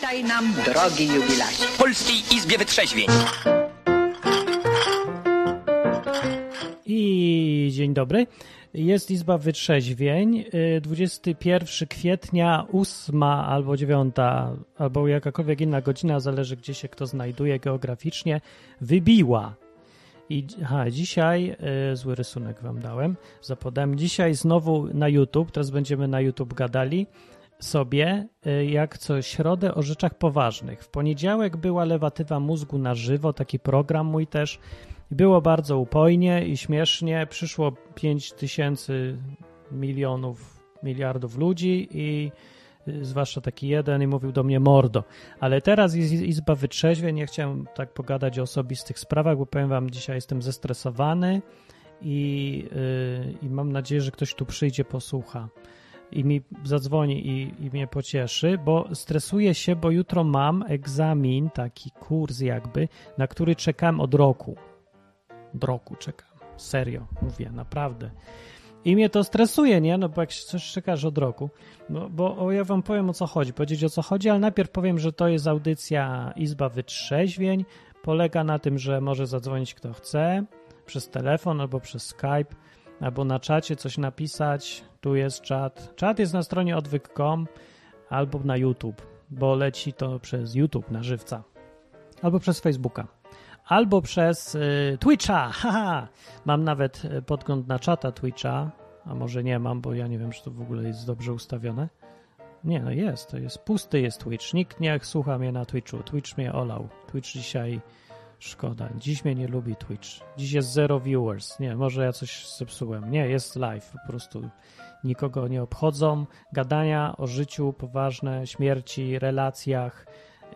Witaj nam, drogi jubilacie. W Polskiej Izbie Wytrzeźwień. I dzień dobry. Jest Izba Wytrzeźwień. y, 21 kwietnia, 8 albo 9, albo jakakolwiek inna godzina, zależy gdzie się kto znajduje geograficznie, wybiła. I aha, dzisiaj, y, zły rysunek wam dałem, zapodałem. Dzisiaj znowu na YouTube, teraz będziemy na YouTube gadali sobie, y, jak co środę o rzeczach poważnych. W poniedziałek była lewatywa mózgu na żywo, taki program mój też. Było bardzo upojnie i śmiesznie. Przyszło 5 tysięcy milionów, miliardów ludzi i y, zwłaszcza taki jeden i mówił do mnie mordo. Ale teraz jest Izba Wytrzeźwień. Ja chciałem tak pogadać o osobistych sprawach, bo powiem wam, dzisiaj jestem zestresowany i, yy, i mam nadzieję, że ktoś tu przyjdzie, posłucha i mi zadzwoni i, i mnie pocieszy, bo stresuję się, bo jutro mam egzamin, taki kurs jakby, na który czekam od roku. Od roku czekam. Serio, mówię, naprawdę. I mnie to stresuje, nie? No bo jak coś czekasz od roku. No bo o, ja wam powiem o co chodzi, powiedzieć o co chodzi, ale najpierw powiem, że to jest audycja Izba Wytrzeźwień. Polega na tym, że może zadzwonić kto chce przez telefon albo przez Skype, albo na czacie coś napisać. Tu jest czat. Czat jest na stronie odwyk.com albo na YouTube, bo leci to przez YouTube na żywca. Albo przez Facebooka. Albo przez y, Twitcha. Haha. Mam nawet y, podgląd na czata Twitcha, a może nie mam, bo ja nie wiem, czy to w ogóle jest dobrze ustawione. Nie, no jest, to jest pusty jest Twitch. Nikt nie słucha mnie na Twitchu. Twitch mnie olał. Twitch dzisiaj szkoda. Dziś mnie nie lubi Twitch. Dziś jest zero viewers. Nie, może ja coś zepsułem. Nie, jest live. Po prostu nikogo nie obchodzą. Gadania o życiu poważne, śmierci, relacjach,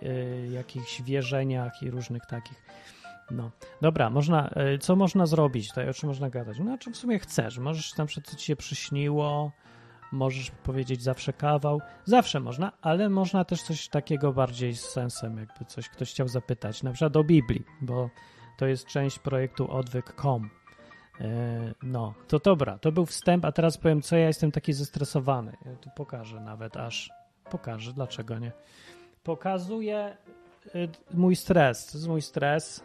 yy, jakichś wierzeniach i różnych takich. No, dobra, można, yy, co można zrobić tutaj, o czym można gadać? No, o czym w sumie chcesz. Możesz tam, co ci się przyśniło, możesz powiedzieć zawsze kawał, zawsze można, ale można też coś takiego bardziej z sensem, jakby coś ktoś chciał zapytać, na przykład o Biblii, bo to jest część projektu odwyk.com. Yy, No, to dobra, to był wstęp, a teraz powiem, co ja jestem taki zestresowany. Ja tu pokażę nawet aż, pokażę, dlaczego nie. Pokazuję yy, mój stres, to jest mój stres.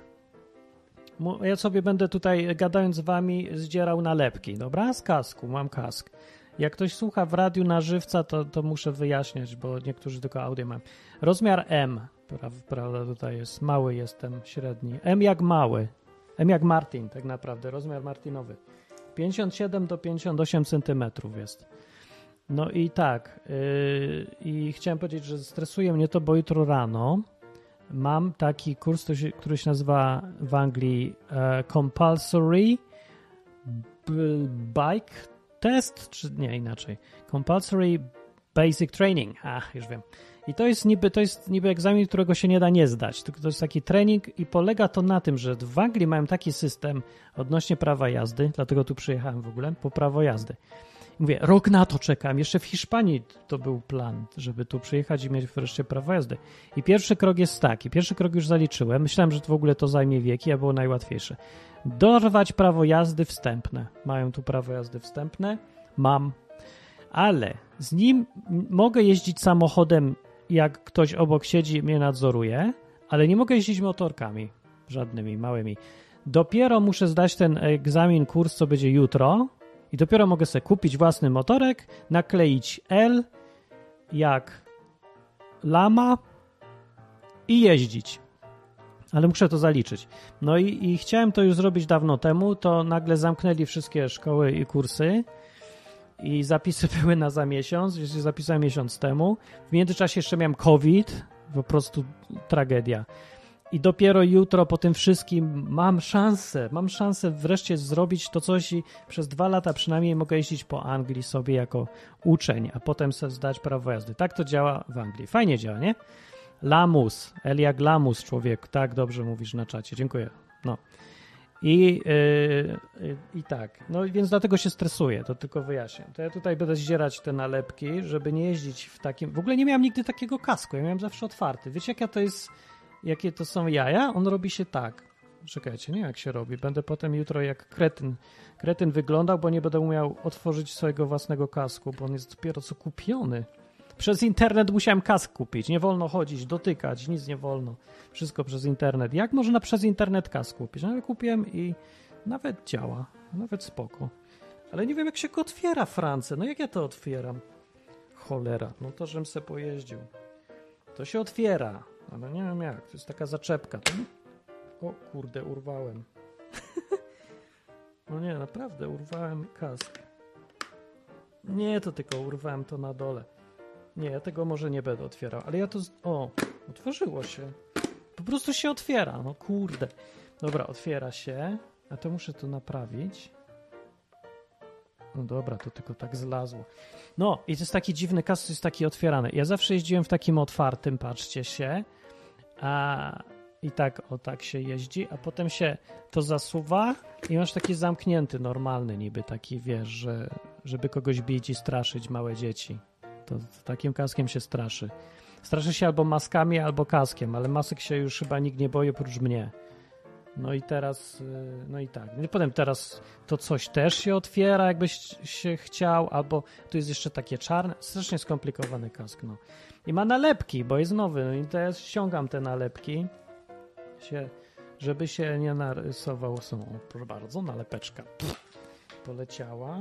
Ja sobie będę tutaj, gadając z wami, zdzierał nalepki, dobra? Z kasku, mam kask. Jak ktoś słucha w radiu na żywca, to, to muszę wyjaśniać, bo niektórzy tylko audio mają. Rozmiar M, pra- prawda, tutaj jest mały, jestem średni. M jak mały. M jak Martin, tak naprawdę, rozmiar Martinowy. 57 do 58 centymetrów jest. No i tak, yy, i chciałem powiedzieć, że stresuje mnie to, bo jutro rano mam taki kurs, który się nazywa w Anglii e, Compulsory Bike Test, czy nie inaczej, Compulsory Basic Training, ach, już wiem. I to jest niby, to jest niby egzamin, którego się nie da nie zdać, tylko to jest taki trening i polega to na tym, że w Anglii mają taki system odnośnie prawa jazdy, dlatego tu przyjechałem w ogóle, po prawo jazdy. Mówię, rok na to czekam. Jeszcze w Hiszpanii to był plan, żeby tu przyjechać i mieć wreszcie prawo jazdy. I pierwszy krok jest taki. Pierwszy krok już zaliczyłem. Myślałem, że to w ogóle to zajmie wieki, a było najłatwiejsze. Dorwać prawo jazdy wstępne. Mają tu prawo jazdy wstępne. Mam. Ale z nim mogę jeździć samochodem, jak ktoś obok siedzi mnie nadzoruje, ale nie mogę jeździć motorkami. Żadnymi, małymi. Dopiero muszę zdać ten egzamin, kurs, co będzie jutro, i dopiero mogę sobie kupić własny motorek, nakleić L jak lama i jeździć. Ale muszę to zaliczyć. No i, i chciałem to już zrobić dawno temu, to nagle zamknęli wszystkie szkoły i kursy i zapisy były na za miesiąc, więc się zapisałem miesiąc temu. W międzyczasie jeszcze miałem COVID, po prostu tragedia. I dopiero jutro po tym wszystkim mam szansę, mam szansę wreszcie zrobić to coś i przez dwa lata przynajmniej mogę jeździć po Anglii sobie jako uczeń, a potem sobie zdać prawo jazdy. Tak to działa w Anglii. Fajnie działa, nie? Lamus, Eliak Lamus, człowiek, tak dobrze mówisz na czacie, dziękuję. No. I, yy, yy, I tak, no więc dlatego się stresuję, to tylko wyjaśnię. To ja tutaj będę zdzierać te nalepki, żeby nie jeździć w takim... W ogóle nie miałem nigdy takiego kasku, ja miałem zawsze otwarty. Wiecie, jaka to jest jakie to są jaja? On robi się tak. Czekajcie, nie jak się robi. Będę potem jutro jak kretyn, kretyn wyglądał, bo nie będę umiał otworzyć swojego własnego kasku, bo on jest dopiero co kupiony. Przez internet musiałem kask kupić. Nie wolno chodzić, dotykać, nic nie wolno. Wszystko przez internet. Jak można przez internet kask kupić? No ale kupiłem i nawet działa. Nawet spoko. Ale nie wiem, jak się go otwiera France. No jak ja to otwieram? Cholera. No to, żem se pojeździł. To się otwiera. Ale nie wiem jak. To jest taka zaczepka. O kurde, urwałem. no nie, naprawdę, urwałem kask. Nie, to tylko urwałem to na dole. Nie, ja tego może nie będę otwierał, ale ja to. Z... O, otworzyło się. Po prostu się otwiera, no kurde. Dobra, otwiera się. A to muszę to naprawić. No dobra, to tylko tak zlazło. No i to jest taki dziwny kas, to jest taki otwierany. Ja zawsze jeździłem w takim otwartym, patrzcie się. A i tak, o tak się jeździ, a potem się to zasuwa i masz taki zamknięty, normalny niby taki, wiesz, że, żeby kogoś bić i straszyć małe dzieci. To takim kaskiem się straszy. Straszy się albo maskami, albo kaskiem, ale masek się już chyba nikt nie boi oprócz mnie. No i teraz, y, no i tak. Potem teraz to coś też się otwiera, jakbyś się chciał, albo tu jest jeszcze takie czarne, strasznie skomplikowany kask, no. I ma nalepki, bo jest nowy, no i teraz ściągam te nalepki, się, żeby się nie narysował. Są, proszę bardzo, nalepeczka Pff, poleciała.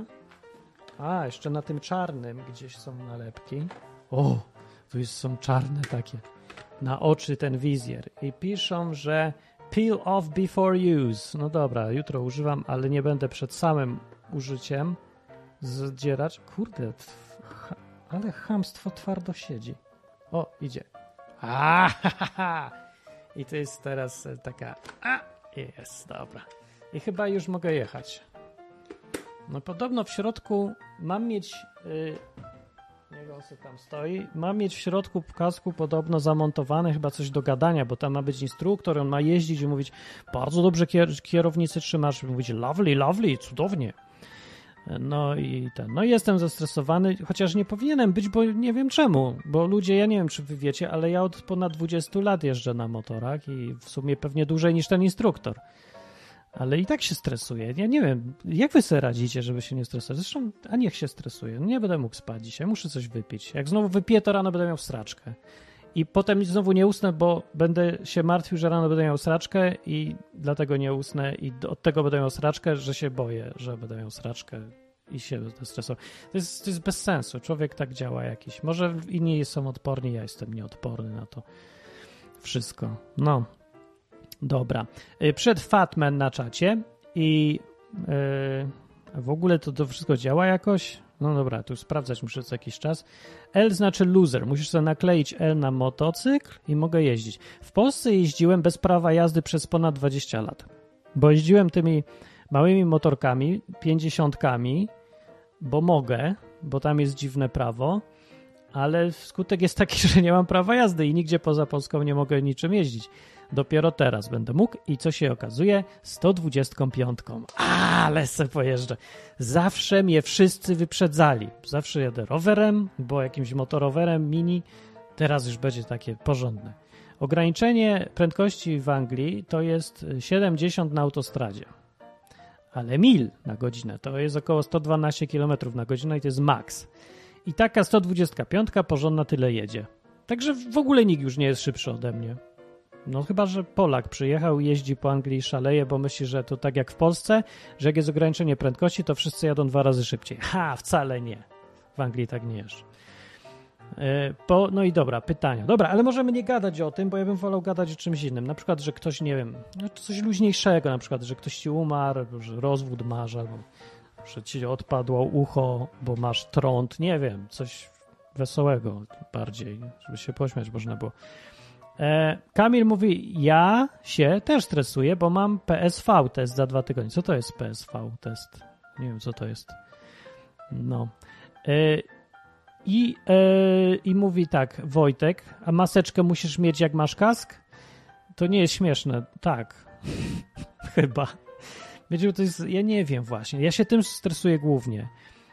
A, jeszcze na tym czarnym gdzieś są nalepki. O, tu jest, są czarne takie. Na oczy ten wizjer. I piszą, że peel off before use. No dobra, jutro używam, ale nie będę przed samym użyciem zdzierać. Kurde, ale chamstwo twardo siedzi. O, idzie. A, ha, ha, ha. I to jest teraz taka. A, jest, dobra. I chyba już mogę jechać. No podobno w środku mam mieć. Yy, niech on sobie tam stoi. Mam mieć w środku w kasku podobno zamontowane chyba coś do gadania, bo tam ma być instruktor, on ma jeździć i mówić bardzo dobrze kier kierownicy trzymasz, mówić lovely, lovely, cudownie. No i ten, no jestem zestresowany, chociaż nie powinienem być, bo nie wiem czemu, bo ludzie, ja nie wiem czy wy wiecie, ale ja od ponad 20 lat jeżdżę na motorach i w sumie pewnie dłużej niż ten instruktor. Ale i tak się stresuję. Ja nie wiem, jak wy sobie radzicie, żeby się nie stresować? Zresztą, a niech się stresuje. Nie będę mógł spać dzisiaj, muszę coś wypić. Jak znowu wypiję, to rano będę miał straczkę. I potem znowu nie usnę, bo będę się martwił, że rano będę miał sraczkę i dlatego nie usnę i od tego będę miał sraczkę, że się boję, że będę miał sraczkę i się stresował. To jest, to jest bez sensu. Człowiek tak działa jakiś. Może inni są odporni, ja jestem nieodporny na to wszystko. No, dobra. Y, przed Fatman na czacie i yy, w ogóle to, to wszystko działa jakoś? No dobra, tu sprawdzać muszę co jakiś czas. L znaczy loser. Musisz sobie nakleić L na motocykl i mogę jeździć. W Polsce jeździłem bez prawa jazdy przez ponad 20 lat. Bo jeździłem tymi małymi motorkami, pięćdziesiątkami, bo mogę, bo tam jest dziwne prawo, ale skutek jest taki, że nie mam prawa jazdy i nigdzie poza Polską nie mogę niczym jeździć. Dopiero teraz będę mógł i co się okazuje? 125. Ale se pojeżdżę. Zawsze mnie wszyscy wyprzedzali. Zawsze jadę rowerem, bo jakimś motorowerem mini. Teraz już będzie takie porządne. Ograniczenie prędkości w Anglii to jest 70 na autostradzie. Ale mil na godzinę to jest około 112 km na godzinę i to jest maks. I taka 125 porządna tyle jedzie. Także w ogóle nikt już nie jest szybszy ode mnie. No chyba, że Polak przyjechał, jeździ po Anglii i szaleje, bo myśli, że to tak jak w Polsce, że jak jest ograniczenie prędkości, to wszyscy jadą dwa razy szybciej. Ha, wcale nie. W Anglii tak nie jest. E, po, no i dobra, pytania. Dobra, ale możemy nie gadać o tym, bo ja bym wolał gadać o czymś innym. Na przykład, że ktoś, nie wiem, no coś luźniejszego, na przykład, że ktoś ci umarł, że rozwód masz, albo że ci odpadło ucho, bo masz trąd, nie wiem, coś wesołego bardziej, żeby się pośmiać można było. E, Kamil mówi, ja się też stresuję, bo mam PSV test za dwa tygodnie. Co to jest PSV test? Nie wiem, co to jest. No. E, i, e, I mówi tak, Wojtek, a maseczkę musisz mieć jak masz kask? To nie jest śmieszne. Tak. Chyba. Wiecie, to jest, ja nie wiem właśnie. Ja się tym stresuję głównie.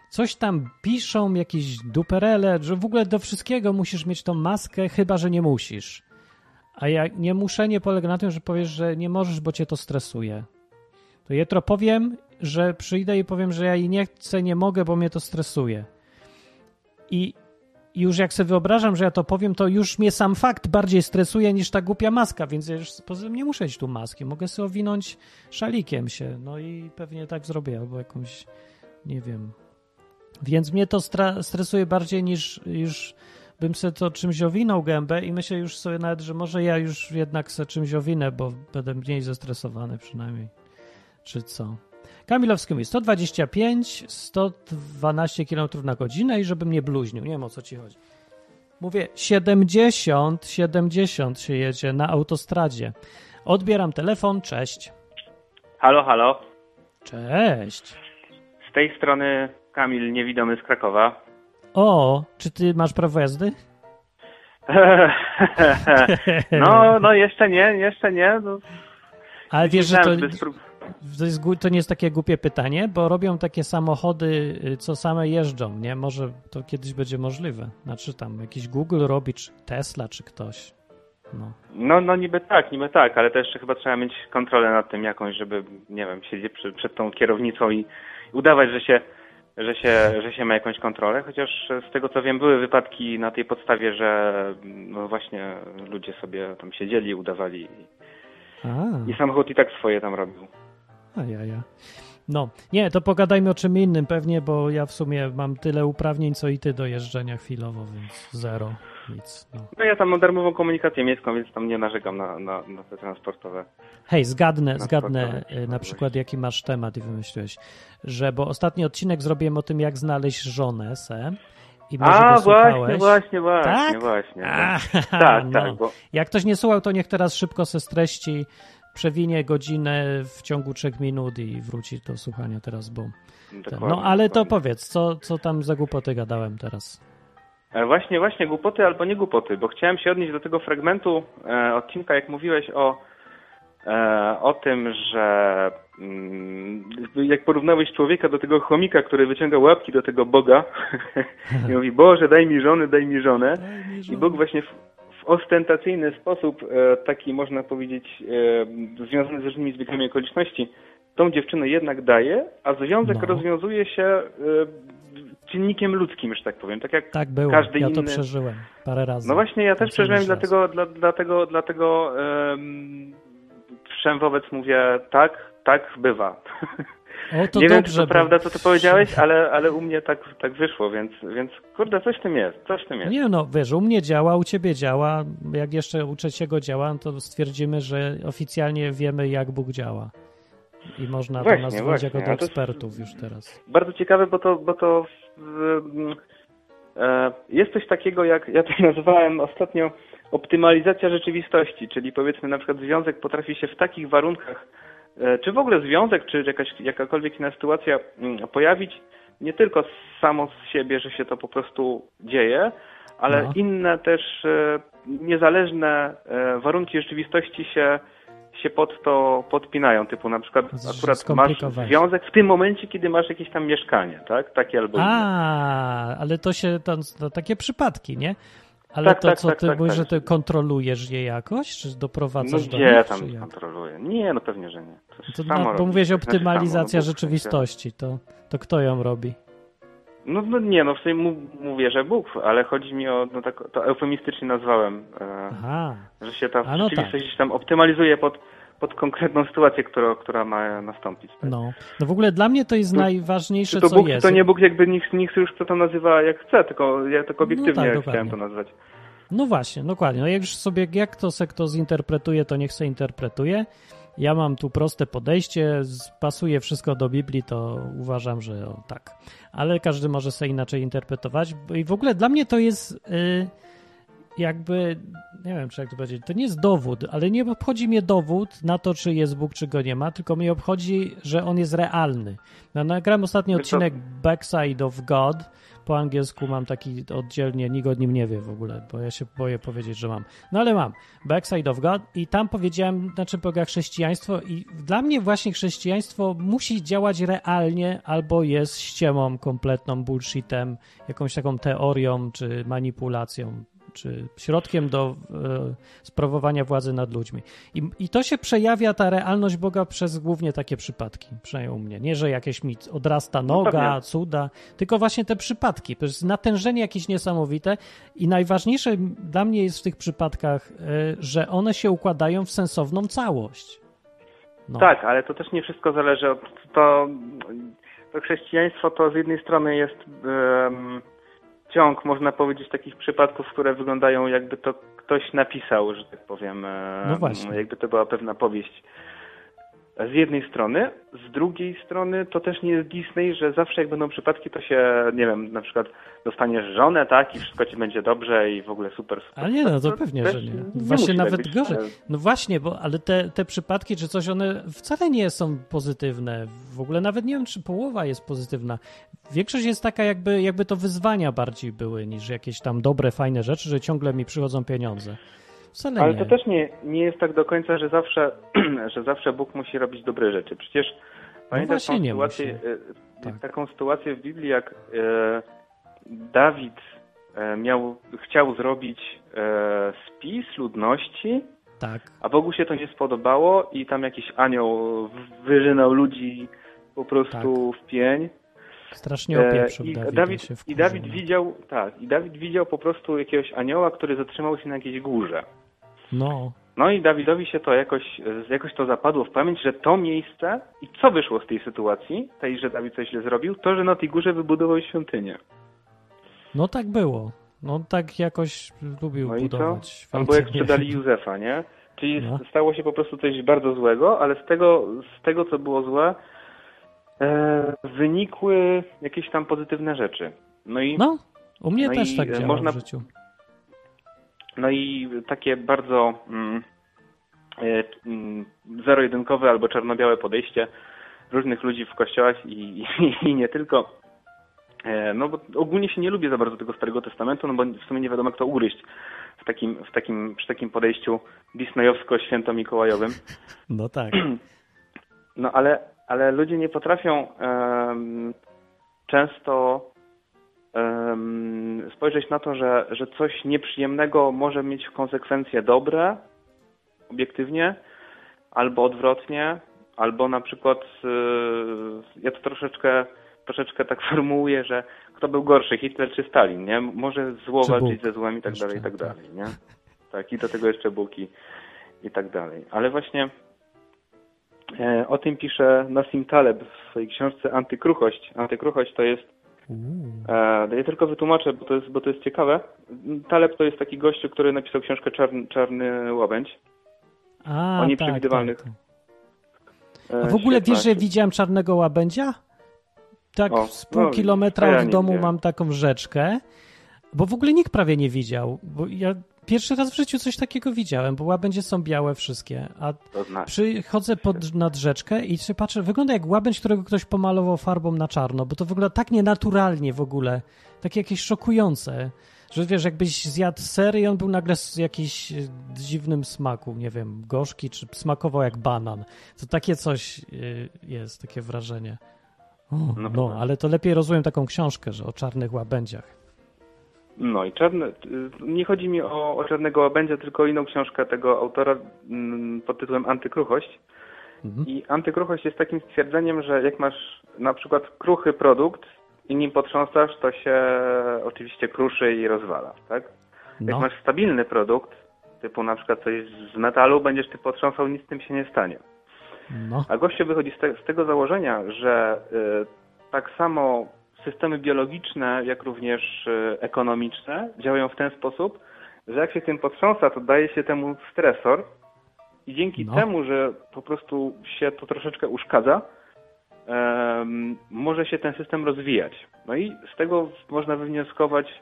Coś tam piszą, jakieś duperele, że w ogóle do wszystkiego musisz mieć tą maskę, chyba że nie musisz. A ja nie muszę, nie polega na tym, że powiesz, że nie możesz, bo cię to stresuje. To jutro powiem, że przyjdę i powiem, że ja i nie chcę, nie mogę, bo mnie to stresuje. I już jak sobie wyobrażam, że ja to powiem, to już mnie sam fakt bardziej stresuje niż ta głupia maska, więc ja już poza tym nie muszę mieć tu maski. Mogę sobie owinąć szalikiem się, no i pewnie tak zrobię, albo jakąś, nie wiem. Więc mnie to stresuje bardziej niż już bym sobie to czymś owinął gębę i myślę już sobie nawet, że może ja już jednak sobie czymś owinę, bo będę mniej zestresowany przynajmniej. Czy co? Kamilowski mówi 125, 112 km na godzinę i żebym nie bluźnił. Nie wiem o co ci chodzi. Mówię 70, 70 się jedzie na autostradzie. Odbieram telefon, cześć. Halo, halo. Cześć. Z tej strony Kamil Niewidomy z Krakowa. O, czy ty masz prawo jazdy? no, no jeszcze nie, jeszcze nie. No, Ale wiesz, że to, to, jest, to nie jest takie głupie pytanie, bo robią takie samochody, y, co same jeżdżą, nie? Może to kiedyś będzie możliwe. Znaczy tam jakiś Google robi, czy Tesla, czy ktoś. No. No, no niby tak, niby tak, ale to jeszcze chyba trzeba mieć kontrolę nad tym jakąś, żeby, nie wiem, siedzieć przy, przed tą kierownicą i udawać, że się, że się, że się ma jakąś kontrolę, chociaż z tego co wiem, były wypadki na tej podstawie, że no właśnie ludzie sobie tam siedzieli, udawali A, i samochód i tak swoje tam robił. a ja, ja. No, nie, to pogadajmy o czym innym pewnie, bo ja w sumie mam tyle uprawnień, co i ty do jeżdżenia chwilowo, więc zero, nic. No. No ja tam mam darmową komunikację miejską, więc tam nie narzekam na, na, na te transportowe. Hej, zgadnę, Na zgadnę y, na przykład jaki masz temat i wymyśliłeś, że bo ostatni odcinek zrobiłem o tym, jak znaleźć żonę se i może A, właśnie, właśnie, właśnie, Tak? właśnie. A, tak, no. tak, bo Jak ktoś nie słuchał, to niech teraz szybko se streści, przewinie godzinę w ciągu trzech minut i wróci do słuchania teraz, bo... Ten. dokładnie, No ale to dokładnie. powiedz, co, co tam za głupoty gadałem teraz? E, Właśnie, właśnie głupoty albo nie głupoty, bo chciałem się odnieść do tego fragmentu e, odcinka, jak mówiłeś o, e, o tym, że mm, jak porównałeś człowieka do tego chomika, który wyciąga łapki do tego Boga i mówi, Boże, daj mi żonę, daj mi żonę. I Bóg właśnie w, w ostentacyjny sposób, e, taki można powiedzieć, e, związany z różnymi zbiegami okoliczności, tą dziewczynę jednak daje, a związek No. rozwiązuje się e, czynnikiem ludzkim, że tak powiem. Tak jak Tak było, każdy ja to inny- przeżyłem parę razy. no właśnie, ja też przeżyłem, dlatego, dla, dlatego, dlatego um, wszem wobec mówię tak, tak bywa. O, to Nie wiem, czy to prawda, co ty powiedziałeś, ale, ale u mnie tak, tak wyszło, więc, więc kurde, coś w tym jest, coś w tym jest. Nie no, wiesz, u mnie działa, u ciebie działa. Jak jeszcze u trzeciego działa, to stwierdzimy, że oficjalnie wiemy, jak Bóg działa. I można to Właśnie, nazwać właśnie, jako do to ekspertów już teraz. Bardzo ciekawe, bo to, bo to jest coś takiego, jak ja to nazywałem ostatnio optymalizacja rzeczywistości, czyli powiedzmy na przykład związek potrafi się w takich warunkach, e, czy w ogóle związek, czy jakaś, jakakolwiek inna sytuacja mm, pojawić, nie tylko samo z siebie, że się to po prostu dzieje, ale No. inne też e, niezależne e, warunki rzeczywistości się się pod to podpinają, typu na przykład akurat masz związek w tym momencie, kiedy masz jakieś tam mieszkanie, tak? Takie albo inne. A, ale to się, to, to takie przypadki, nie? Ale Tak, to tak, co tak, ty tak, mówisz, tak. że ty kontrolujesz je jakoś, czy No doprowadzasz do gdzie nich, tam czy jak? kontroluję? Nie, no pewnie, że nie. To To, no, bo mówiłeś Znaczy optymalizacja samo, no Bóg rzeczywistości, to, to kto ją robi? No, no nie, no w sumie mówię, że Bóg, ale chodzi mi o, no tak, to eufemistycznie nazwałem, e, Aha, że się ta no rzeczywistość tak. gdzieś tam optymalizuje pod, pod konkretną sytuację, która, która ma nastąpić. Tak? no. No w ogóle dla mnie to jest To- najważniejsze, to co Bóg, jest. to nie Bóg, jakby nikt, nikt już to tam nazywa jak chce, tylko ja tak obiektywnie tak, dokładnie. chciałem to nazwać. No właśnie, dokładnie. No jak już sobie, jak to se kto zinterpretuje, to niech se interpretuje. Ja mam tu proste podejście, pasuje wszystko do Biblii, to uważam, że tak. Ale każdy może sobie inaczej interpretować. I w ogóle dla mnie to jest y, jakby, nie wiem, czy jak to powiedzieć, to nie jest dowód, ale nie obchodzi mnie dowód na to, czy jest Bóg, czy go nie ma, tylko mnie obchodzi, że on jest realny. No, nagrałem ostatni Wiesz co? odcinek Backside of God, po angielsku mam taki oddzielnie, nikt o nim nie wie w ogóle, bo ja się boję powiedzieć, że mam. No ale mam. Backside of God i tam powiedziałem, na czym polega chrześcijaństwo i dla mnie właśnie chrześcijaństwo musi działać realnie albo jest ściemą kompletną, bullshitem, jakąś taką teorią czy manipulacją. Czy środkiem do e, sprawowania władzy nad ludźmi. I, I to się przejawia, ta realność Boga przez głównie takie przypadki, przynajmniej u mnie. Nie, że jakieś mi odrasta No noga, pewnie. cuda, tylko właśnie te przypadki. To jest natężenie jakieś niesamowite i najważniejsze dla mnie jest w tych przypadkach, e, że one się układają w sensowną całość. No. Tak, ale to też nie wszystko zależy od to, to chrześcijaństwo to z jednej strony jest ciąg, można powiedzieć, takich przypadków, które wyglądają jakby to ktoś napisał, że tak powiem, em, No właśnie. jakby to była pewna powieść. Z jednej strony, z drugiej strony to też nie jest Disney, że zawsze jak będą przypadki, to się, nie wiem, na przykład dostaniesz żonę, tak, i wszystko ci będzie dobrze i w ogóle super. super. Ale nie, no to To pewnie, że nie. nie Właśnie tak nawet być, gorzej. No właśnie, bo ale te, te przypadki czy coś, one wcale nie są pozytywne. W ogóle nawet nie wiem, czy połowa jest pozytywna. Większość jest taka, jakby, jakby to wyzwania bardziej były niż jakieś tam dobre, fajne rzeczy, że ciągle mi przychodzą pieniądze. Wcale Ale nie. to też nie, nie jest tak do końca, że zawsze, że zawsze Bóg musi robić dobre rzeczy. Przecież pamiętam No właśnie taką sytuację, musi. e, Tak. taką sytuację w Biblii, jak e, Dawid e, miał, chciał zrobić e, spis ludności, Tak. a Bogu się to nie spodobało i tam jakiś anioł wyżynał ludzi po prostu w pień. Strasznie E, opieprzył I Dawid. I Dawid no. widział, tak, i Dawid widział po prostu jakiegoś anioła, który zatrzymał się na jakiejś górze. No, No i Dawidowi się to jakoś, jakoś to zapadło w pamięć, że to miejsce i co wyszło z tej sytuacji, tej, że Dawid coś źle zrobił, to, że na tej górze wybudował świątynię. no tak było. No tak jakoś lubił No i co? budować. Albo jak sprzedali Józefa, nie? Czyli No. stało się po prostu coś bardzo złego, ale z tego, z tego co było złe, e, wynikły jakieś tam pozytywne rzeczy. No i, no. U mnie No też tak e, działa można- w życiu. I takie bardzo mm, e, mm, zero-jedynkowe albo czarno-białe podejście różnych ludzi w kościołach i, i, i nie tylko. E, No bo ogólnie się nie lubię za bardzo tego Starego Testamentu, no bo w sumie nie wiadomo jak to ugryźć w takim, w takim, przy takim podejściu disneyowsko-święto-mikołajowym. No tak. No ale, ale ludzie nie potrafią często spojrzeć na to, że, że coś nieprzyjemnego może mieć konsekwencje dobre, obiektywnie, albo odwrotnie, albo na przykład y, ja to troszeczkę, troszeczkę tak formułuję, że kto był gorszy, Hitler czy Stalin, nie? Może zło Czy walczyć Bóg. ze złem i tak Jeszcze, dalej, i tak tak. dalej, nie? Tak, i do tego jeszcze Bóg i, i tak dalej. Ale właśnie e, o tym pisze Nassim Taleb w swojej książce Antykruchość. Antykruchość to jest ja tylko wytłumaczę, bo to, jest, bo to jest ciekawe. Taleb to jest taki gościu, który napisał książkę Czarny, Czarny Łabędź. A, o nieprzewidywalnych Tak, tak. E, A w ogóle wiesz, że widziałem czarnego łabędzia? Tak O, z pół no, kilometra ja od nie domu widziałem. mam taką rzeczkę, bo w ogóle nikt prawie nie widział, bo ja pierwszy raz w życiu coś takiego widziałem, bo łabędzie są białe wszystkie, a znaczy. przychodzę pod, nad rzeczkę i się patrzę, wygląda jak łabędź, którego ktoś pomalował farbą na czarno, bo to wygląda tak nienaturalnie w ogóle, takie jakieś szokujące, że wiesz, jakbyś zjadł ser i on był nagle z jakiś e, dziwnym smaku, nie wiem, gorzki, czy smakował jak banan. To takie coś y, jest, takie wrażenie. O, No no, ale to lepiej rozumiem taką książkę, że o czarnych łabędziach. No i czarny, y, nie chodzi mi o, o Czarnego Łabędzia, tylko o inną książkę tego autora mm, pod tytułem Antykruchość. Mhm. I antykruchość jest takim stwierdzeniem, że jak masz na przykład kruchy produkt i nim potrząsasz, to się oczywiście kruszy i rozwala, tak? Jak No, masz stabilny produkt, typu na przykład coś z metalu, będziesz ty potrząsał, nic z tym się nie stanie. no, A gościu wychodzi z, te, z tego założenia, że y, tak samo systemy biologiczne, jak również y, ekonomiczne działają w ten sposób, że jak się tym potrząsa, to daje się temu stresor i dzięki No. temu, że po prostu się to troszeczkę uszkadza, em, może się ten system rozwijać. No i z tego można wywnioskować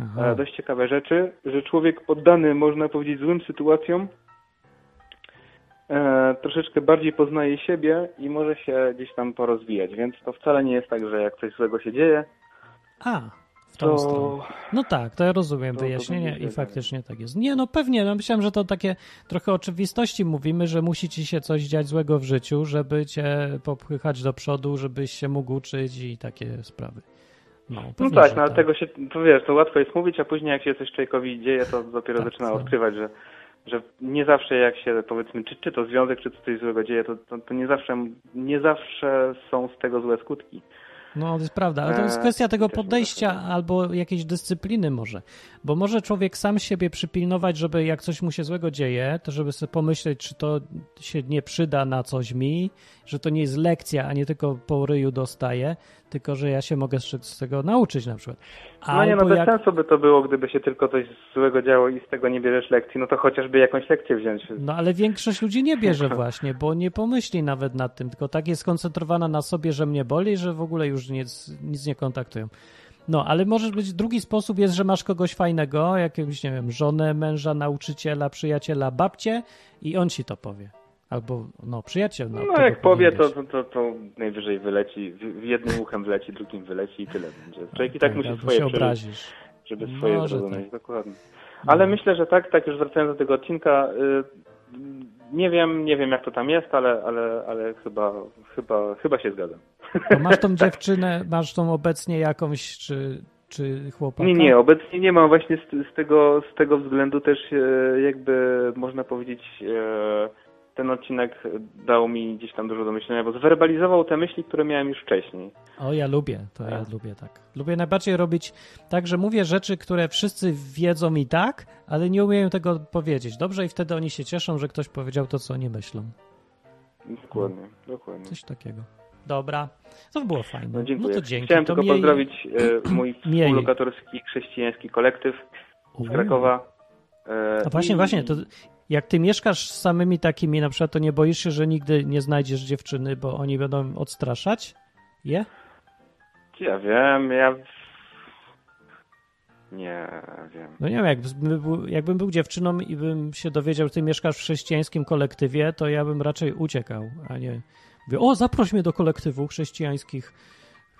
Aha. e, dość ciekawe rzeczy, że człowiek poddany, można powiedzieć, złym sytuacjom, e, troszeczkę bardziej poznaje siebie i może się gdzieś tam porozwijać. Więc to wcale nie jest tak, że jak coś złego się dzieje, A, w tą to stronę. No tak, to ja rozumiem To- to wyjaśnienie będzie i tak. faktycznie tak jest. Nie, no pewnie, no myślałem, że to takie trochę oczywistości mówimy, że musi ci się coś dziać złego w życiu, żeby cię popychać do przodu, żebyś się mógł uczyć i takie sprawy. No, No pewnie, tak, że no ale tego się, to wiesz, to łatwo jest mówić, a później jak się coś człowiekowi dzieje, to dopiero Tak, zaczyna to- odkrywać, że, że nie zawsze jak się powiedzmy, czy, czy to związek, czy to coś złego dzieje, to, to, to nie zawsze nie zawsze są z tego złe skutki. No, to jest prawda, ale to jest Eee, kwestia tego podejścia albo jakiejś dyscypliny może. Bo może człowiek sam siebie przypilnować, żeby jak coś mu się złego dzieje, to żeby sobie pomyśleć, czy to się nie przyda na coś mi, że to nie jest lekcja, a nie tylko po ryju dostaję, tylko że ja się mogę z, tego nauczyć na przykład. No nie, no bez jak, sensu by to było, gdyby się tylko coś złego działo i z tego nie bierzesz lekcji, no to chociażby jakąś lekcję wziąć. No ale większość ludzi nie bierze właśnie, bo nie pomyśli nawet nad tym, tylko tak jest skoncentrowana na sobie, że mnie boli, że w ogóle już nic, nic nie kontaktują. No, ale może być drugi sposób jest, że masz kogoś fajnego, jakiegoś, nie wiem, żonę, męża, nauczyciela, przyjaciela, babcię i on ci to powie. Albo, no, przyjaciel. No, No jak powie, to, to, to, to najwyżej wyleci, w, jednym uchem wleci, drugim wyleci i tyle będzie. Człowiek i tak musi albo swoje się przeżyć, obrazisz. żeby swoje Może zrozumieć, tak. dokładnie. Ale No. myślę, że tak, tak już wracając do tego odcinka, y, nie wiem, nie wiem jak to tam jest, ale, ale, ale chyba, chyba, chyba się zgadzam. To masz tą dziewczynę, masz tą obecnie jakąś, czy, czy chłopaka? Nie, nie, obecnie nie mam właśnie z, z, tego, z tego względu też e, jakby można powiedzieć e, ten odcinek dał mi gdzieś tam dużo do myślenia, bo zwerbalizował te myśli, które miałem już wcześniej. O, ja lubię, to ja Tak. lubię tak. Lubię najbardziej robić tak, że mówię rzeczy, które wszyscy wiedzą i tak, ale nie umieją tego powiedzieć. Dobrze i wtedy oni się cieszą, że ktoś powiedział to, co oni myślą. Dokładnie, dokładnie. Coś takiego. Dobra, to było fajne. No dziękuję. No to dzięki. Chciałem to tylko miej- pozdrowić e, mój współlokatorski chrześcijański kolektyw z Krakowa. E, A właśnie, i- właśnie, to jak ty mieszkasz z samymi takimi, na przykład, to nie boisz się, że nigdy nie znajdziesz dziewczyny, bo oni będą odstraszać? Je? Ja wiem, ja... Nie wiem. No nie wiem, jakbym był, jakbym był dziewczyną i bym się dowiedział, że ty mieszkasz w chrześcijańskim kolektywie, to ja bym raczej uciekał, a nie mówię, o, zaproś mnie do kolektywu chrześcijańskich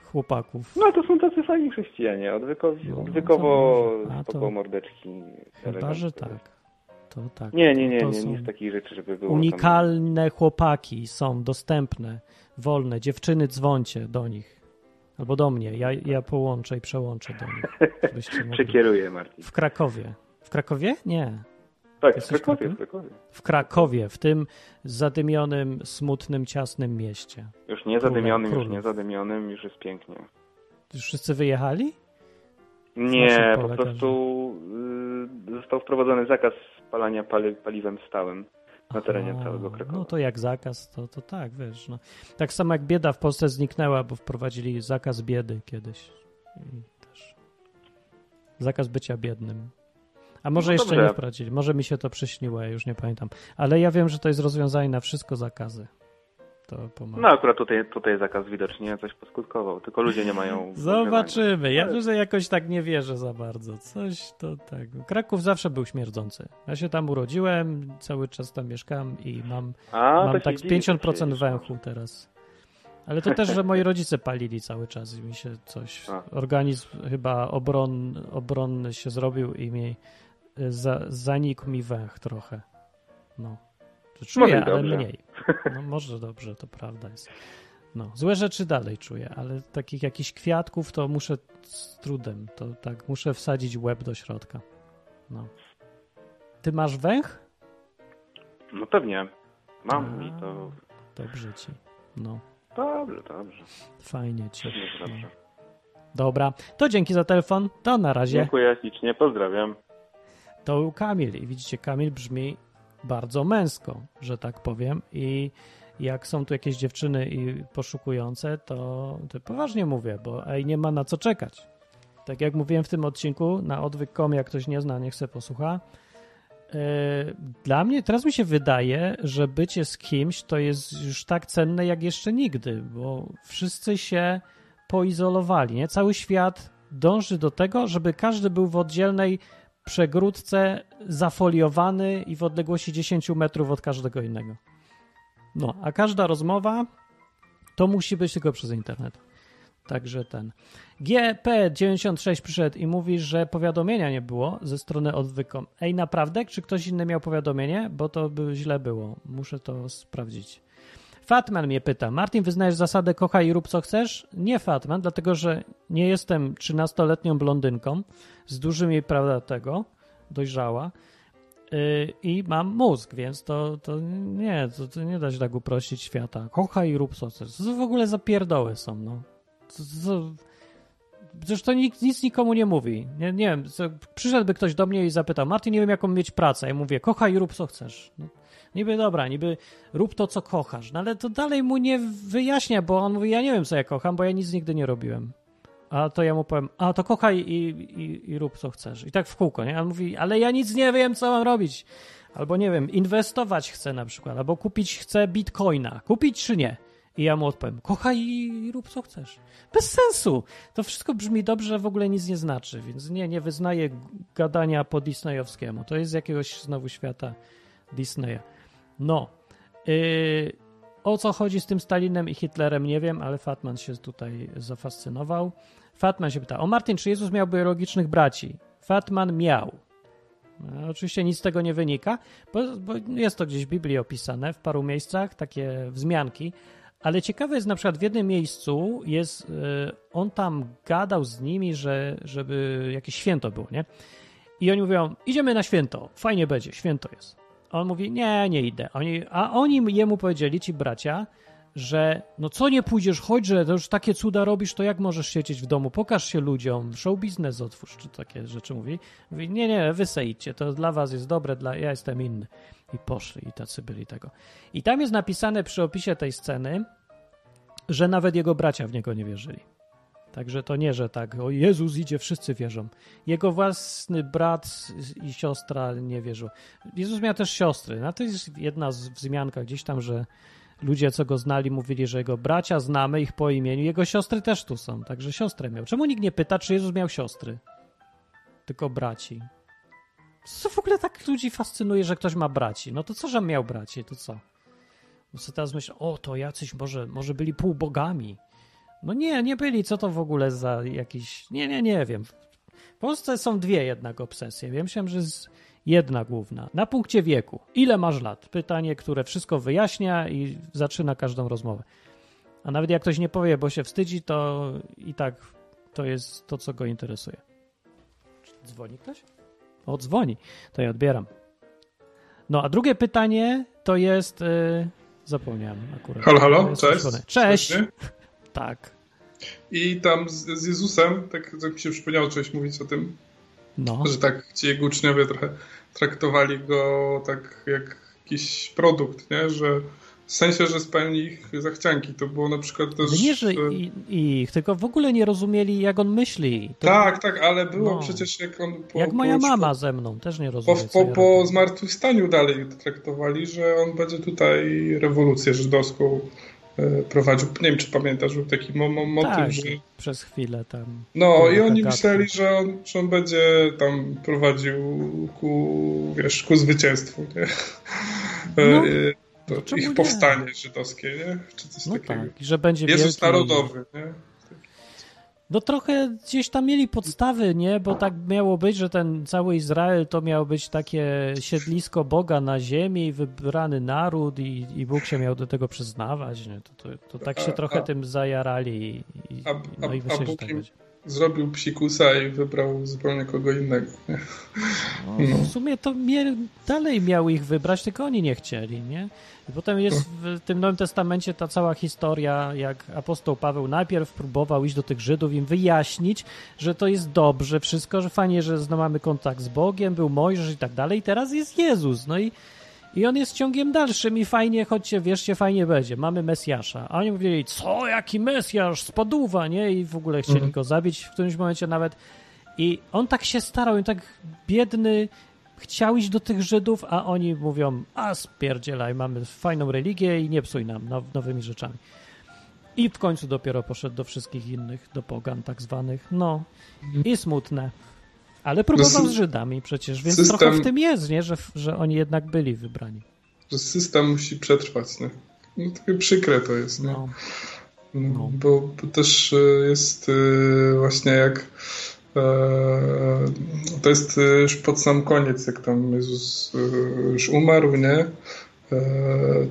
chłopaków. No to są tacy fajni chrześcijanie, odwykowi, No, odwykowo spoko mordeczki. Chyba, że tak. To tak. Nie, nie, nie, To nie, nie z takich rzeczy, żeby było tam- Unikalne chłopaki są dostępne, wolne. Dziewczyny, dzwoncie do nich. Albo do mnie. Ja, ja połączę i przełączę do nich. Przekieruję, Martin. W Krakowie. W Krakowie? Nie. Tak, w Krakowie, w Krakowie? W Krakowie, w tym zadymionym, smutnym, ciasnym mieście. Już nie zadymionym, już nie zadymionym, już jest pięknie. Już wszyscy wyjechali? Nie, po prostu y, został wprowadzony zakaz spalania pali, paliwem stałym na terenie całego Krakowa. No to jak zakaz, to, to tak, wiesz. No. Tak samo jak bieda w Polsce zniknęła, bo wprowadzili zakaz biedy kiedyś. I też zakaz bycia biednym. A może No jeszcze nie wprowadzili, może mi się to przyśniło, ja już nie pamiętam. Ale ja wiem, że to jest rozwiązanie na wszystko zakazy. To pomaga. No akurat tutaj, tutaj zakaz widocznie coś poskutkował, tylko ludzie nie mają... Zobaczymy. Ja że jakoś tak nie wierzę za bardzo. Coś to tak. Kraków zawsze był śmierdzący. Ja się tam urodziłem, cały czas tam mieszkam i mam, A, mam tak dziwisz, 50% przecież. węchu teraz. Ale to też, że moi rodzice palili cały czas i mi się coś. A. Organizm chyba obron, obronny się zrobił i mi za, zanikł mi węch trochę. No. To Może czuję, i ale dobrze. mniej. No może dobrze, to prawda jest. No, złe rzeczy dalej czuję, ale takich jakichś kwiatków to muszę z trudem, to tak, muszę wsadzić łeb do środka. No. Ty masz węch? No pewnie. Mam A. i to... Dobrze ci. No, Dobrze, dobrze. fajnie ci. Pewnie, dobrze. Dobra, to dzięki za telefon. To na razie. Dziękuję ślicznie, pozdrawiam. To był Kamil i widzicie, Kamil brzmi bardzo męsko, że tak powiem i jak są tu jakieś dziewczyny i poszukujące, to, to poważnie mówię, bo ej, nie ma na co czekać. Tak jak mówiłem w tym odcinku, na odwyk.com, jak ktoś nie zna, niech se posłucha. Yy, Dla mnie teraz mi się wydaje, że bycie z kimś to jest już tak cenne jak jeszcze nigdy, bo wszyscy się poizolowali. Nie? Cały świat dąży do tego, żeby każdy był w oddzielnej przegródce, zafoliowany i w odległości 10 metrów od każdego innego. No, a każda rozmowa to musi być tylko przez internet. Także ten. GP96 przyszedł i mówi, że powiadomienia nie było ze strony odwykom. Ej, naprawdę? Czy ktoś inny miał powiadomienie? Bo to by źle było. Muszę to sprawdzić. Fatman mnie pyta, Martin, wyznajesz zasadę kochaj i rób co chcesz? Nie Fatman, dlatego że nie jestem 13-letnią blondynką z dużymi, prawda, tego, dojrzała yy, i mam mózg, więc to, to nie, to, to, nie da się tak uprościć świata. Kochaj i rób co chcesz. To w ogóle za pierdoły są, no. To, to, Przecież to nic, nikomu nie mówi. Nie, nie wiem, przyszedłby ktoś do mnie i zapytał, Martin, nie wiem, jaką mieć pracę. Ja mówię, kochaj i rób co chcesz. No, niby dobra, niby rób to, co kochasz. No ale to dalej mu nie wyjaśnia, bo on mówi, ja nie wiem, co ja kocham, bo ja nic nigdy nie robiłem. A to ja mu powiem, a to kochaj i, i, i rób co chcesz. I tak w kółko, nie? A on mówi, ale ja nic nie wiem, co mam robić. Albo nie wiem, inwestować chcę na przykład, albo kupić chcę bitcoina. Kupić czy nie? I ja mu odpowiem, kochaj i rób co chcesz. Bez sensu. To wszystko brzmi dobrze, w ogóle nic nie znaczy, więc nie, nie wyznaję gadania po disneyowskiemu. To jest z jakiegoś znowu świata Disneya. No. Yy, o co chodzi z tym Stalinem i Hitlerem, nie wiem, ale Fatman się tutaj zafascynował. Fatman się pyta, o Martin, czy Jezus miał biologicznych braci? Fatman miał. No, oczywiście nic z tego nie wynika, bo, bo, jest to gdzieś w Biblii opisane w paru miejscach, takie wzmianki, ale ciekawe jest na przykład w jednym miejscu jest, yy, on tam gadał z nimi, że żeby jakieś święto było, nie? I oni mówią, idziemy na święto, fajnie będzie, święto jest. On mówi, nie, nie idę. Oni, a oni jemu powiedzieli, ci bracia, że no co nie pójdziesz, chodź, że to już takie cuda robisz, to jak możesz siedzieć w domu, pokaż się ludziom, show biznes otwórz, czy takie rzeczy mówi. Mówi, nie, nie, wy idźcie, to dla was jest dobre, dla, ja jestem inny. I poszli, i tacy byli tego. I tam jest napisane przy opisie tej sceny, że nawet jego bracia w niego nie wierzyli. Także to nie, że tak, o Jezus idzie, wszyscy wierzą. Jego własny brat i siostra nie wierzą. Jezus miał też siostry. No to jest jedna z wzmianka gdzieś tam, że ludzie, co go znali, mówili, że jego bracia znamy ich po imieniu. Jego siostry też tu są, także siostrę miał. Czemu nikt nie pyta, czy Jezus miał siostry? Tylko braci. Co w ogóle tak ludzi fascynuje, że ktoś ma braci? No to co, że miał braci, to co? No co teraz myślę, o, to jacyś może, może byli półbogami. No nie, nie byli. Co to w ogóle za jakiś... Nie, nie, nie wiem. W Polsce są dwie jednak obsesje. Wiem, myślałem, że jest jedna główna. Na punkcie wieku. Ile masz lat? Pytanie, które wszystko wyjaśnia i zaczyna każdą rozmowę. A nawet jak ktoś nie powie, bo się wstydzi, to i tak to jest to, co go interesuje. Dzwoni ktoś? O, dzwoni. To ja odbieram. No, a drugie pytanie to jest... Yy... Zapomniałem akurat. Halo, halo, cześć. Cześć. Tak. I tam z, z Jezusem, tak, tak mi się przypomniało coś mówić o tym, no. że tak ci jego uczniowie trochę traktowali go tak jak jakiś produkt, nie? Że w sensie, że spełni ich zachcianki. To było na przykład też... Nie, że ich, tylko w ogóle nie rozumieli, jak on myśli. To tak, tak, ale było no. przecież jak on... Po, jak moja po, mama ze mną, też nie rozumie. Po, po, po zmartwychwstaniu dalej traktowali, że on będzie tutaj rewolucję żydowską e, prowadził. Nie wiem, czy pamiętasz, był taki mo mo motyw, tak, że... przez chwilę tam... No i oni myśleli, że on, że on będzie tam prowadził ku, wiesz, ku zwycięstwu, nie? No. E, to ich powstanie nie? żydowskie, nie? Czy coś no takiego. Tak, że będzie Jezus wielki... narodowy, nie? No trochę gdzieś tam mieli podstawy, nie? Bo tak miało być, że ten cały Izrael to miało być takie siedlisko Boga na ziemi, wybrany naród i, i Bóg się miał do tego przyznawać, nie? To, to, to tak się a, trochę a, tym zajarali i, a, no i myślę, że tak będzie zrobił psikusa i wybrał zupełnie kogo innego. No, no. W sumie to dalej miał ich wybrać, tylko oni nie chcieli, nie? I potem jest w tym Nowym Testamencie ta cała historia, jak apostoł Paweł najpierw próbował iść do tych Żydów, im wyjaśnić, że to jest dobrze wszystko, że fajnie, że mamy kontakt z Bogiem, był Mojżesz i tak dalej, i teraz jest Jezus, no i i on jest ciągiem dalszym i fajnie, chodźcie, wierzcie, fajnie będzie. Mamy Mesjasza. A oni mówili, co, jaki Mesjasz, spoduwa, nie? I w ogóle chcieli mhm. go zabić w którymś momencie nawet. I on tak się starał, i tak biedny chciał iść do tych Żydów, a oni mówią, a spierdzielaj, mamy fajną religię i nie psuj nam now, nowymi rzeczami. I w końcu dopiero poszedł do wszystkich innych, do pogan tak zwanych. No, mhm. i smutne. Ale próbował z Żydami przecież, więc system, trochę w tym jest, nie? Że, że oni jednak byli wybrani. Że system musi przetrwać. Nie? No, takie przykre to jest. No. No, no. Bo, bo, też e, jest e, właśnie jak e, to jest już pod sam koniec, jak tam Jezus już umarł, nie?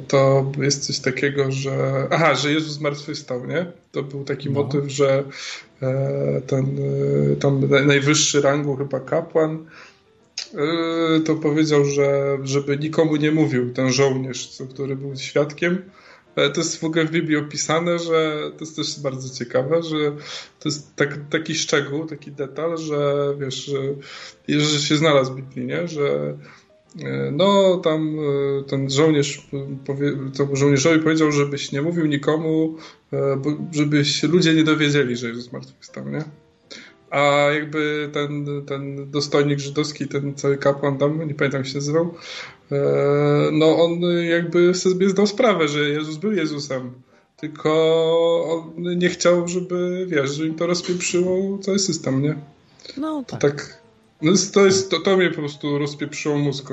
To jest coś takiego, że. Aha, że Jezus zmartwychwstał, nie? To był taki no. motyw, że ten tam najwyższy rangu chyba kapłan to powiedział, że żeby nikomu nie mówił ten żołnierz, który był świadkiem, to jest w ogóle w Biblii opisane, że to jest też bardzo ciekawe, że to jest tak, taki szczegół, taki detal, że wiesz, że, że się znalazł w Biblii, nie? że e, no tam e, ten żołnierz powie, to żołnierzowi powiedział, żebyś nie mówił nikomu, e, żebyś ludzie nie dowiedzieli, że Jezus zmartwychwstał, nie? a jakby ten, ten dostojnik żydowski, ten cały kapłan tam, nie pamiętam jak się nazywał, e, no on jakby sobie zdał sprawę, że Jezus był Jezusem, tylko on nie chciał, żeby, wiesz, że im to rozpieprzyło cały system, nie? No tak. To tak no to, jest, to, to mnie po prostu rozpieprzyło mózg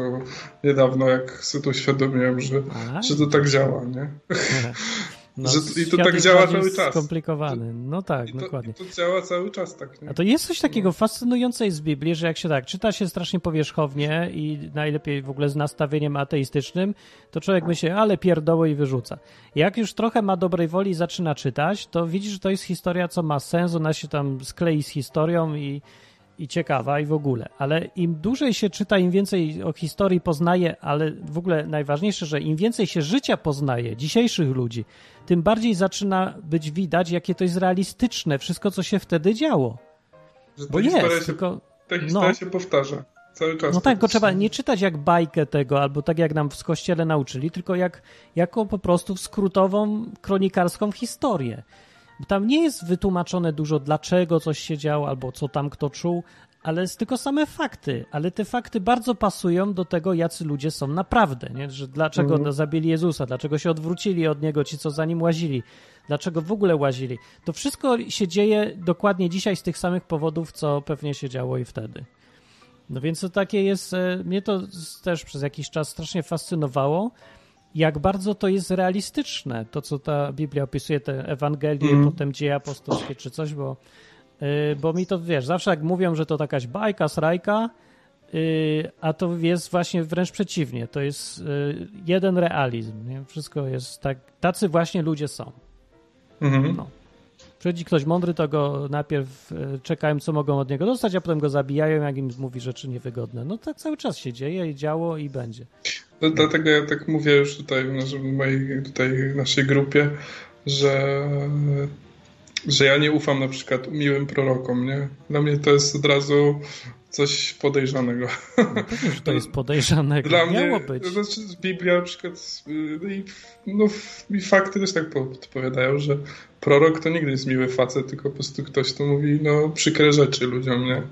niedawno, jak sobie to uświadomiłem, że, że to tak działa, nie? No, że, I to tak działa cały czas. skomplikowany. No tak, to, dokładnie. to działa cały czas tak. Nie? A to jest coś takiego no. fascynującego z Biblii, że jak się tak czyta się strasznie powierzchownie i najlepiej w ogóle z nastawieniem ateistycznym, to człowiek myśli, ale pierdoły i wyrzuca. Jak już trochę ma dobrej woli i zaczyna czytać, to widzi, że to jest historia, co ma sens, ona się tam sklei z historią i i ciekawa i w ogóle. Ale im dłużej się czyta, im więcej o historii poznaje, ale w ogóle najważniejsze, że im więcej się życia poznaje, dzisiejszych ludzi, tym bardziej zaczyna być widać, jakie to jest realistyczne, wszystko, co się wtedy działo. Że Bo jest, się, tylko... Ta historia no, się powtarza. Cały czas. No tak, tylko trzeba nie czytać jak bajkę tego, albo tak jak nam w kościele nauczyli, tylko jak, jako po prostu skrótową, kronikarską historię. Tam nie jest wytłumaczone dużo, dlaczego coś się działo, albo co tam kto czuł, ale jest tylko same fakty. Ale te fakty bardzo pasują do tego, jacy ludzie są naprawdę. Nie? Że dlaczego mm. zabili Jezusa, dlaczego się odwrócili od niego ci, co za nim łazili, dlaczego w ogóle łazili. To wszystko się dzieje dokładnie dzisiaj z tych samych powodów, co pewnie się działo i wtedy. No więc to takie jest, e, mnie to też przez jakiś czas strasznie fascynowało, jak bardzo to jest realistyczne, to co ta Biblia opisuje, te Ewangelie, mm. potem dzieje apostolskie czy coś, bo, yy, bo mi to, wiesz, zawsze jak mówią, że to jakaś bajka, srajka, yy, a to jest właśnie wręcz przeciwnie, to jest yy, jeden realizm, nie? wszystko jest tak, tacy właśnie ludzie są. Mm. No. Przychodzi ktoś mądry, to go najpierw e, czekają, co mogą od niego dostać, a potem go zabijają, jak im mówi rzeczy niewygodne. No tak cały czas się dzieje i działo i będzie. No, dlatego ja tak mówię już tutaj w mojej tutaj naszej grupie, że, że ja nie ufam na przykład miłym prorokom, nie? Dla mnie to jest od razu coś podejrzanego. No pewnie, że to jest podejrzanego. Dla Miało mnie, być. Znaczy Biblia na przykład no i, no, i fakty też tak podpowiadają, że prorok to nigdy jest miły facet, tylko po prostu ktoś, kto mówi no przykre rzeczy ludziom, nie?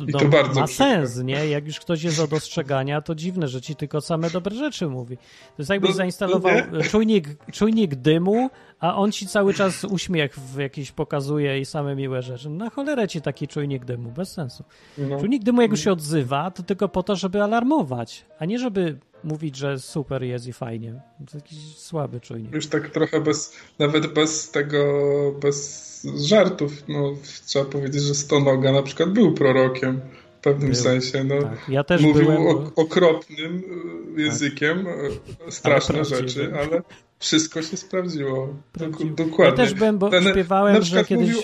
I to no, bardzo ma sens, nie? Jak już ktoś jest od ostrzegania, to dziwne, że ci tylko same dobre rzeczy mówi. To jest jakbyś no, zainstalował czujnik, czujnik dymu, a on ci cały czas uśmiech w jakiś pokazuje i same miłe rzeczy. Na cholerę ci taki czujnik dymu, bez sensu. No. Czujnik dymu, jak już się odzywa, to tylko po to, żeby alarmować, a nie żeby mówić, że super jest i fajnie. To jakiś słaby czujnik. Już tak trochę bez, nawet bez tego, bez żartów, no trzeba powiedzieć, że Stonoga na przykład był prorokiem w pewnym był. sensie. No, tak. ja też mówił byłem, bo... okropnym e, językiem, tak. straszne ale rzeczy, ale wszystko się sprawdziło. Dokładnie. Ja też byłem, bo Ten, śpiewałem, na przykład kiedyś... Mówił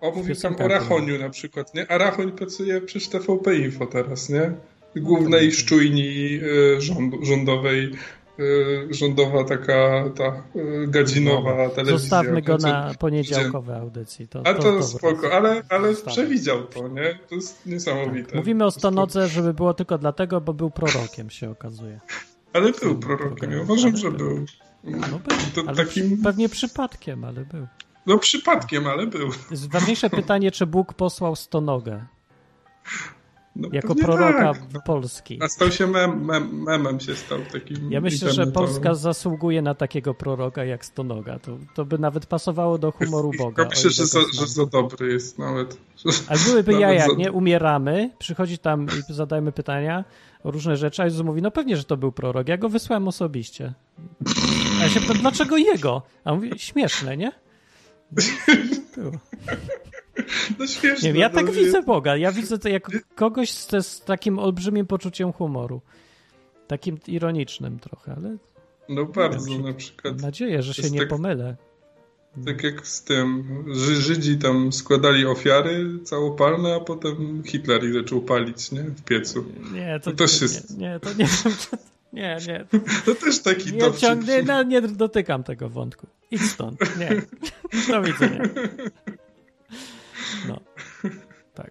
o, o mówił tam o Rachoniu na przykład, nie? A Rachoń pracuje przy TVP Info teraz, nie? Głównej szczujni e, rząd, rządowej Y, rządowa taka ta y, gadzinowa no, telewizja. Zostawmy go na poniedziałkowe audycji. To, A to, to spoko, ale, ale przewidział to, nie? To jest niesamowite. Tak. Mówimy o Stonodze, żeby było tylko dlatego, bo był prorokiem, się okazuje. Ale był prorokiem, ja uważam, że był. No był, to takim... pewnie przypadkiem, ale był. No przypadkiem, ale był. Ważniejsze pytanie, czy Bóg posłał Stonogę. No, jako proroka tak. No. Polski. A stał się mem, mem, memem, się stał takim. Ja myślę, że Polska zasługuje na takiego proroka jak Stonoga. To, to by nawet pasowało do humoru Boga. Ja myślę, że za, że za dobry jest nawet. Ale byłyby ja, jak za... nie umieramy, przychodzi tam i zadajmy pytania o różne rzeczy, a Jezus mówi, no pewnie, że to był prorok. Ja go wysłałem osobiście. A ja się pytam, dlaczego jego? A on mówi, śmieszne, nie? Było. No śmieszne. Nie, ja tak no, widzę Boga. Ja widzę to jako kogoś z, z takim olbrzymim poczuciem humoru. Takim ironicznym trochę, ale... No bardzo, wiem, na przykład. Mam nadzieję, że się nie tak, pomylę. Tak jak z tym, Żydzi tam składali ofiary całopalne, a potem Hitler ich zaczął palić, nie? W piecu. Nie, to, to też jest... Nie, nie, to nie Nie, nie. To też taki nie, ciągnie, no, nie dotykam tego wątku. Idź stąd. Nie. Do widzenia. No. Tak.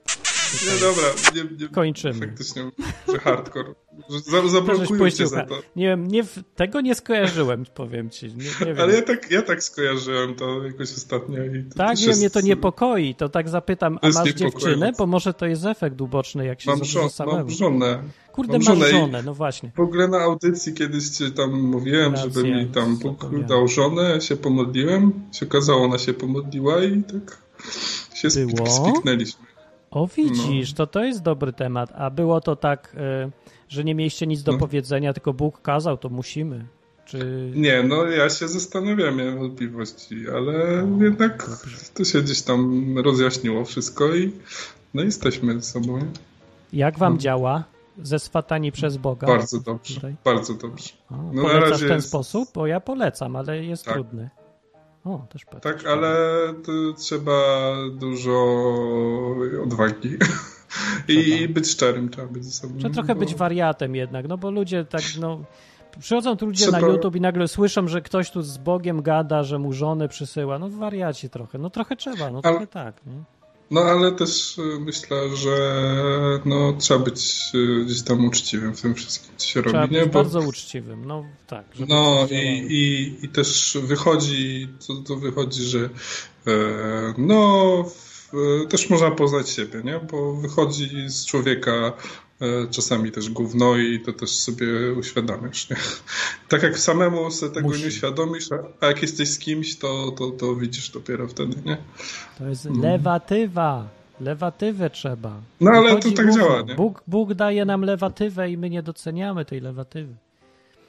Nie, dobra. Nie, nie, Kończymy. Faktycznie, że hardcore. Że zablokujcie za to. Nie wiem, nie, tego nie skojarzyłem, powiem ci. Nie, nie Ale ja tak, ja tak skojarzyłem to jakoś ostatnio. I to tak, nie, jest... mnie to niepokoi. To tak zapytam, a masz dziewczynę? Bo może to jest efekt uboczny, jak się mam żo- samemu. Mam żonę. Kurde, mam żonę, żonę, no właśnie. W ogóle na audycji kiedyś ci tam mówiłem, Racja, żeby mi tam Bóg dał żonę, się pomodliłem. Się okazało, ona się pomodliła i tak się Było? spiknęliśmy. O widzisz, no. to to jest dobry temat. A było to tak, y, że nie mieliście nic do no. powiedzenia, tylko Bóg kazał, to musimy. Czy... Nie, no ja się zastanawiam, miałem wątpliwości, ale o, jednak dobrze. to się gdzieś tam rozjaśniło wszystko i no jesteśmy ze sobą. Jak wam no. działa? Ze swatani przez Boga? Bardzo dobrze, Tutaj? bardzo dobrze. no polecasz w ten jest... sposób? Bo ja polecam, ale jest tak. trudny. O, też Tak, ale trzeba dużo odwagi. I być szczerym trzeba być ze sobą. Trzeba trochę bo... być wariatem jednak, no bo ludzie tak, no... Przychodzą tu ludzie trzeba... na YouTube i nagle słyszą, że ktoś tu z Bogiem gada, że mu żony przysyła. No wariacie trochę. No trochę trzeba, no trochę tak. Nie? No ale też y, myślę, że no, trzeba być y, gdzieś tam uczciwym w tym wszystkim, co się trzeba robi. Być Bo... bardzo uczciwym, no tak. No i, i, i też wychodzi, to, to wychodzi, że e, no w, też można poznać siebie, nie? Bo wychodzi z człowieka E, czasami też gówno i to też sobie uświadamiasz. Nie? Tak jak samemu sobie tego Musi. nie uświadomisz, a jak jesteś z kimś, to, to, to widzisz dopiero wtedy, nie? To jest mm. lewatywa. Lewatywę trzeba. No ale Wychodzi to tak gówno. działa, nie? Bóg, Bóg daje nam lewatywę i my nie doceniamy tej lewatywy.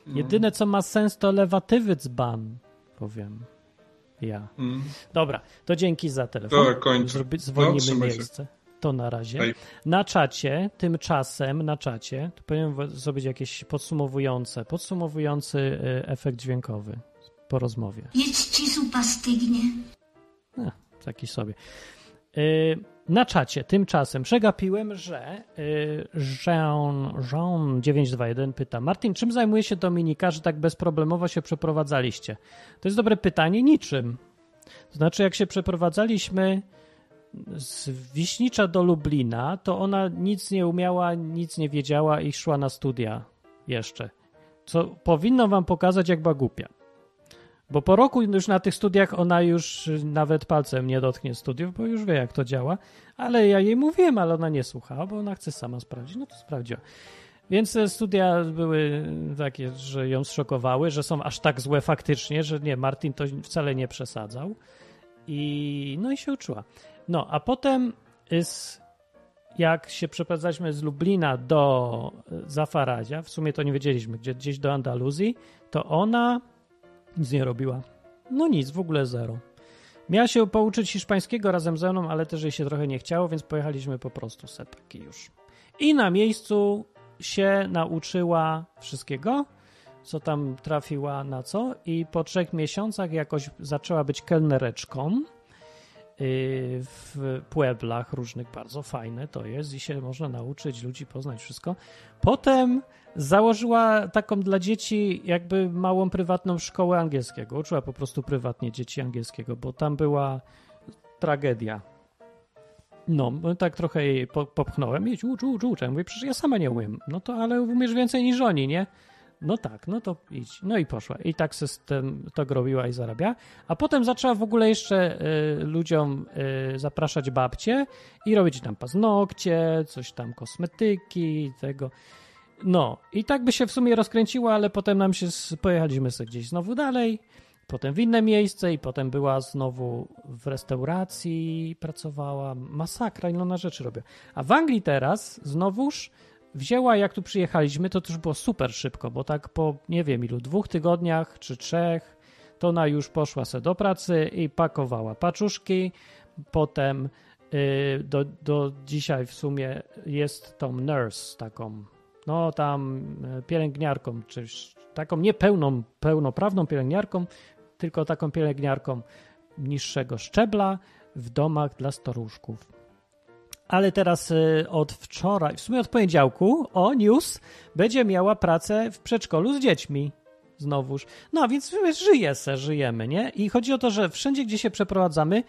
No. Jedyne, co ma sens, to lewatywy dzban, powiem. Ja. Mm. Dobra, to dzięki za telefon. To kończę. Zwolnimy no, miejsce. To na razie. Na czacie, tymczasem na czacie, to powinienem zrobić jakieś podsumowujące, podsumowujący y, efekt dźwiękowy po rozmowie. Jedź ci zupa stygnie. No, taki sobie. Y, na czacie tymczasem przegapiłem, że Jean, Jean 921 pyta Martin, czym zajmuje się Dominika, że tak bezproblemowo się przeprowadzaliście? To jest dobre pytanie, niczym. To znaczy, jak się przeprowadzaliśmy z Wiśnicza do Lublina, to ona nic nie umiała, nic nie wiedziała i szła na studia jeszcze. Co powinno wam pokazać, jak była głupia. Bo po roku już na tych studiach ona już nawet palcem nie dotknie studiów, bo już wie, jak to działa. Ale ja jej mówiłem, ale ona nie słuchała, bo ona chce sama sprawdzić. No to sprawdziła. Więc studia były takie, że ją zszokowały, że są aż tak złe faktycznie, że nie, Martin to wcale nie przesadzał. I no i się uczyła. No, a potem jak się przeprowadzaliśmy z Lublina do Zafaradzia, w sumie to nie wiedzieliśmy, gdzie, gdzieś do Andaluzji, to ona nic nie robiła. No nic, w ogóle zero. Miała się pouczyć hiszpańskiego razem ze mną, ale też jej się trochę nie chciało, więc pojechaliśmy po prostu setaki już. I na miejscu się nauczyła wszystkiego, co tam trafiła na co i po trzech miesiącach jakoś zaczęła być kelnereczką w pueblach różnych, bardzo fajne to jest i się można nauczyć ludzi, poznać wszystko. Potem założyła taką dla dzieci jakby małą prywatną szkołę angielskiego. Uczyła po prostu prywatnie dzieci angielskiego, bo tam była tragedia. No, tak trochę jej popchnąłem. Jedź, ucz, ucz, ucz. Ja mówię, przecież ja sama nie umiem. No to, ale umiesz więcej niż oni, nie? No tak, no to idź. No i poszła. I tak system to robiła i zarabia. A potem zaczęła w ogóle jeszcze y, ludziom y, zapraszać babcie i robić tam paznokcie, coś tam kosmetyki, tego. No i tak by się w sumie rozkręciła, ale potem nam się, pojechaliśmy sobie gdzieś znowu dalej, potem w inne miejsce i potem była znowu w restauracji, pracowała. Masakra, ilona rzeczy robię. A w Anglii teraz znowuż wzięła, jak tu przyjechaliśmy, to już było super szybko, bo tak po, nie wiem ilu, dwóch tygodniach czy trzech, to ona już poszła se do pracy i pakowała paczuszki, potem y, do, do dzisiaj w sumie jest tą nurse taką, no tam e, pielęgniarką, czy taką niepełną, pełnoprawną pielęgniarką, tylko taką pielęgniarką niższego szczebla w domach dla staruszków. Ale teraz e, od wczoraj, w sumie od poniedziałku, o news, będzie miała pracę w przedszkolu z dziećmi. Znowuż. No, więc żyje se, żyjemy, nie? I chodzi o to, że wszędzie, gdzie się przeprowadzamy,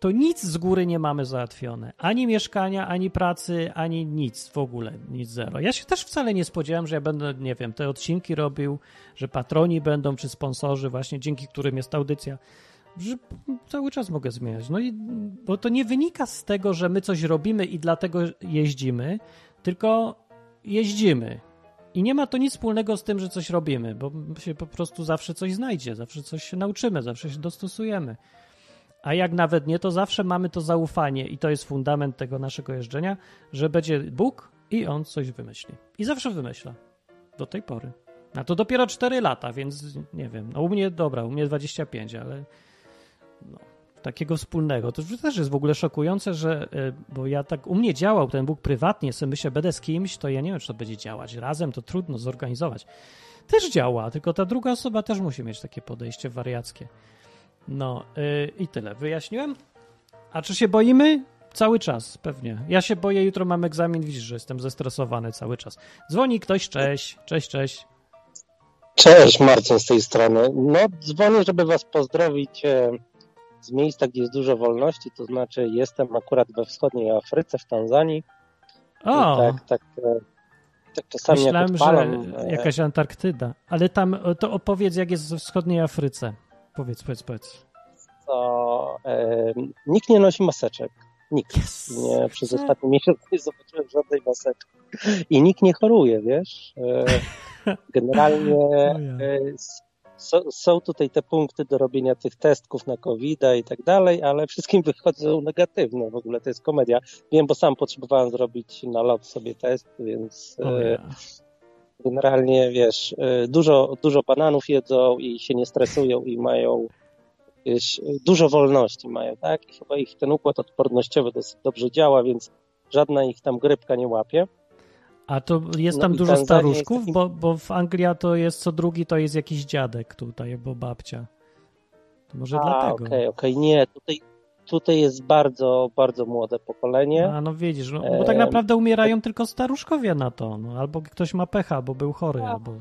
to nic z góry nie mamy załatwione. Ani mieszkania, ani pracy, ani nic w ogóle, nic zero. Ja się też wcale nie spodziewałem, że ja będę, nie wiem, te odcinki robił, że patroni będą, czy sponsorzy właśnie, dzięki którym jest audycja, cały czas mogę zmieniać. No i, bo to nie wynika z tego, że my coś robimy i dlatego jeździmy, tylko jeździmy. I nie ma to nic wspólnego z tym, że coś robimy, bo się po prostu zawsze coś znajdzie, zawsze coś się nauczymy, zawsze się dostosujemy. A jak nawet nie, to zawsze mamy to zaufanie i to jest fundament tego naszego jeżdżenia, że będzie Bóg i On coś wymyśli. I zawsze wymyśla. Do tej pory. A to dopiero 4 lata, więc nie wiem. No u mnie, dobra, u mnie 25, ale no, takiego wspólnego. To też jest w ogóle szokujące, że, e, bo ja tak, u mnie działał ten Bóg prywatnie, sobie myślę, będę z kimś, to ja nie wiem, czy to będzie działać. Razem to trudno zorganizować. Też działa, tylko ta druga osoba też musi mieć takie podejście wariackie. No yy, i tyle. Wyjaśniłem? A czy się boimy? Cały czas, pewnie. Ja się boję, jutro mam egzamin, widzisz, że jestem zestresowany cały czas. Dzwoni ktoś, cześć, cześć, cześć. Cześć, Marcin z tej strony. No, dzwonię, żeby was pozdrowić e, z miejsca, gdzie jest dużo wolności, to znaczy jestem akurat we wschodniej Afryce, w Tanzanii. O! tak, tak, e, tak czasami Myślałem, odpalam, że e, jakaś Antarktyda. Ale tam, to opowiedz, jak jest we wschodniej Afryce. Powiedz, powiedz, powiedz. To e, nikt nie nosi maseczek. Nikt. Yes. Nie, przez ostatni miesiąc nie zobaczyłem żadnej maseczki. I nikt nie choruje, wiesz. E, generalnie e, so, są tutaj te punkty do robienia tych testów na covid i tak dalej, ale wszystkim wychodzą negatywne. W ogóle to jest komedia. Wiem, bo sam potrzebowałem zrobić na lot sobie test, więc e, generalnie wiesz, e, dużo, dużo bananów jedzą i się nie stresują i mają jakieś, dużo wolności mają, tak? I chyba ich ten układ odpornościowy dosyć dobrze działa, więc żadna ich tam grypka nie łapie. A to jest tam no dużo staruszków, taki... bo, bo w Anglii to jest co drugi to jest jakiś dziadek tutaj, bo babcia. To może A, dlatego. Okej, okay, okej, okay. nie, tutaj, tutaj jest bardzo, bardzo młode pokolenie. A no widzisz, no, bo tak naprawdę umierają tylko staruszkowie na to, no, albo ktoś ma pecha, bo był chory, tak. albo,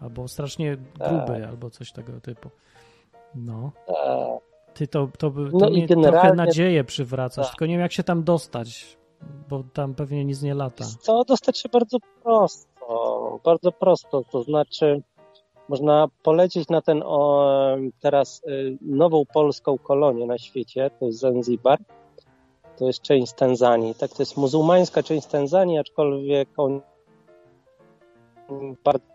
albo strasznie gruby, tak. albo coś tego typu. No. Tak. Ty to, to, to, to no mnie trochę nadzieję przywracasz, tak. tylko nie wiem jak się tam dostać, bo tam pewnie nic nie lata. Co, dostać się bardzo prosto, bardzo prosto, to znaczy można polecieć na ten o, teraz y, nową polską kolonię na świecie, to jest Zanzibar, to jest część Tanzanii, tak, to jest muzułmańska część Tanzanii, aczkolwiek on bardzo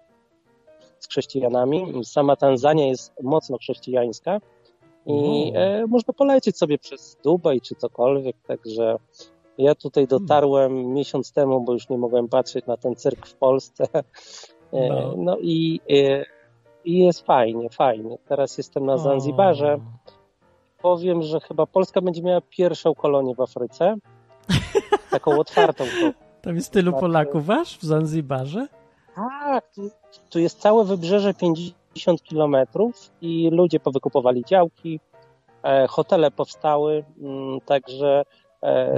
z chrześcijanami. Sama Tanzania jest mocno chrześcijańska i e, można polecieć sobie przez Dubaj czy cokolwiek, także ja tutaj hmm. dotarłem miesiąc temu, bo już nie mogłem patrzeć na ten cyrk w Polsce. E, no, no i, e, i jest fajnie, fajnie. Teraz jestem na Zanzibarze. Powiem, że chyba Polska będzie miała pierwszą kolonię w Afryce. Taką otwartą. Tam jest tylu Polaków wasz w Zanzibarze? Tak, tu, tu jest całe wybrzeże 50 kilometrów i ludzie powykupowali działki, e, hotele powstały, mm, także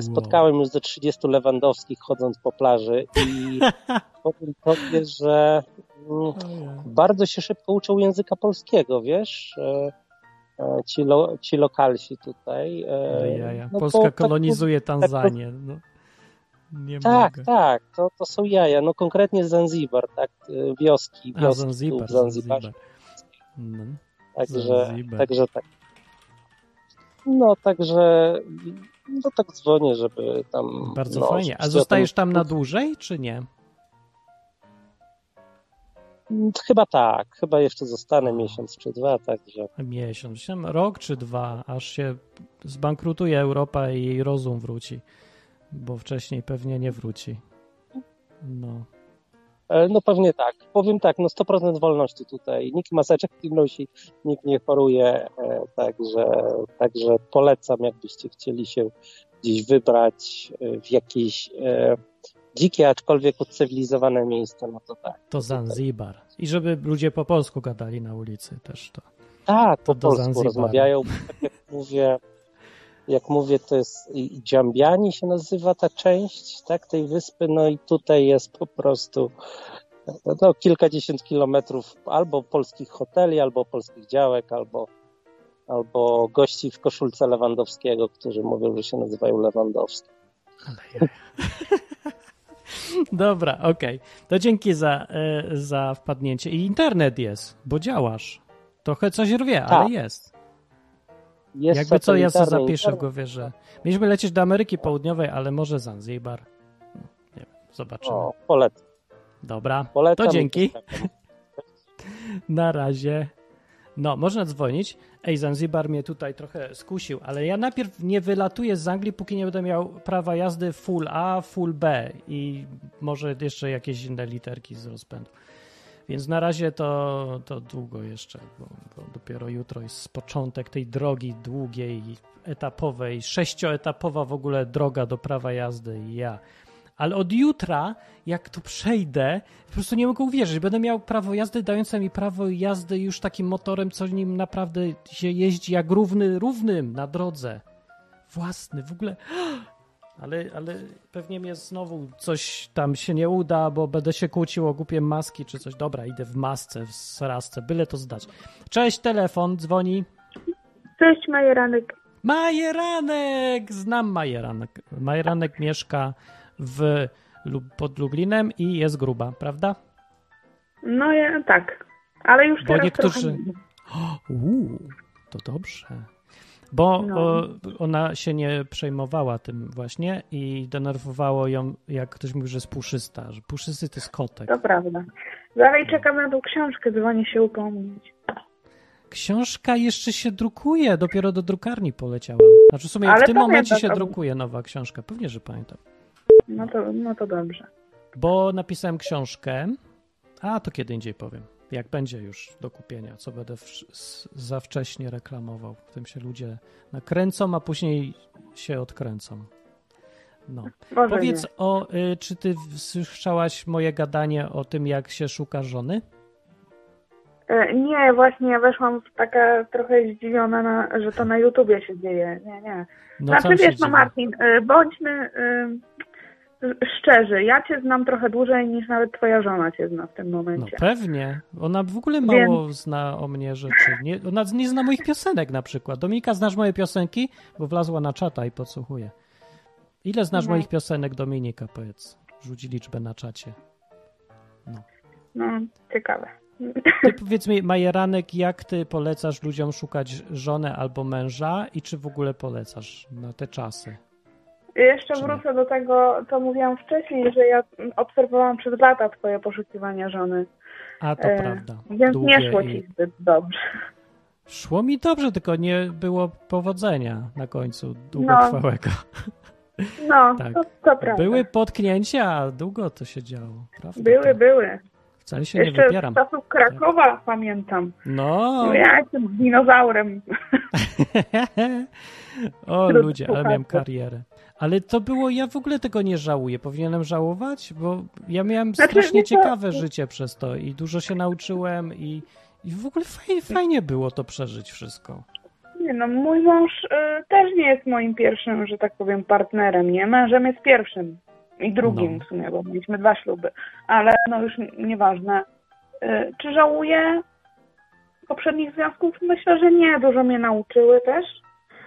spotkałem już ze 30 Lewandowskich chodząc po plaży i powiem tobie, że mm, bardzo się szybko uczą języka polskiego, wiesz? E, e, ci, lo, ci lokalsi tutaj. Ja, ja. No Polska tak kolonizuje tak, Tanzanię. No. Nie tak, mogę. tak, to, to są jaja. No konkretnie Zanzibar, tak, wioski, wioski A, Zanzibar, Zanzibar. Zanzibar. No. Także, Zanzibar. także tak. No, także no tak dzwonię, żeby tam... Bardzo no, fajnie. A zostajesz tam na dłużej, czy nie? Chyba tak. Chyba jeszcze zostanę miesiąc czy dwa, także... Miesiąc. Rok czy dwa, aż się zbankrutuje Europa i jej rozum wróci. Bo wcześniej pewnie nie wróci. No. E, no pewnie tak. Powiem tak, no 100% wolności tutaj. Nikt maseczek nie nosi, nikt nie choruje, e, także, także polecam, jakbyście chcieli się gdzieś wybrać e, w jakieś, dzikie, aczkolwiek ucywilizowane miejsce, no to tak. To Zanzibar. I żeby ludzie po polsku gadali na ulicy też to. Tak, po polsku Zanzibar. rozmawiają. Tak jak mówię, jak mówię, to jest Dziambiani się nazywa ta część, tak, tej wyspy, no i tutaj jest po prostu no, kilkadziesiąt kilometrów albo polskich hoteli, albo polskich działek, albo, albo gości w koszulce Lewandowskiego, którzy mówią, że się nazywają Lewandowski. Dobra, okej. Okay. To dzięki za, e, za wpadnięcie. I internet jest, bo działasz. Trochę coś rwie, tak. ale jest. Jest Jakby co, ja sobie zapiszę w głowie, że mieliśmy lecieć do Ameryki Południowej, ale może Zanzibar. No, nie wiem, zobaczymy. O, polecam. Dobra, Polecam to dzięki. Na razie. No, można dzwonić. Ej, Zanzibar mnie tutaj trochę skusił, ale ja najpierw nie wylatuję z Anglii, póki nie będę miał prawa jazdy full A, full B i może jeszcze jakieś inne literki z rozpędu. Więc na razie to, to długo jeszcze, bo, bo dopiero jutro jest początek tej drogi długiej, etapowej, sześcioetapowa w ogóle droga do prawa jazdy i ja ale od jutra, jak to przejdę, po prostu nie mogę uwierzyć. Będę miał prawo jazdy dające mi prawo jazdy już takim motorem, co nim naprawdę się jeździ jak równy równym na drodze. Własny, w ogóle. Ale, ale pewnie mnie znowu coś tam się nie uda, bo będę się kłócił o głupie maski czy coś. Dobra, idę w masce, w sarasce, byle to zdać. Cześć, telefon, dzwoni. Cześć, Majeranek. Majeranek! Znam Majeranek. Majeranek mieszka w, pod Lublinem i jest gruba, prawda? No ja, tak, ale już Bo teraz niektórzy... Uuu, to dobrze. Bo no. ona się nie przejmowała tym właśnie i denerwowało ją, jak ktoś mówi, że jest puszysta, że puszysty to jest kotek. To prawda. Dalej czekam na tą książkę, dzwonię się upomnieć. Książka jeszcze się drukuje, dopiero do drukarni poleciała. Znaczy w sumie Ale w tym momencie się drukuje nowa książka. Pewnie, że pamiętam. No to, no to dobrze. Bo napisałem książkę, a to kiedy indziej powiem. Jak będzie już do kupienia, co będę w, za wcześnie reklamował. W tym się ludzie nakręcą, a później się odkręcą. No. Może Powiedz, o, y, czy ty słyszałaś moje gadanie o tym, jak się szuka żony? E, nie, właśnie ja weszłam taka trochę zdziwiona, na, że to na YouTubie się dzieje. Nie, nie. No, znaczy wiesz, no Martin, y, bądźmy, y, szczerze, ja cię znam trochę dłużej niż nawet twoja żona cię zna w tym momencie. No pewnie. Ona w ogóle mało Więc... zna o mnie rzeczy. Nie, ona nie zna moich piosenek na przykład. Dominika, znasz moje piosenki? Bo wlazła na czata i podsłuchuje. Ile znasz no. moich piosenek, Dominika, powiedz? Rzuci liczbę na czacie. No, no ciekawe. Ty powiedz mi, Majeranek, jak ty polecasz ludziom szukać żony albo męża i czy w ogóle polecasz na te czasy? Jeszcze wrócę do tego, co mówiłam wcześniej, że ja obserwowałam przez lata twoje poszukiwania żony. A to e, prawda. Więc Długie nie szło ci i... zbyt dobrze. Szło mi dobrze, tylko nie było powodzenia na końcu długotrwałego. No, no tak. to, to prawda. Były potknięcia, a długo to się działo. Prawda? Były, były. Wcale się Jeszcze nie wypieram. z czasów Krakowa tak. pamiętam. No. no. Ja jestem dinozaurem. o ludzie, ale miałem karierę. Ale to było, ja w ogóle tego nie żałuję. Powinienem żałować, bo ja miałem znaczy, strasznie ciekawe to... życie przez to i dużo się nauczyłem i, i w ogóle fajnie, fajnie było to przeżyć wszystko. Nie no, mój mąż y, też nie jest moim pierwszym, że tak powiem, partnerem, nie? Mężem jest pierwszym i drugim no. w sumie, bo mieliśmy dwa śluby. Ale no już nieważne. Y, czy żałuję poprzednich związków? Myślę, że nie. Dużo mnie nauczyły też.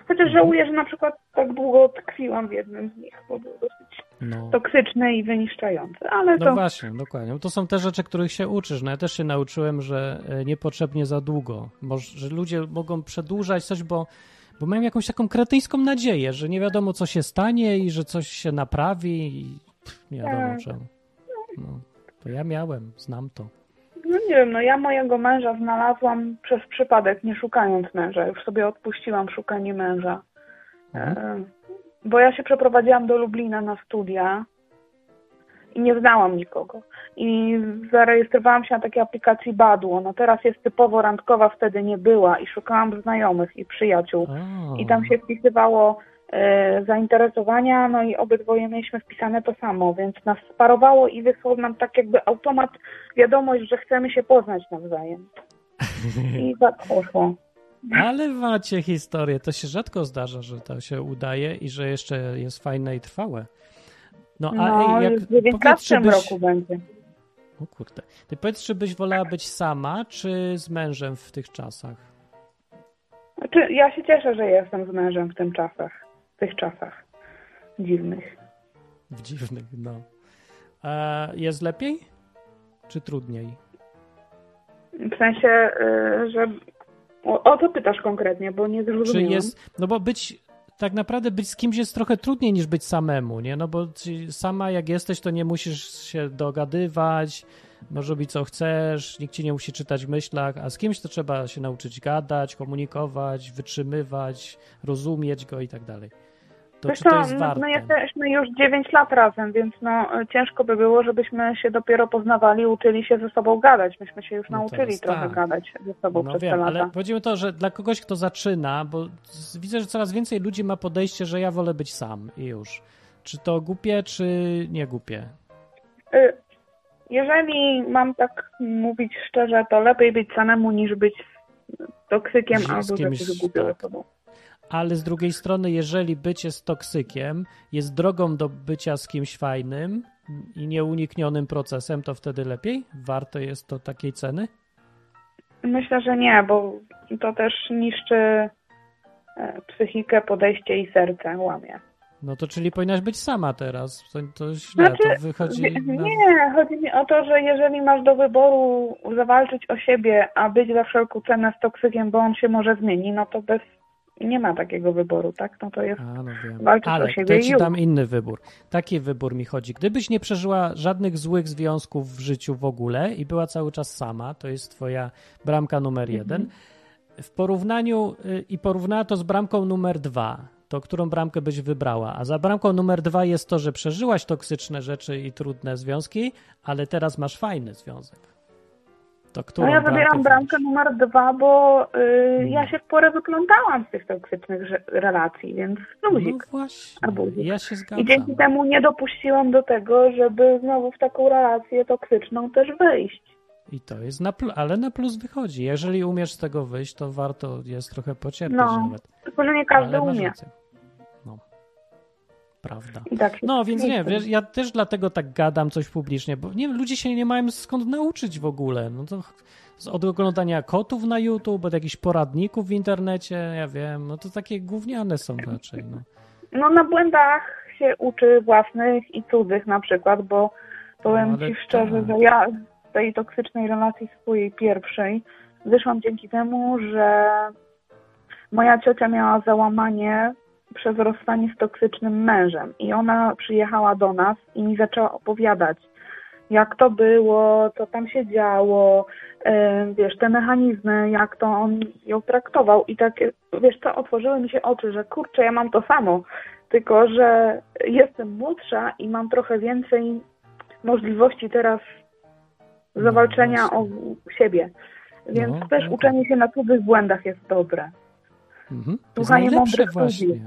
Chociaż mhm. żałuję, że na przykład tak długo tkwiłam w jednym z nich, bo był dosyć no. toksyczny i wyniszczający. Ale no to... właśnie, dokładnie. To są te rzeczy, których się uczysz. No ja też się nauczyłem, że e, niepotrzebnie za długo. Może, że ludzie mogą przedłużać coś, bo, bo mają jakąś taką kretyńską nadzieję, że nie wiadomo, co się stanie i że coś się naprawi i nie wiadomo tak. czemu. No, to ja miałem, znam to. No nie wiem, no ja mojego męża znalazłam przez przypadek, nie szukając męża. Już sobie odpuściłam szukanie męża. Mhm. E, bo ja się przeprowadziłam do Lublina na studia i nie znałam nikogo. I zarejestrowałam się na takiej aplikacji Badu. Ona teraz jest typowo randkowa, wtedy nie była i szukałam znajomych i przyjaciół. I tam się wpisywało zainteresowania, no i obydwoje mieliśmy wpisane to samo, więc nas sparowało i wysłał nam tak jakby automat wiadomość, że chcemy się poznać nawzajem. I tak poszło. Ale macie historię. To się rzadko zdarza, że to się udaje i że jeszcze jest fajne i trwałe. No, a no, jak w 19 byś... roku będzie. O kurde. Ty powiedz, czy byś wolała być sama, czy z mężem w tych czasach? Znaczy, ja się cieszę, że jestem z mężem w tym czasach. W tych czasach dziwnych. W dziwnych, no. A jest lepiej, czy trudniej? W sensie, y, że o, o to pytasz konkretnie, bo nie zrozumiałam. Czy jest, no bo być, tak naprawdę być z kimś jest trochę trudniej niż być samemu, nie? No bo sama jak jesteś, to nie musisz się dogadywać, możesz robić co chcesz, nikt ci nie musi czytać w myślach, a z kimś to trzeba się nauczyć gadać, komunikować, wytrzymywać, rozumieć go i tak dalej. To, czy to jest warte? My jesteśmy już 9 lat razem, więc no, ciężko by było, żebyśmy się dopiero poznawali, uczyli się ze sobą gadać. Myśmy się już no nauczyli trochę tak. gadać ze sobą no przez wiem, te lata. Ale powiedzmy to, że dla kogoś, kto zaczyna, bo widzę, że coraz więcej ludzi ma podejście, że ja wolę być sam i już. Czy to głupie, czy nie głupie? Y, jeżeli mam tak mówić szczerze, to lepiej być samemu niż być toksykiem albo kimś, głupią tak. osobą ale z drugiej strony, jeżeli bycie z toksykiem jest drogą do bycia z kimś fajnym i nieuniknionym procesem, to wtedy lepiej? Warto jest to takiej ceny? Myślę, że nie, bo to też niszczy e, psychikę, podejście i serce łamie. No to czyli powinnaś być sama teraz. To, to źle, znaczy, to wychodzi... Nie, chodzi mi o to, że jeżeli masz do wyboru zawalczyć o siebie, a być za wszelką cenę z toksykiem, bo on się może zmieni, no to bez nie ma takiego wyboru, tak? No to jest A, no Ale o siebie to ci dam inny wybór. Taki wybór mi chodzi. Gdybyś nie przeżyła żadnych złych związków w życiu w ogóle i była cały czas sama, to jest twoja bramka numer mhm. jeden. W porównaniu y, i porównała to z bramką numer dwa, to którą bramkę byś wybrała? A za bramką numer dwa jest to, że przeżyłaś toksyczne rzeczy i trudne związki, ale teraz masz fajny związek. To którą no ja wybieram bramkę numer dwa, bo yy, ja się w porę wyplątałam z tych toksycznych relacji, więc luzik. No właśnie, ja się zgadzam. I dzięki temu nie dopuściłam do tego, żeby znowu w taką relację toksyczną też wyjść. I to jest na plus, ale na plus wychodzi. Jeżeli umiesz z tego wyjść, to warto jest trochę pocierpieć no, nawet. Tylko, że nie każdy umie. Prawda. Tak no, więc nie, wiesz, ja też dlatego tak gadam coś publicznie, bo nie, ludzie się nie mają skąd nauczyć w ogóle. No to od oglądania kotów na YouTube, od jakichś poradników w internecie, ja wiem, no to takie gówniane są raczej. No, no na błędach się uczy własnych i cudzych na przykład, bo powiem no, Ci szczerze, że ja z tej toksycznej relacji swojej pierwszej wyszłam dzięki temu, że moja ciocia miała załamanie przez rozstanie z toksycznym mężem i ona przyjechała do nas i mi zaczęła opowiadać, jak to było, co tam się działo, wiesz, te mechanizmy, jak to on ją traktował i tak, wiesz co, otworzyły mi się oczy, że kurczę, ja mam to samo, tylko że jestem młodsza i mam trochę więcej możliwości teraz zawalczenia no, o siebie. Więc no, też no, uczenie się na cudzych błędach jest dobre. Mhm. Słuchanie mądrych właśnie. ludzi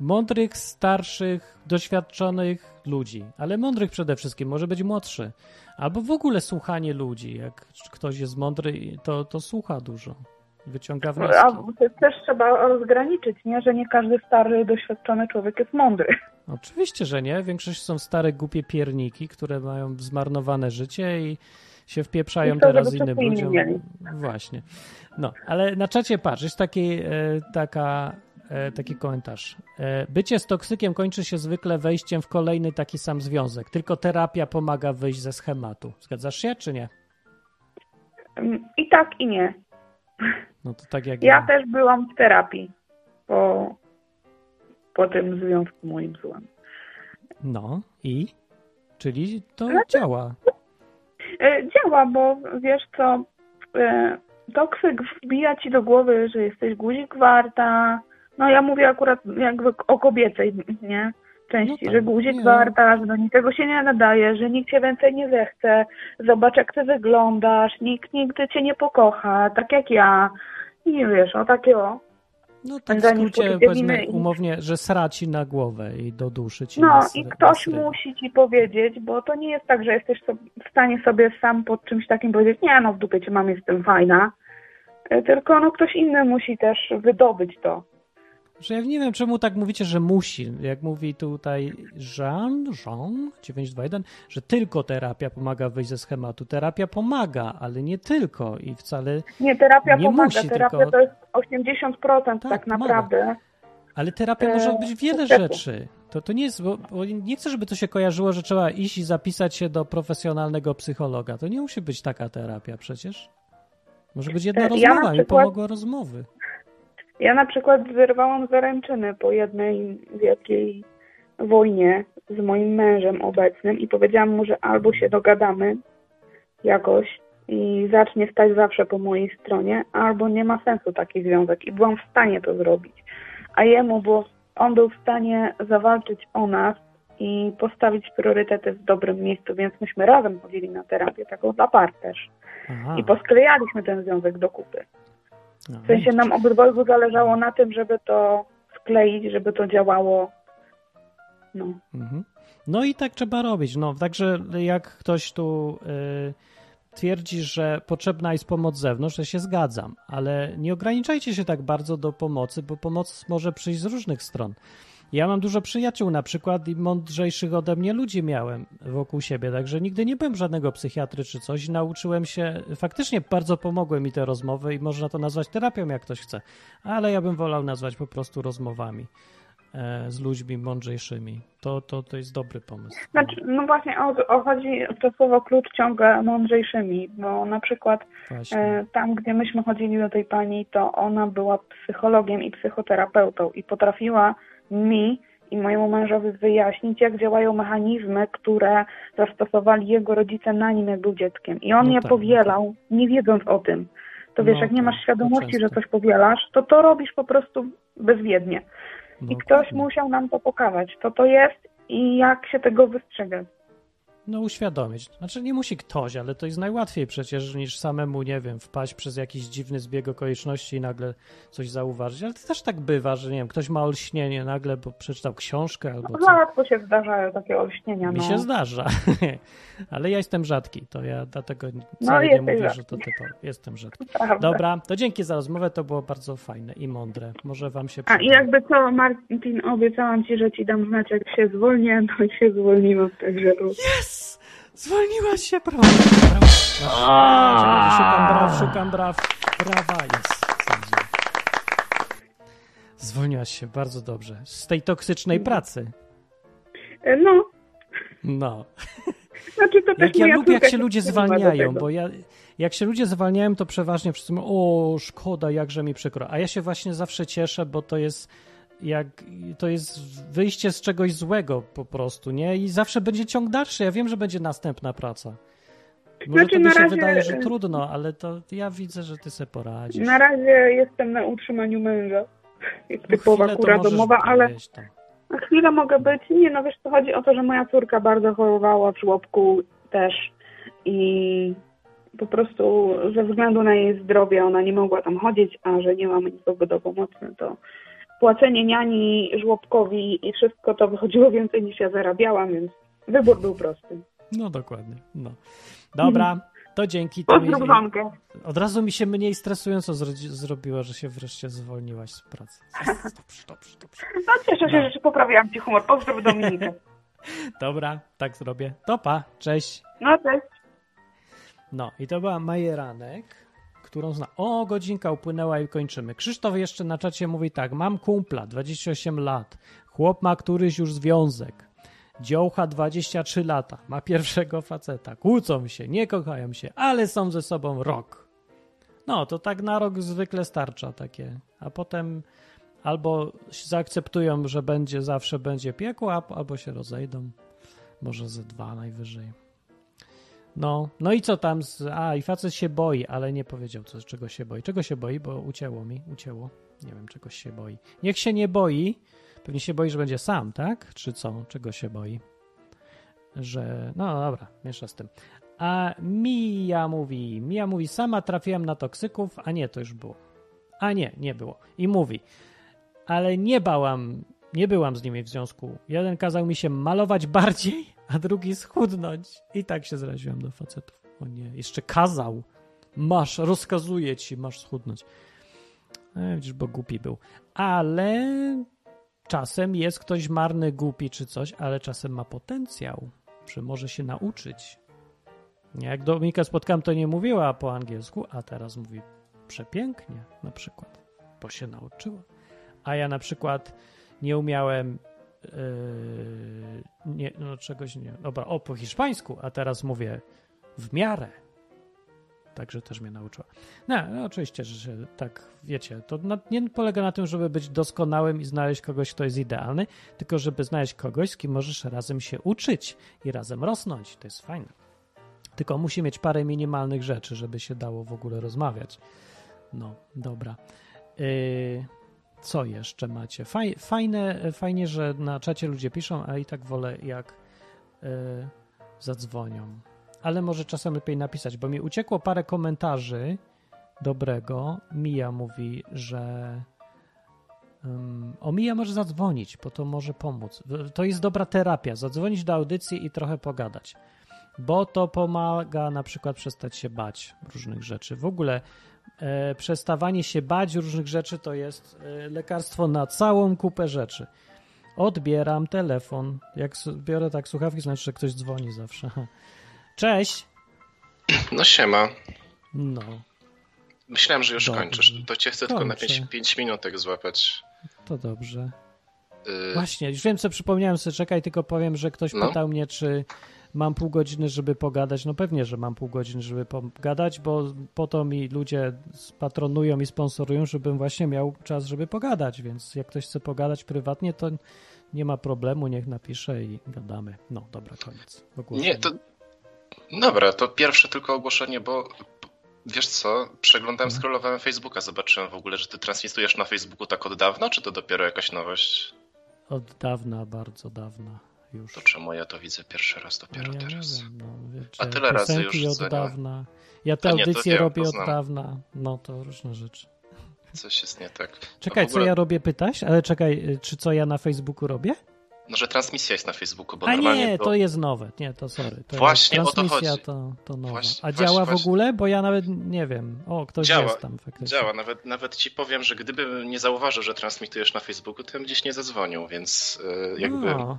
Mądrych, starszych, doświadczonych ludzi, ale mądrych przede wszystkim, może być młodszy. Albo w ogóle słuchanie ludzi. Jak ktoś jest mądry, to, to słucha dużo. Wyciąga wnioski. A też trzeba rozgraniczyć, nie? że nie każdy stary, doświadczony człowiek jest mądry. Oczywiście, że nie. Większość są stare, głupie pierniki, które mają zmarnowane życie i się wpieprzają teraz innym ludziom. Właśnie. No, ale na czacie patrz, jest taki, e, taka, e, taki komentarz. E, bycie z toksykiem kończy się zwykle wejściem w kolejny taki sam związek, tylko terapia pomaga wyjść ze schematu. Zgadzasz się, czy nie? I tak, i nie. No to tak jak ja. Ja też byłam w terapii po, po tym związku moim złym. No i? Czyli to znaczy, działa. Działa, bo wiesz co, toksyk wbija ci do głowy, że jesteś guzik warta. No ja mówię akurat jakby o kobiecej, nie? Części, no tak, że guzik nie. warta, że do niczego się nie nadaje, że nikt cię więcej nie zechce. Zobacz jak ty wyglądasz, nikt nigdy cię nie pokocha, tak jak ja. I wiesz, o takie o. No tak w skrócie powiedzmy umownie, że sraci na głowę i do duszy ci No i ktoś musi ci powiedzieć, bo to nie jest tak, że jesteś w stanie sobie sam pod czymś takim powiedzieć, nie no w dupie cię mam, jestem fajna, e, tylko no ktoś inny musi też wydobyć to. Że ja nie wiem, czemu tak mówicie, że musi. Jak mówi tutaj Jean, Jean 921, że tylko terapia pomaga wyjść ze schematu. Terapia pomaga, ale nie tylko i wcale. Nie, terapia nie pomaga. Musi, terapia tylko... to jest 80% tak, tak naprawdę. Ale terapia e... może być wiele rzeczy. To, to nie jest, bo, bo, nie chcę, żeby to się kojarzyło, że trzeba iść i zapisać się do profesjonalnego psychologa. To nie musi być taka terapia przecież. Może być jedna e, ja rozmowa przykład... i pomogła rozmowy. Ja na przykład wyrwałam zaręczyny po jednej wielkiej wojnie z moim mężem obecnym i powiedziałam mu, że albo się dogadamy jakoś i zacznie stać zawsze po mojej stronie, albo nie ma sensu taki związek i byłam w stanie to zrobić. A jemu, bo on był w stanie zawalczyć o nas i postawić priorytety w dobrym miejscu, więc myśmy razem chodzili na terapię, taką dla par też. Aha. I posklejaliśmy ten związek do kupy. No, w sensie nam obydwoju zależało na tym, żeby to skleić, żeby to działało. No. Mhm. No i tak trzeba robić. No, także jak ktoś tu y, twierdzi, że potrzebna jest pomoc z zewnątrz, to się zgadzam, ale nie ograniczajcie się tak bardzo do pomocy, bo pomoc może przyjść z różnych stron. Ja mam dużo przyjaciół na przykład i mądrzejszych ode mnie ludzi miałem wokół siebie, także nigdy nie byłem żadnego psychiatry czy coś. Nauczyłem się, faktycznie bardzo pomogły mi te rozmowy i można to nazwać terapią, jak ktoś chce, ale ja bym wolał nazwać po prostu rozmowami e, z ludźmi mądrzejszymi. To, to, to jest dobry pomysł. Znaczy, no właśnie o, o chodzi to słowo klucz ciągle mądrzejszymi, bo na przykład e, tam, gdzie myśmy chodzili do tej pani, to ona była psychologiem i psychoterapeutą i potrafiła mi i mojemu mężowi wyjaśnić, jak działają mechanizmy, które zastosowali jego rodzice na nim, jak był dzieckiem. I on no je tak, powielał, no tak. nie wiedząc o tym. To wiesz, no jak nie masz tak, świadomości, że coś powielasz, to to robisz po prostu bezwiednie. I no ktoś tak. musiał nam to pokazać, co to jest i jak się tego wystrzegać no uświadomić. Znaczy nie musi ktoś, ale to jest najłatwiej przecież niż samemu, nie wiem, wpaść przez jakiś dziwny zbieg okoliczności i nagle coś zauważyć. Ale to też tak bywa, że nie wiem, ktoś ma olśnienie nagle, bo przeczytał książkę albo no, Rzadko się zdarzają takie olśnienia. Mi no. się zdarza, ale ja jestem rzadki, to ja dlatego wcale no, nie mówię, rzadki. że to typowo. Jestem rzadki. Dobra, to dzięki za rozmowę, to było bardzo fajne i mądre. Może wam się. A i jakby co, Martin, obiecałam ci, że ci dam znać, jak się zwolnię, no i się zwolniłam, także... Yes! Zwolniłaś się, brawo. Szukam braw, szukam braw. Brawa jest. Zwolniłaś się, bardzo dobrze. Z tej toksycznej pracy. No. No. Znaczy, to jak ja lubię, jak się ludzie zwalniają, bo ja, jak się ludzie zwalniają, to przeważnie wszyscy mówią, o, szkoda, jakże mi przykro. A ja się właśnie zawsze cieszę, bo to jest jak to jest wyjście z czegoś złego po prostu, nie? I zawsze będzie ciąg dalszy. Ja wiem, że będzie następna praca. Może znaczy, to się razie... wydaje, że trudno, ale to ja widzę, że ty sobie poradzisz. Na razie jestem na utrzymaniu męża. Jest no typowa kura domowa, ale na chwilę mogę być. Nie, no wiesz, to chodzi o to, że moja córka bardzo chorowała w żłobku też i po prostu ze względu na jej zdrowie ona nie mogła tam chodzić, a że nie mamy nikogo do pomocy, to płacenie niani żłobkowi i wszystko to wychodziło więcej niż ja zarabiałam, więc wybór był prosty. No dokładnie. No. Dobra, mhm. to dzięki. To mi, od razu mi się mniej stresująco zro zrobiło, że się wreszcie zwolniłaś z pracy. Dobrze, dobrze, dobrze. No cieszę się, no. że poprawiłam ci humor. Pozdrow Dominikę. Dobra, tak zrobię. Topa, cześć. No, cześć. No i to była Majeranek którą zna. O, godzinka upłynęła i kończymy. Krzysztof jeszcze na czacie mówi tak. Mam kumpla, 28 lat. Chłop ma któryś już związek. Dziołcha 23 lata. Ma pierwszego faceta. Kłócą się, nie kochają się, ale są ze sobą rok. No, to tak na rok zwykle starcza takie. A potem albo zaakceptują, że będzie zawsze będzie piekło, albo się rozejdą. Może ze dwa najwyżej. No, no i co tam? Z... A, i facet się boi, ale nie powiedział, co, czego się boi. Czego się boi, bo ucięło mi, ucięło. Nie wiem, czegoś się boi. Niech się nie boi. Pewnie się boi, że będzie sam, tak? Czy co? Czego się boi? Że. No dobra, miesza z tym. A Mia mówi, Mia mówi, sama trafiłem na toksyków, a nie, to już było. A nie, nie było. I mówi, ale nie bałam, nie byłam z nimi w związku. Jeden kazał mi się malować bardziej, a drugi schudnąć. I tak się zraziłem do facetów. O nie, jeszcze kazał. Masz, rozkazuje ci, masz schudnąć. E, widzisz, bo głupi był. Ale czasem jest ktoś marny, głupi czy coś, ale czasem ma potencjał, że może się nauczyć. Jak Dominika spotkałem, to nie mówiła po angielsku, a teraz mówi przepięknie na przykład, bo się nauczyła. A ja na przykład nie umiałem yy, nie, no czegoś nie, dobra, o po hiszpańsku, a teraz mówię w miarę. Także też mnie nauczyła. No, no oczywiście, że tak, wiecie, to na, nie polega na tym, żeby być doskonałym i znaleźć kogoś, kto jest idealny, tylko żeby znaleźć kogoś, z kim możesz razem się uczyć i razem rosnąć. To jest fajne. Tylko musi mieć parę minimalnych rzeczy, żeby się dało w ogóle rozmawiać. No, dobra. Yy, co jeszcze macie? Faj, fajne, fajnie, że na czacie ludzie piszą, a i tak wolę, jak yy, zadzwonią. Ale może czasem lepiej napisać, bo mi uciekło parę komentarzy dobrego. Mija mówi, że um, o Mija może zadzwonić, bo to może pomóc. To jest dobra terapia. Zadzwonić do audycji i trochę pogadać bo to pomaga na przykład przestać się bać różnych rzeczy. W ogóle e, przestawanie się bać różnych rzeczy to jest e, lekarstwo na całą kupę rzeczy. Odbieram telefon. Jak biorę tak słuchawki, znaczy, że ktoś dzwoni zawsze. Cześć. No siema. No. Myślałem, że już dobrze. kończysz. To cię chcę Kończę. tylko na 5 minutek złapać. To dobrze. Y... Właśnie, już wiem, co przypomniałem sobie. Czekaj, tylko powiem, że ktoś no. pytał mnie, czy mam pół godziny, żeby pogadać. No pewnie, że mam pół godziny, żeby pogadać, bo po to mi ludzie patronują i sponsorują, żebym właśnie miał czas, żeby pogadać, więc jak ktoś chce pogadać prywatnie, to nie ma problemu, niech napisze i gadamy. No, dobra, koniec. Nie, to dobra, to pierwsze tylko ogłoszenie, bo Wiesz co, przeglądałem, mhm. scrollowałem Facebooka, zobaczyłem w ogóle, że ty transmitujesz na Facebooku tak od dawna, czy to dopiero jakaś nowość? Od dawna, bardzo dawna już. To czemu ja to widzę pierwszy raz dopiero no, ja teraz? Wiem, no, wiecie, A tyle razy już od dawna. Ja te audycje robię od dawna. No to różne rzeczy. Coś jest nie tak. Czekaj, ogóle... co ja robię, pytaś? Ale czekaj, y, czy co ja na Facebooku robię? No, że transmisja jest na Facebooku, bo A normalnie nie, to... to jest nowe. Nie, to sorry. To właśnie o to chodzi. To, to nowa. Właśnie, A działa właśnie, w ogóle? Bo ja nawet nie wiem. O, ktoś działa, jest tam faktycznie. Działa. Nawet, nawet ci powiem, że gdyby nie zauważył, że transmitujesz na Facebooku, to bym gdzieś nie zadzwonił, więc yy, jakby... No.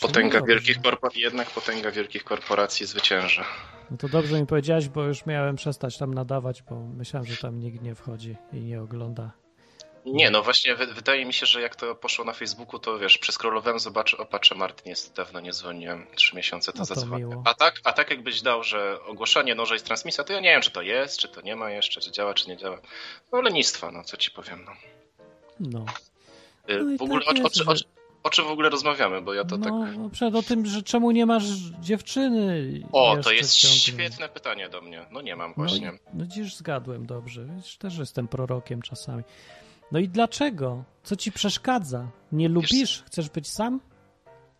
Potęga wielkich korporacji, jednak potęga wielkich korporacji zwycięża. No to dobrze mi powiedziałeś, bo już miałem przestać tam nadawać, bo myślałem, że tam nikt nie wchodzi i nie ogląda. Nie, no właśnie wydaje mi się, że jak to poszło na Facebooku, to wiesz, przeskrolowałem, zobaczę, o patrzę, Martin jest dawno nie dzwoniłem, trzy miesiące to, no zadzwonię. A tak, a tak jakbyś dał, że ogłoszenie, no, że jest transmisja, to ja nie wiem, czy to jest, czy to nie ma jeszcze, czy działa, czy nie działa. No lenistwa, no co ci powiem, no. No. Y, no w ogóle tak jest, o, o, o, czym w ogóle rozmawiamy, bo ja to no, tak... No przed o tym, że czemu nie masz dziewczyny O, to jest świetne pytanie do mnie. No nie mam no właśnie. No, no dziś zgadłem dobrze. Wiesz, też jestem prorokiem czasami. No i dlaczego? Co ci przeszkadza? Nie lubisz? Wiesz, Chcesz być sam?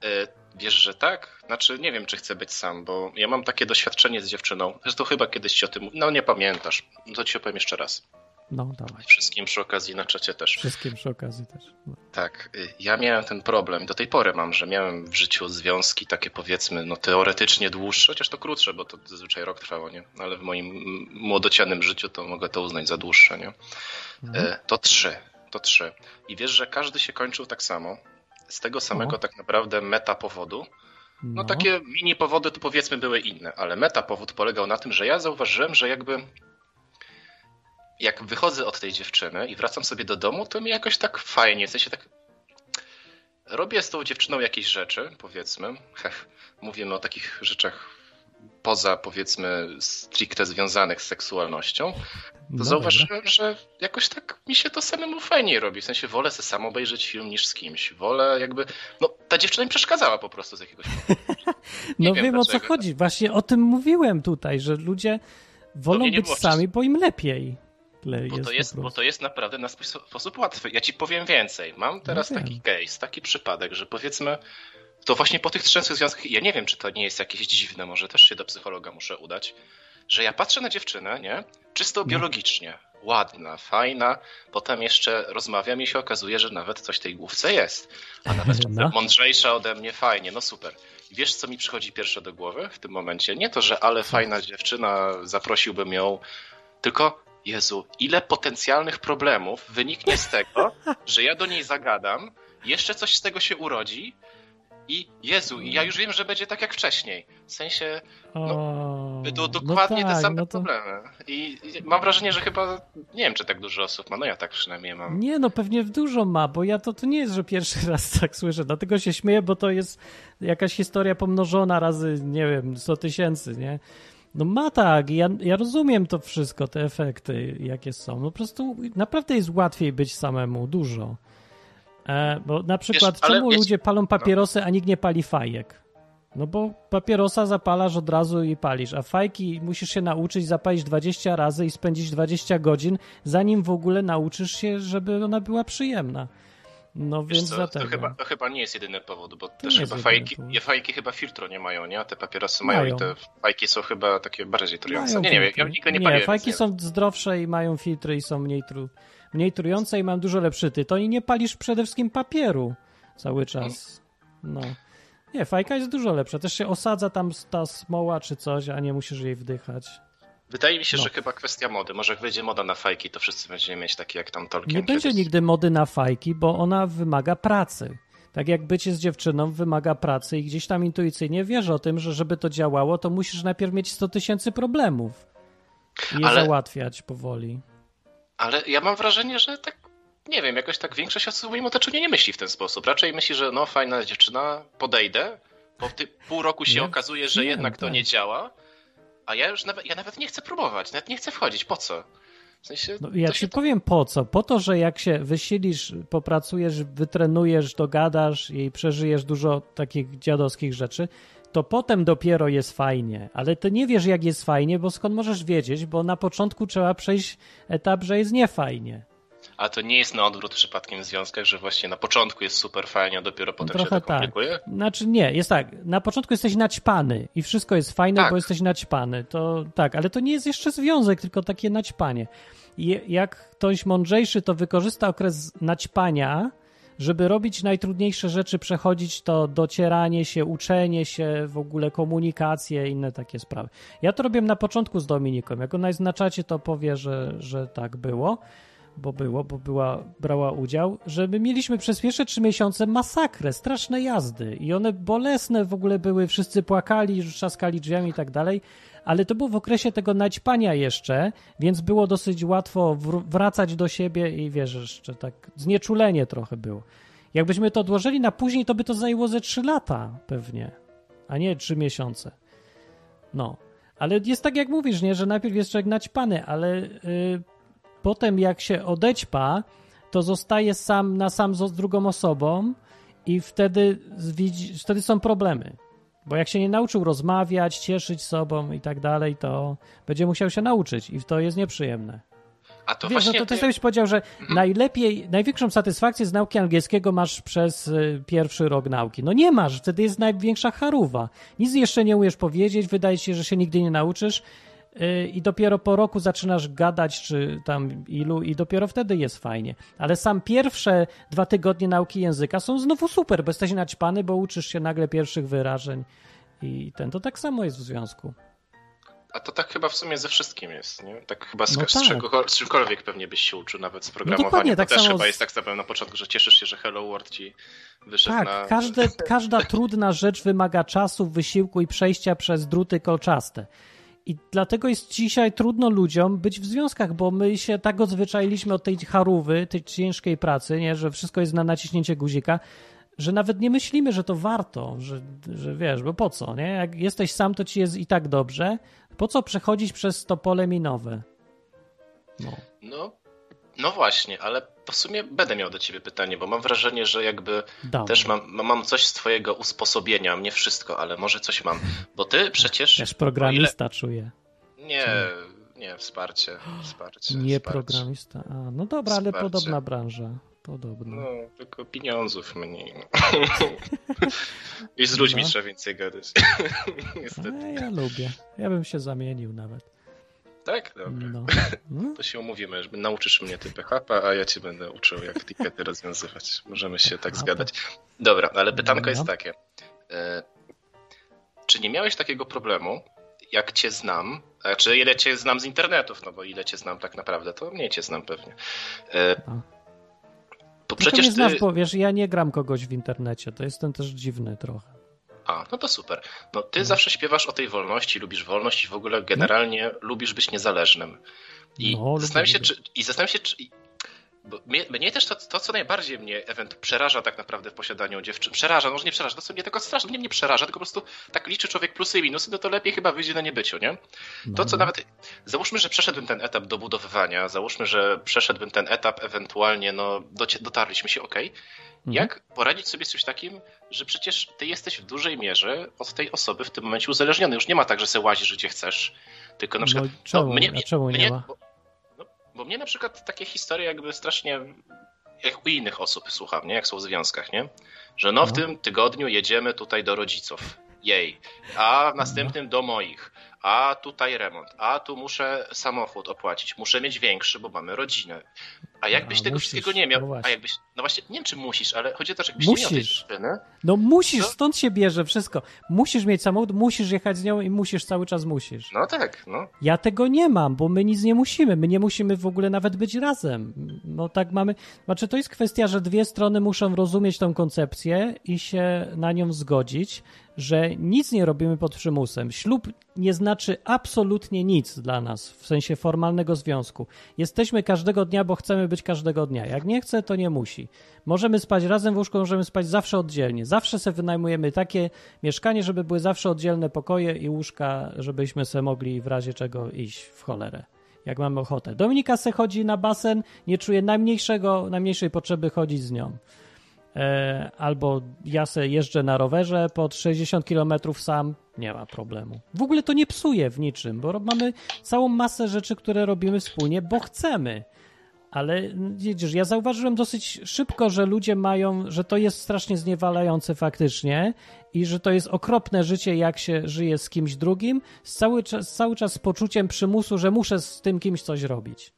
Yy, wiesz, że tak? Znaczy, nie wiem, czy chcę być sam, bo ja mam takie doświadczenie z dziewczyną. Zresztą chyba kiedyś ci o tym... No nie pamiętasz. To ci opowiem jeszcze raz. No, dawaj. Wszystkim przy okazji na czacie też. Wszystkim przy okazji też. No. Tak. Y, ja miałem ten problem, do tej pory mam, że miałem w życiu związki takie powiedzmy, no teoretycznie dłuższe, chociaż to krótsze, bo to zazwyczaj rok trwało, nie? Ale w moim młodocianym życiu to mogę to uznać za dłuższe, nie? Mhm. Y, to trzy. To trzy. I wiesz, że każdy się kończył tak samo. Z tego samego tak naprawdę meta powodu. No, no takie mini powody to powiedzmy były inne, ale meta powód polegał na tym, że ja zauważyłem, że jakby jak wychodzę od tej dziewczyny i wracam sobie do domu, to mi jakoś tak fajnie, w sensie tak robię z tą dziewczyną jakieś rzeczy, powiedzmy, hech, mówimy o takich rzeczach poza, powiedzmy, stricte związanych z seksualnością, to no zauważyłem, że jakoś tak mi się to samemu fajniej robi. W sensie wolę sobie sam obejrzeć film niż z kimś. Wolę jakby... No, ta dziewczyna mi przeszkadzała po prostu z jakiegoś powodu. no wiem, wiem o co chodzi. Właśnie o tym mówiłem tutaj, że ludzie wolą być sami, bo im lepiej bo, jest to jest, bo to jest naprawdę na sposób łatwy. Ja ci powiem więcej. Mam no teraz no taki case, taki przypadek, że powiedzmy, to właśnie po tych trzech związkach, ja nie wiem, czy to nie jest jakieś dziwne, może też się do psychologa muszę udać, że ja patrzę na dziewczynę, nie? Czysto no. biologicznie. ładna, fajna. Potem jeszcze rozmawiam i się okazuje, że nawet coś w tej główce jest. A nawet no. mądrzejsza ode mnie, fajnie, no super. Wiesz, co mi przychodzi pierwsze do głowy w tym momencie? Nie to, że ale fajna dziewczyna, zaprosiłbym ją, tylko Jezu, ile potencjalnych problemów wyniknie z tego, że ja do niej zagadam, jeszcze coś z tego się urodzi i Jezu, i ja już wiem, że będzie tak jak wcześniej. W sensie, no, będą no dokładnie no tak, te same no to... problemy. I mam wrażenie, że chyba, nie wiem, czy tak dużo osób ma, no ja tak przynajmniej mam. Nie, no pewnie dużo ma, bo ja to, to nie jest, że pierwszy raz tak słyszę, dlatego się śmieję, bo to jest jakaś historia pomnożona razy, nie wiem, 100 tysięcy, nie? No ma tak, ja, ja rozumiem to wszystko, te efekty, jakie są. No po prostu naprawdę jest łatwiej być samemu, dużo. E, bo na przykład, Wiesz, czemu ludzie palą papierosy, a nikt nie pali fajek? No bo papierosa zapalasz od razu i palisz, a fajki musisz się nauczyć zapalić 20 razy i spędzić 20 godzin, zanim w ogóle nauczysz się, żeby ona była przyjemna. No Wiesz więc co. To chyba, to chyba nie jest jedyny powód, bo to też chyba fajki, fajki chyba filtro nie mają, nie? A te papierosy mają, mają, i te fajki są chyba takie bardziej trujące. Nie, nie wiem, ja nigdy nie, nie paliłem. fajki są zdrowsze i mają filtry i są mniej, tru, mniej trujące i mają dużo lepszy tytoń i nie palisz przede wszystkim papieru cały czas. No. Nie, fajka jest dużo lepsza. Też się osadza tam ta smoła czy coś, a nie musisz jej wdychać. Wydaje mi się, no. że chyba kwestia mody. Może jak wyjdzie moda na fajki, to wszyscy będziemy mieć takie jak tam Tolkien. Nie będzie nigdy mody na fajki, bo ona wymaga pracy. Tak jak bycie z dziewczyną wymaga pracy i gdzieś tam intuicyjnie wiesz o tym, że żeby to działało, to musisz najpierw mieć 100 tysięcy problemów i je ale, załatwiać powoli. Ale ja mam wrażenie, że tak, nie wiem, jakoś tak większość osób w moim otoczeniu nie myśli w ten sposób. Raczej myśli, że no fajna dziewczyna, podejdę, po pół roku się nie, okazuje, że nie, jednak to tak. nie działa a ja już nawet, ja nawet nie chcę próbować, nawet nie chcę wchodzić. Po co? W sensie, no, ja ci powiem po co. Po to, że jak się wysilisz, popracujesz, wytrenujesz, dogadasz i przeżyjesz dużo takich dziadowskich rzeczy, to potem dopiero jest fajnie. Ale ty nie wiesz, jak jest fajnie, bo skąd możesz wiedzieć, bo na początku trzeba przejść etap, że jest niefajnie. A to nie jest na odwrót przypadkiem w związkach, że właśnie na początku jest super fajnie, a dopiero potem Trochę się to komplikuje? Tak. Znaczy nie, jest tak, na początku jesteś naćpany i wszystko jest fajne, tak. bo jesteś naćpany. To tak, ale to nie jest jeszcze związek, tylko takie naćpanie. I jak ktoś mądrzejszy to wykorzysta okres naćpania, żeby robić najtrudniejsze rzeczy, przechodzić to docieranie się, uczenie się, w ogóle komunikację, inne takie sprawy. Ja to robiłem na początku z Dominiką. Jak ona znaczacie, to powie, że, że tak było bo było, bo była, brała udział, że my mieliśmy przez pierwsze trzy miesiące masakrę, straszne jazdy i one bolesne w ogóle były, wszyscy płakali, trzaskali drzwiami i tak dalej, ale to było w okresie tego naćpania jeszcze, więc było dosyć łatwo wracać do siebie i wiesz, jeszcze tak znieczulenie trochę było. Jakbyśmy to odłożyli na później, to by to zajęło ze trzy lata pewnie, a nie trzy miesiące. No. Ale jest tak, jak mówisz, nie, że najpierw jest człowiek naćpany, ale yy, Potem jak się odećpa, to zostaje sam na sam z drugą osobą i wtedy, wtedy są problemy. Bo jak się nie nauczył rozmawiać, cieszyć sobą i tak dalej, to będzie musiał się nauczyć i to jest nieprzyjemne. A to Wiesz, właśnie... no to też byś powiedział, że mhm. najlepiej, największą satysfakcję z nauki angielskiego masz przez y, pierwszy rok nauki. No nie masz, wtedy jest największa charuwa. Nic jeszcze nie umiesz powiedzieć, wydaje się, że się nigdy nie nauczysz i dopiero po roku zaczynasz gadać, czy tam ilu, i dopiero wtedy jest fajnie. Ale sam pierwsze dwa tygodnie nauki języka są znowu super, bo jesteś naćpany, bo uczysz się nagle pierwszych wyrażeń i ten, to tak samo jest w związku. A to tak chyba w sumie ze wszystkim jest, nie? Tak chyba z, no tak. z, czymkolwiek pewnie byś się uczył, nawet z programowania. No tak to też chyba z... jest tak zapewne na początku, że cieszysz się, że Hello World ci wyszedł tak, na... Każde, każda trudna rzecz wymaga czasu, wysiłku i przejścia przez druty kolczaste. I dlatego jest dzisiaj trudno ludziom być w związkach, bo my się tak odzwyczailiśmy od tej charówy, tej ciężkiej pracy, nie? że wszystko jest na naciśnięcie guzika, że nawet nie myślimy, że to warto, że, że wiesz, bo po co, nie? Jak jesteś sam, to ci jest i tak dobrze. Po co przechodzić przez to pole minowe? No. no no właśnie, ale w sumie będę miał do ciebie pytanie, bo mam wrażenie, że jakby też mam, mam coś z twojego usposobienia, nie wszystko, ale może coś mam. Bo ty przecież... Też programista ile... czuję. Nie, nie, wsparcie. wsparcie nie wsparcie. programista. A, no dobra, wsparcie. ale podobna branża. Podobno. No, tylko pieniądzów mniej. I z ludźmi no. trzeba więcej gadać. Niestety. A ja lubię. Ja bym się zamienił nawet. Tak? Dobra. No. No. To się umówimy, że nauczysz mnie ty PHP, a ja cię będę uczył, jak tikety rozwiązywać. Możemy się tak zgadać. Dobra, ale pytanko jest takie. E, czy nie miałeś takiego problemu, jak cię znam, znaczy ile cię znam z internetów, no bo ile cię znam tak naprawdę, to mniej cię znam pewnie. E, bo przecież nie znasz, ty... bo wiesz, ja nie gram kogoś w internecie, to jestem też dziwny trochę. No to super. No ty no. zawsze śpiewasz o tej wolności, lubisz wolność i w ogóle generalnie lubisz być niezależnym. I no, zastanawiam się, czy, i zastanawiam się, czy, bo mnie, mnie też to, to, co najbardziej mnie event przeraża tak naprawdę w posiadaniu dziewczyn, przeraża, może nie przeraża, to co mnie tylko strasznie, mnie nie przeraża, tylko po prostu tak liczy człowiek plusy i minusy, no to lepiej chyba wyjdzie na niebyciu, nie? To, co no. nawet, załóżmy, że przeszedłbym ten etap dobudowywania, załóżmy, że przeszedłbym ten etap ewentualnie, no dotarliśmy się, ok. Mhm. Jak poradzić sobie z czymś takim, że przecież ty jesteś w dużej mierze od tej osoby w tym momencie uzależniony. Już nie ma tak, że se łazisz gdzie chcesz, tylko na przykład... No, czemu, no, mnie, czemu mnie, nie ma? Bo, bo mnie na przykład takie historie jakby strasznie jak u innych osób słucham, nie? Jak są w związkach, nie? Że no w no. tym tygodniu jedziemy tutaj do rodziców. Jej. A w następnym do moich a tutaj remont, a tu muszę samochód opłacić, muszę mieć większy, bo mamy rodzinę. A jakbyś a, tego musisz, wszystkiego nie miał, no a jakbyś, no właśnie, nie wiem czy musisz, ale chodzi o to, że jakbyś musisz. nie miał tej. No musisz, to... stąd się bierze wszystko. Musisz mieć samochód, musisz jechać z nią i musisz, cały czas musisz. No tak, no. Ja tego nie mam, bo my nic nie musimy, my nie musimy w ogóle nawet być razem. No tak mamy, znaczy to jest kwestia, że dwie strony muszą rozumieć tą koncepcję i się na nią zgodzić, że nic nie robimy pod przymusem. Ślub nie znaczy absolutnie nic dla nas w sensie formalnego związku. Jesteśmy każdego dnia, bo chcemy być każdego dnia. Jak nie chce, to nie musi. Możemy spać razem w łóżku, możemy spać zawsze oddzielnie. Zawsze sobie wynajmujemy takie mieszkanie, żeby były zawsze oddzielne pokoje i łóżka, żebyśmy sobie mogli w razie czego iść w cholerę jak mamy ochotę. Dominika se chodzi na basen, nie czuje najmniejszego, najmniejszej potrzeby chodzić z nią. E, albo ja se jeżdżę na rowerze pod 60 km sam, nie ma problemu. W ogóle to nie psuje w niczym, bo mamy całą masę rzeczy, które robimy wspólnie, bo chcemy. Ale widzisz, ja zauważyłem dosyć szybko, że ludzie mają, że to jest strasznie zniewalające faktycznie i że to jest okropne życie, jak się żyje z kimś drugim, z cały czas, cały czas z poczuciem przymusu, że muszę z tym kimś coś robić.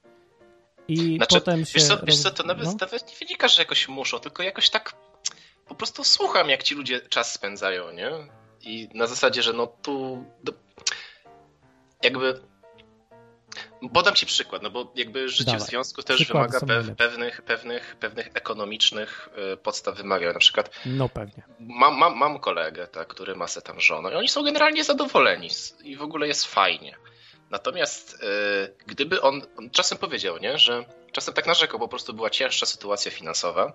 I znaczy, potem się. Wiesz co, wiesz co to nawet, no? nawet nie wynika, że jakoś muszą, tylko jakoś tak po prostu słucham, jak ci ludzie czas spędzają, nie? I na zasadzie, że no tu. Jakby. Podam ci przykład, no bo jakby życie Dawaj. w związku też Przykłady wymaga pewnych, pewnych, pewnych ekonomicznych y, podstaw wymagań. Na przykład. No pewnie. Mam, mam, mam kolegę, tak, który ma se tam żonę i oni są generalnie zadowoleni i w ogóle jest fajnie. Natomiast y, gdyby on, on, czasem powiedział, nie, że czasem tak narzekał, po prostu była cięższa sytuacja finansowa,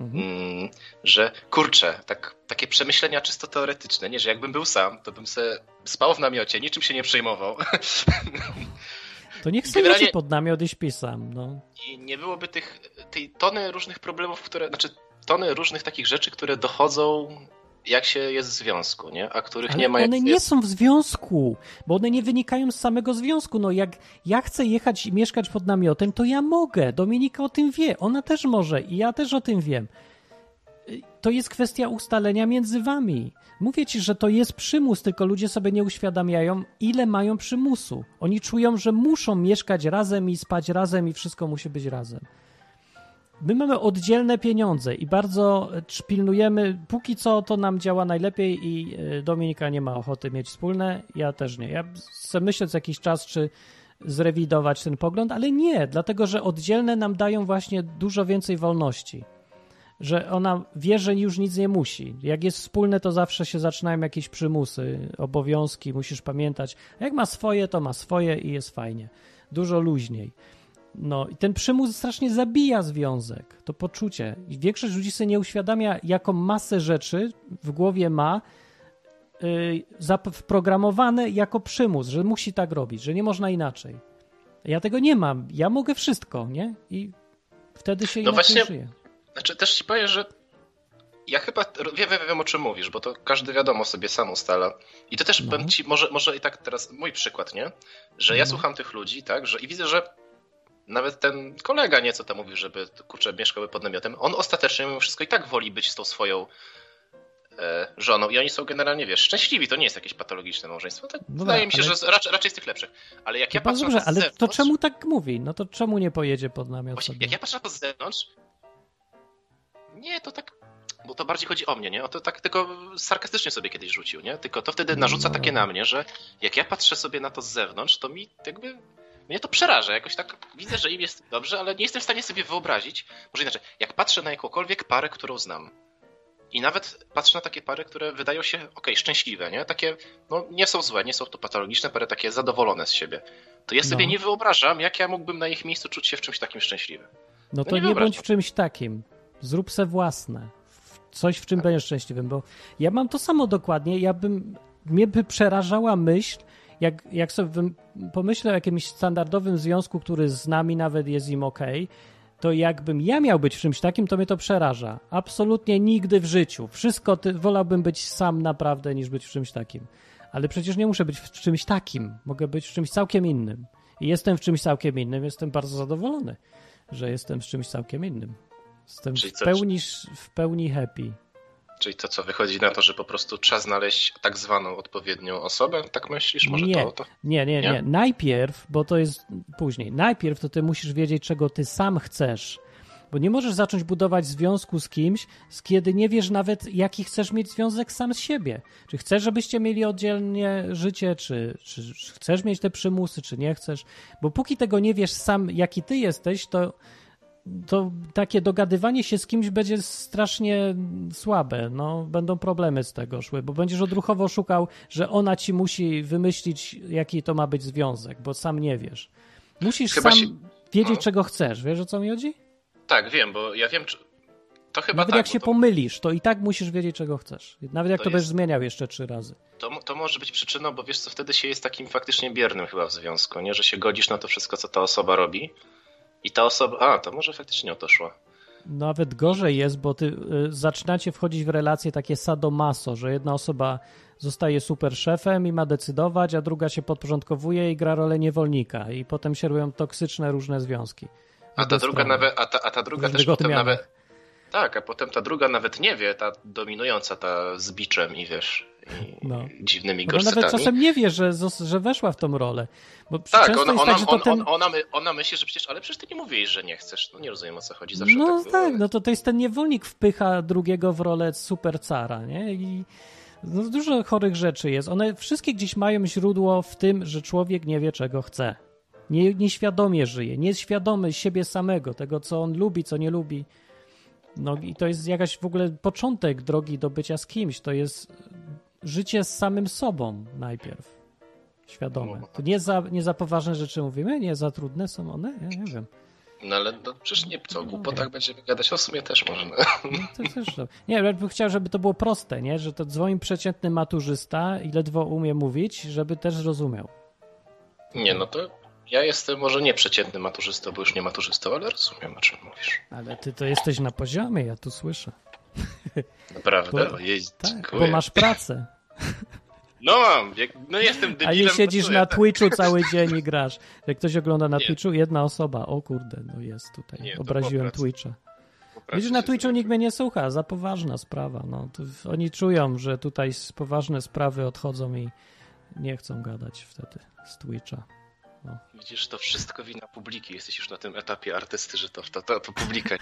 mhm. mm, że kurczę, tak, takie przemyślenia czysto teoretyczne, nie, że jakbym był sam, to bym se spał w namiocie, niczym się nie przejmował. To niech sobie Generalnie... pod namiot i śpi sam, no. I nie byłoby tych, tej tony różnych problemów, które, znaczy tony różnych takich rzeczy, które dochodzą jak się jest w związku, nie? A których Ale nie ma. One nie są w związku, bo one nie wynikają z samego związku. No jak ja chcę jechać i mieszkać pod namiotem, to ja mogę. Dominika o tym wie, ona też może i ja też o tym wiem. To jest kwestia ustalenia między wami. Mówię ci, że to jest przymus, tylko ludzie sobie nie uświadamiają, ile mają przymusu. Oni czują, że muszą mieszkać razem i spać razem i wszystko musi być razem. My mamy oddzielne pieniądze i bardzo pilnujemy, póki co to nam działa najlepiej i e, Dominika nie ma ochoty mieć wspólne, ja też nie. Ja chcę myśleć jakiś czas, czy zrewidować ten pogląd, ale nie, dlatego że oddzielne nam dają właśnie dużo więcej wolności. Że ona wie, że już nic nie musi. Jak jest wspólne, to zawsze się zaczynają jakieś przymusy, obowiązki, musisz pamiętać. A jak ma swoje, to ma swoje i jest fajnie. Dużo luźniej. No i ten przymus strasznie zabija związek, to poczucie. I większość ludzi sobie nie uświadamia, jaką masę rzeczy w głowie ma yy, wprogramowane jako przymus, że musi tak robić, że nie można inaczej. Ja tego nie mam. Ja mogę wszystko, nie? I wtedy się no inaczej właśnie, żyje. Znaczy też ci powiem, że ja chyba wiem, wiem, wiem o czym mówisz, bo to każdy wiadomo sobie sam ustala. I to też no. powiem ci, może, może i tak teraz mój przykład, nie? Że ja no. słucham tych ludzi, tak, że i widzę, że nawet ten kolega nieco tam mówił, żeby kurczę mieszkały pod namiotem. On ostatecznie mimo wszystko i tak woli być z tą swoją e, żoną i oni są generalnie, wiesz, szczęśliwi, to nie jest jakieś patologiczne małżeństwo. Tak no wydaje mi się, ale... że raczej, raczej z tych lepszych. Ale jak ja patrzę dobrze, na to ale zewnątrz, to czemu tak mówi? No to czemu nie pojedzie pod namiot właśnie? Jak ja patrzę na to z zewnątrz, nie, to tak bo to bardziej chodzi o mnie, nie? O to tak tylko sarkastycznie sobie kiedyś rzucił, nie? Tylko to wtedy narzuca no. takie na mnie, że jak ja patrzę sobie na to z zewnątrz, to mi jakby mnie to przeraża. Jakoś tak widzę, że im jest dobrze, ale nie jestem w stanie sobie wyobrazić. Może inaczej, jak patrzę na jakąkolwiek parę, którą znam. I nawet patrzę na takie pary, które wydają się, ok, szczęśliwe, nie? Takie, no nie są złe, nie są to patologiczne pary, takie zadowolone z siebie. To ja sobie no. nie wyobrażam, jak ja mógłbym na ich miejscu czuć się w czymś takim szczęśliwym. No, no to nie, nie bądź w czymś takim. Zrób se własne. Coś, w czym tak. będziesz szczęśliwym, bo ja mam to samo dokładnie. Ja bym, mnie by przerażała myśl, jak, jak sobie pomyślę o jakimś standardowym związku, który z nami nawet jest im ok, to jakbym ja miał być w czymś takim, to mnie to przeraża. Absolutnie nigdy w życiu. Wszystko, ty, wolałbym być sam naprawdę, niż być w czymś takim. Ale przecież nie muszę być w czymś takim. Mogę być w czymś całkiem innym. I jestem w czymś całkiem innym. Jestem bardzo zadowolony, że jestem w czymś całkiem innym. Jestem w pełni, w pełni happy. Czyli to co, wychodzi na to, że po prostu trzeba znaleźć tak zwaną odpowiednią osobę? Tak myślisz? Może nie, to, to? Nie, nie, nie, nie. Najpierw, bo to jest później, najpierw to ty musisz wiedzieć, czego ty sam chcesz. Bo nie możesz zacząć budować związku z kimś, z kiedy nie wiesz nawet, jaki chcesz mieć związek sam z siebie. Czy chcesz, żebyście mieli oddzielnie życie, czy, czy, czy chcesz mieć te przymusy, czy nie chcesz. Bo póki tego nie wiesz sam, jaki ty jesteś, to to takie dogadywanie się z kimś będzie strasznie słabe. No, będą problemy z tego szły, bo będziesz odruchowo szukał, że ona ci musi wymyślić, jaki to ma być związek, bo sam nie wiesz. Musisz Chyba sam się... wiedzieć, no. czego chcesz. Wiesz, o co mi chodzi? Tak, wiem, bo ja wiem, czy... to chyba Nawet tak, jak się to... pomylisz, to i tak musisz wiedzieć, czego chcesz. Nawet jak to, to jest... będziesz zmieniał jeszcze trzy razy. To, to może być przyczyną, bo wiesz co, wtedy się jest takim faktycznie biernym chyba w związku, nie? Że się godzisz na to wszystko, co ta osoba robi, i ta osoba, a to może faktycznie o to szło. Nawet gorzej jest, bo ty y, zaczynacie wchodzić w relacje takie sadomaso, że jedna osoba zostaje super szefem i ma decydować, a druga się podporządkowuje i gra rolę niewolnika. I potem się robią toksyczne różne związki. A ta druga nawet, a ta, a ta druga też potem nawet. Tak, a potem ta druga nawet nie wie, ta dominująca, ta z biczem i wiesz, i no. dziwnymi gorsetami. Ona nawet czasem nie wie, że, że weszła w tą rolę. Bo tak, ona, ona, tak, on, ten... ona, ona, myśli, że przecież, ale przecież ty nie mówiłeś, że nie chcesz. No nie rozumiem o co chodzi. Zawsze no tak, tak no to to jest ten niewolnik wpycha drugiego w rolę super cara, nie? I no, dużo chorych rzeczy jest. One wszystkie gdzieś mają źródło w tym, że człowiek nie wie, czego chce. Nie, nieświadomie żyje, nie jest świadomy siebie samego, tego, co on lubi, co nie lubi. No i to jest jakaś w ogóle początek drogi do bycia z kimś. To jest życie z samym sobą najpierw. Świadome. To nie za, nie za poważne rzeczy mówimy? Nie za trudne są one? Ja nie wiem. No ale no, przecież nie, co, głupotach no, będziemy gadać, o sumie też można. No, to też. Nie, ja bym chciał, żeby to było proste, nie? Że to dzwoni przeciętny maturzysta i ledwo umie mówić, żeby też zrozumiał. Nie, no to ja jestem może nie przeciętny maturzystą, bo już nie maturzystą, ale rozumiem, o czym mówisz. Ale ty to jesteś na poziomie, ja tu słyszę. Naprawdę? Bo, tak, bo masz pracę. No mam, no jestem debilem. A nie siedzisz na Twitchu cały dzień i grasz. Jak ktoś ogląda na nie. Twitchu, jedna osoba, o kurde, no jest tutaj. Nie, Obraziłem Twitcha. Widzisz, na Twitchu nikt mnie nie słucha, za poważna sprawa. No, oni czują, że tutaj poważne sprawy odchodzą i nie chcą gadać wtedy z Twitcha. No. Widzisz, to wszystko wina publiki. Jesteś już na tym etapie artysty, że to, to, to, to publika.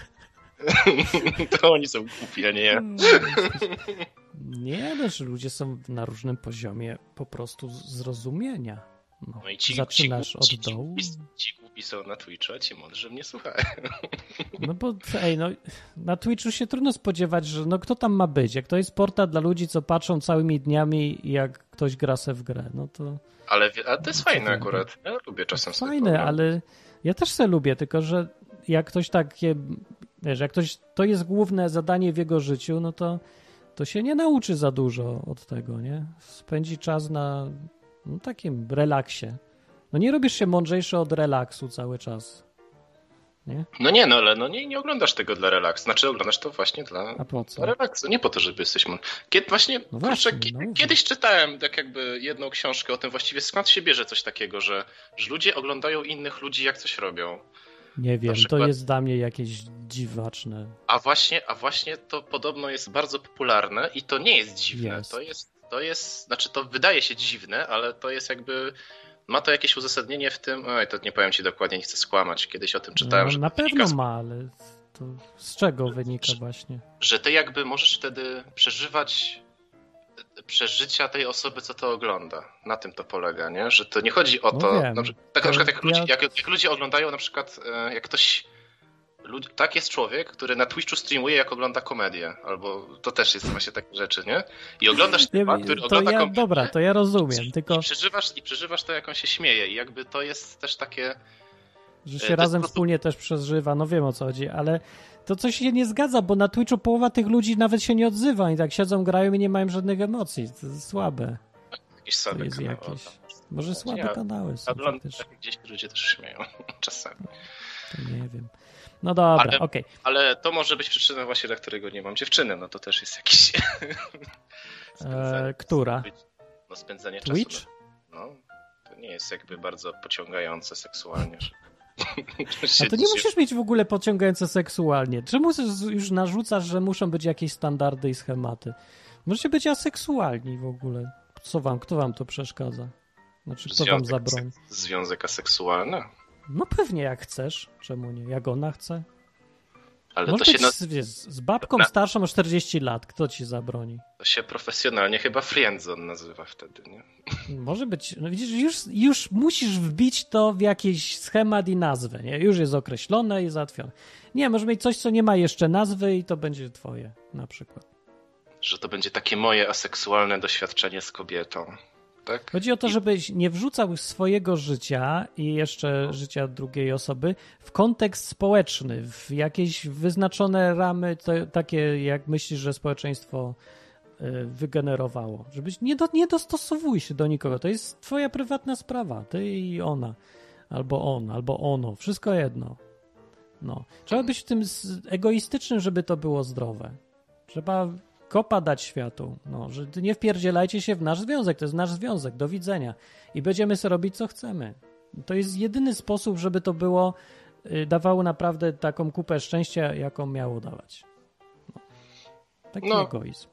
to oni są głupi, a nie ja. No, nie, no, że ludzie są na różnym poziomie po prostu zrozumienia. No, no i ci, Zaczynasz ci, od dołu. Ci, ci głupi są na Twitchu, a ci mądrzy mnie słuchają. No bo ej, no, na Twitchu się trudno spodziewać, że no kto tam ma być? Jak to jest portal dla ludzi, co patrzą całymi dniami jak ktoś gra se w grę, no to... Ale, ale to jest fajne akurat. Ja lubię czasem Fajne, ale ja też se lubię, tylko że jak ktoś takie, wiesz, jak ktoś, to jest główne zadanie w jego życiu, no to to się nie nauczy za dużo od tego, nie? Spędzi czas na no, takim relaksie. No nie robisz się mądrzejszy od relaksu cały czas. Nie? No nie, no ale no nie, nie oglądasz tego dla relaksu. Znaczy oglądasz to właśnie dla, dla relaksu. Nie po to, żeby jesteś mądry. Kiedy właśnie, no właśnie kurczę, no kiedyś czytałem tak jakby jedną książkę o tym właściwie skąd się bierze coś takiego, że, że ludzie oglądają innych ludzi jak coś robią. Nie wiem, to jest dla mnie jakieś dziwaczne. A właśnie, a właśnie to podobno jest bardzo popularne i to nie jest dziwne. Jest. To jest, to jest, znaczy to wydaje się dziwne, ale to jest jakby ma to jakieś uzasadnienie w tym, oj, to nie powiem ci dokładnie, nie chcę skłamać, kiedyś o tym czytałem. No, że na pewno z... ma, ale to z czego wynika właśnie? Że ty jakby możesz wtedy przeżywać przeżycia tej osoby, co to ogląda. Na tym to polega, nie? Że to nie chodzi o no to. Wiem. tak na przykład jak, ja... ludzie, jak, jak, ludzie oglądają na przykład, e, jak ktoś. Tak jest człowiek, który na Twitchu streamuje, jak ogląda komedię. Albo to też jest właśnie takie rzeczy, nie? I oglądasz typa, który ogląda ja, komedię. Dobra, to ja rozumiem. I, tylko... i, przeżywasz, I przeżywasz to, jak on się śmieje. I jakby to jest też takie. Że e, się razem prostu... wspólnie też przeżywa, no wiem o co chodzi, ale to coś się nie zgadza, bo na Twitchu połowa tych ludzi nawet się nie odzywa i tak siedzą, grają i nie mają żadnych emocji. To jest słabe. Jakieś słabe jest kanały. Jakieś... Może słabe ja, kanały są. Gdzieś ludzie też śmieją czasami. Nie wiem. No dobra, ale, okej. Okay. Ale to może być przyczyną właśnie, dla którego nie mam dziewczyny, no to też jest jakiś... e, która? No spędzanie Twitch? czasu. No, to nie jest jakby bardzo pociągające seksualnie. Że... A to nie musisz mieć w ogóle pociągające seksualnie. Czemu już narzucasz, że muszą być jakieś standardy i schematy? Możecie być aseksualni w ogóle. Co wam, kto wam to przeszkadza? Znaczy, kto wam zabroni? Związek aseksualny? No pewnie jak chcesz. Czemu nie? Jak ona chce? Ale Może to się na... z, wiesz, z babką na... starszą o 40 lat. Kto ci zabroni? To się profesjonalnie chyba friendzone nazywa wtedy, nie? Może być. No widzisz, już, już musisz wbić to w jakiś schemat i nazwę, nie? Już jest określone i załatwione. Nie, może mieć coś, co nie ma jeszcze nazwy i to będzie twoje na przykład. Że to będzie takie moje aseksualne doświadczenie z kobietą tak? Chodzi o to, żebyś nie wrzucał swojego życia i jeszcze no. życia drugiej osoby w kontekst społeczny, w jakieś wyznaczone ramy, to, takie jak myślisz, że społeczeństwo y, wygenerowało. Żebyś nie, do, nie dostosowuj się do nikogo. To jest twoja prywatna sprawa. Ty i ona. Albo on, albo ono. Wszystko jedno. No. Trzeba być w tym egoistycznym, żeby to było zdrowe. Trzeba kopa dać światu. No, że nie wpierdzielajcie się w nasz związek, to jest nasz związek, do widzenia. I będziemy sobie robić, co chcemy. To jest jedyny sposób, żeby to było, y, dawało naprawdę taką kupę szczęścia, jaką miało dawać. No. Taki no, egoizm.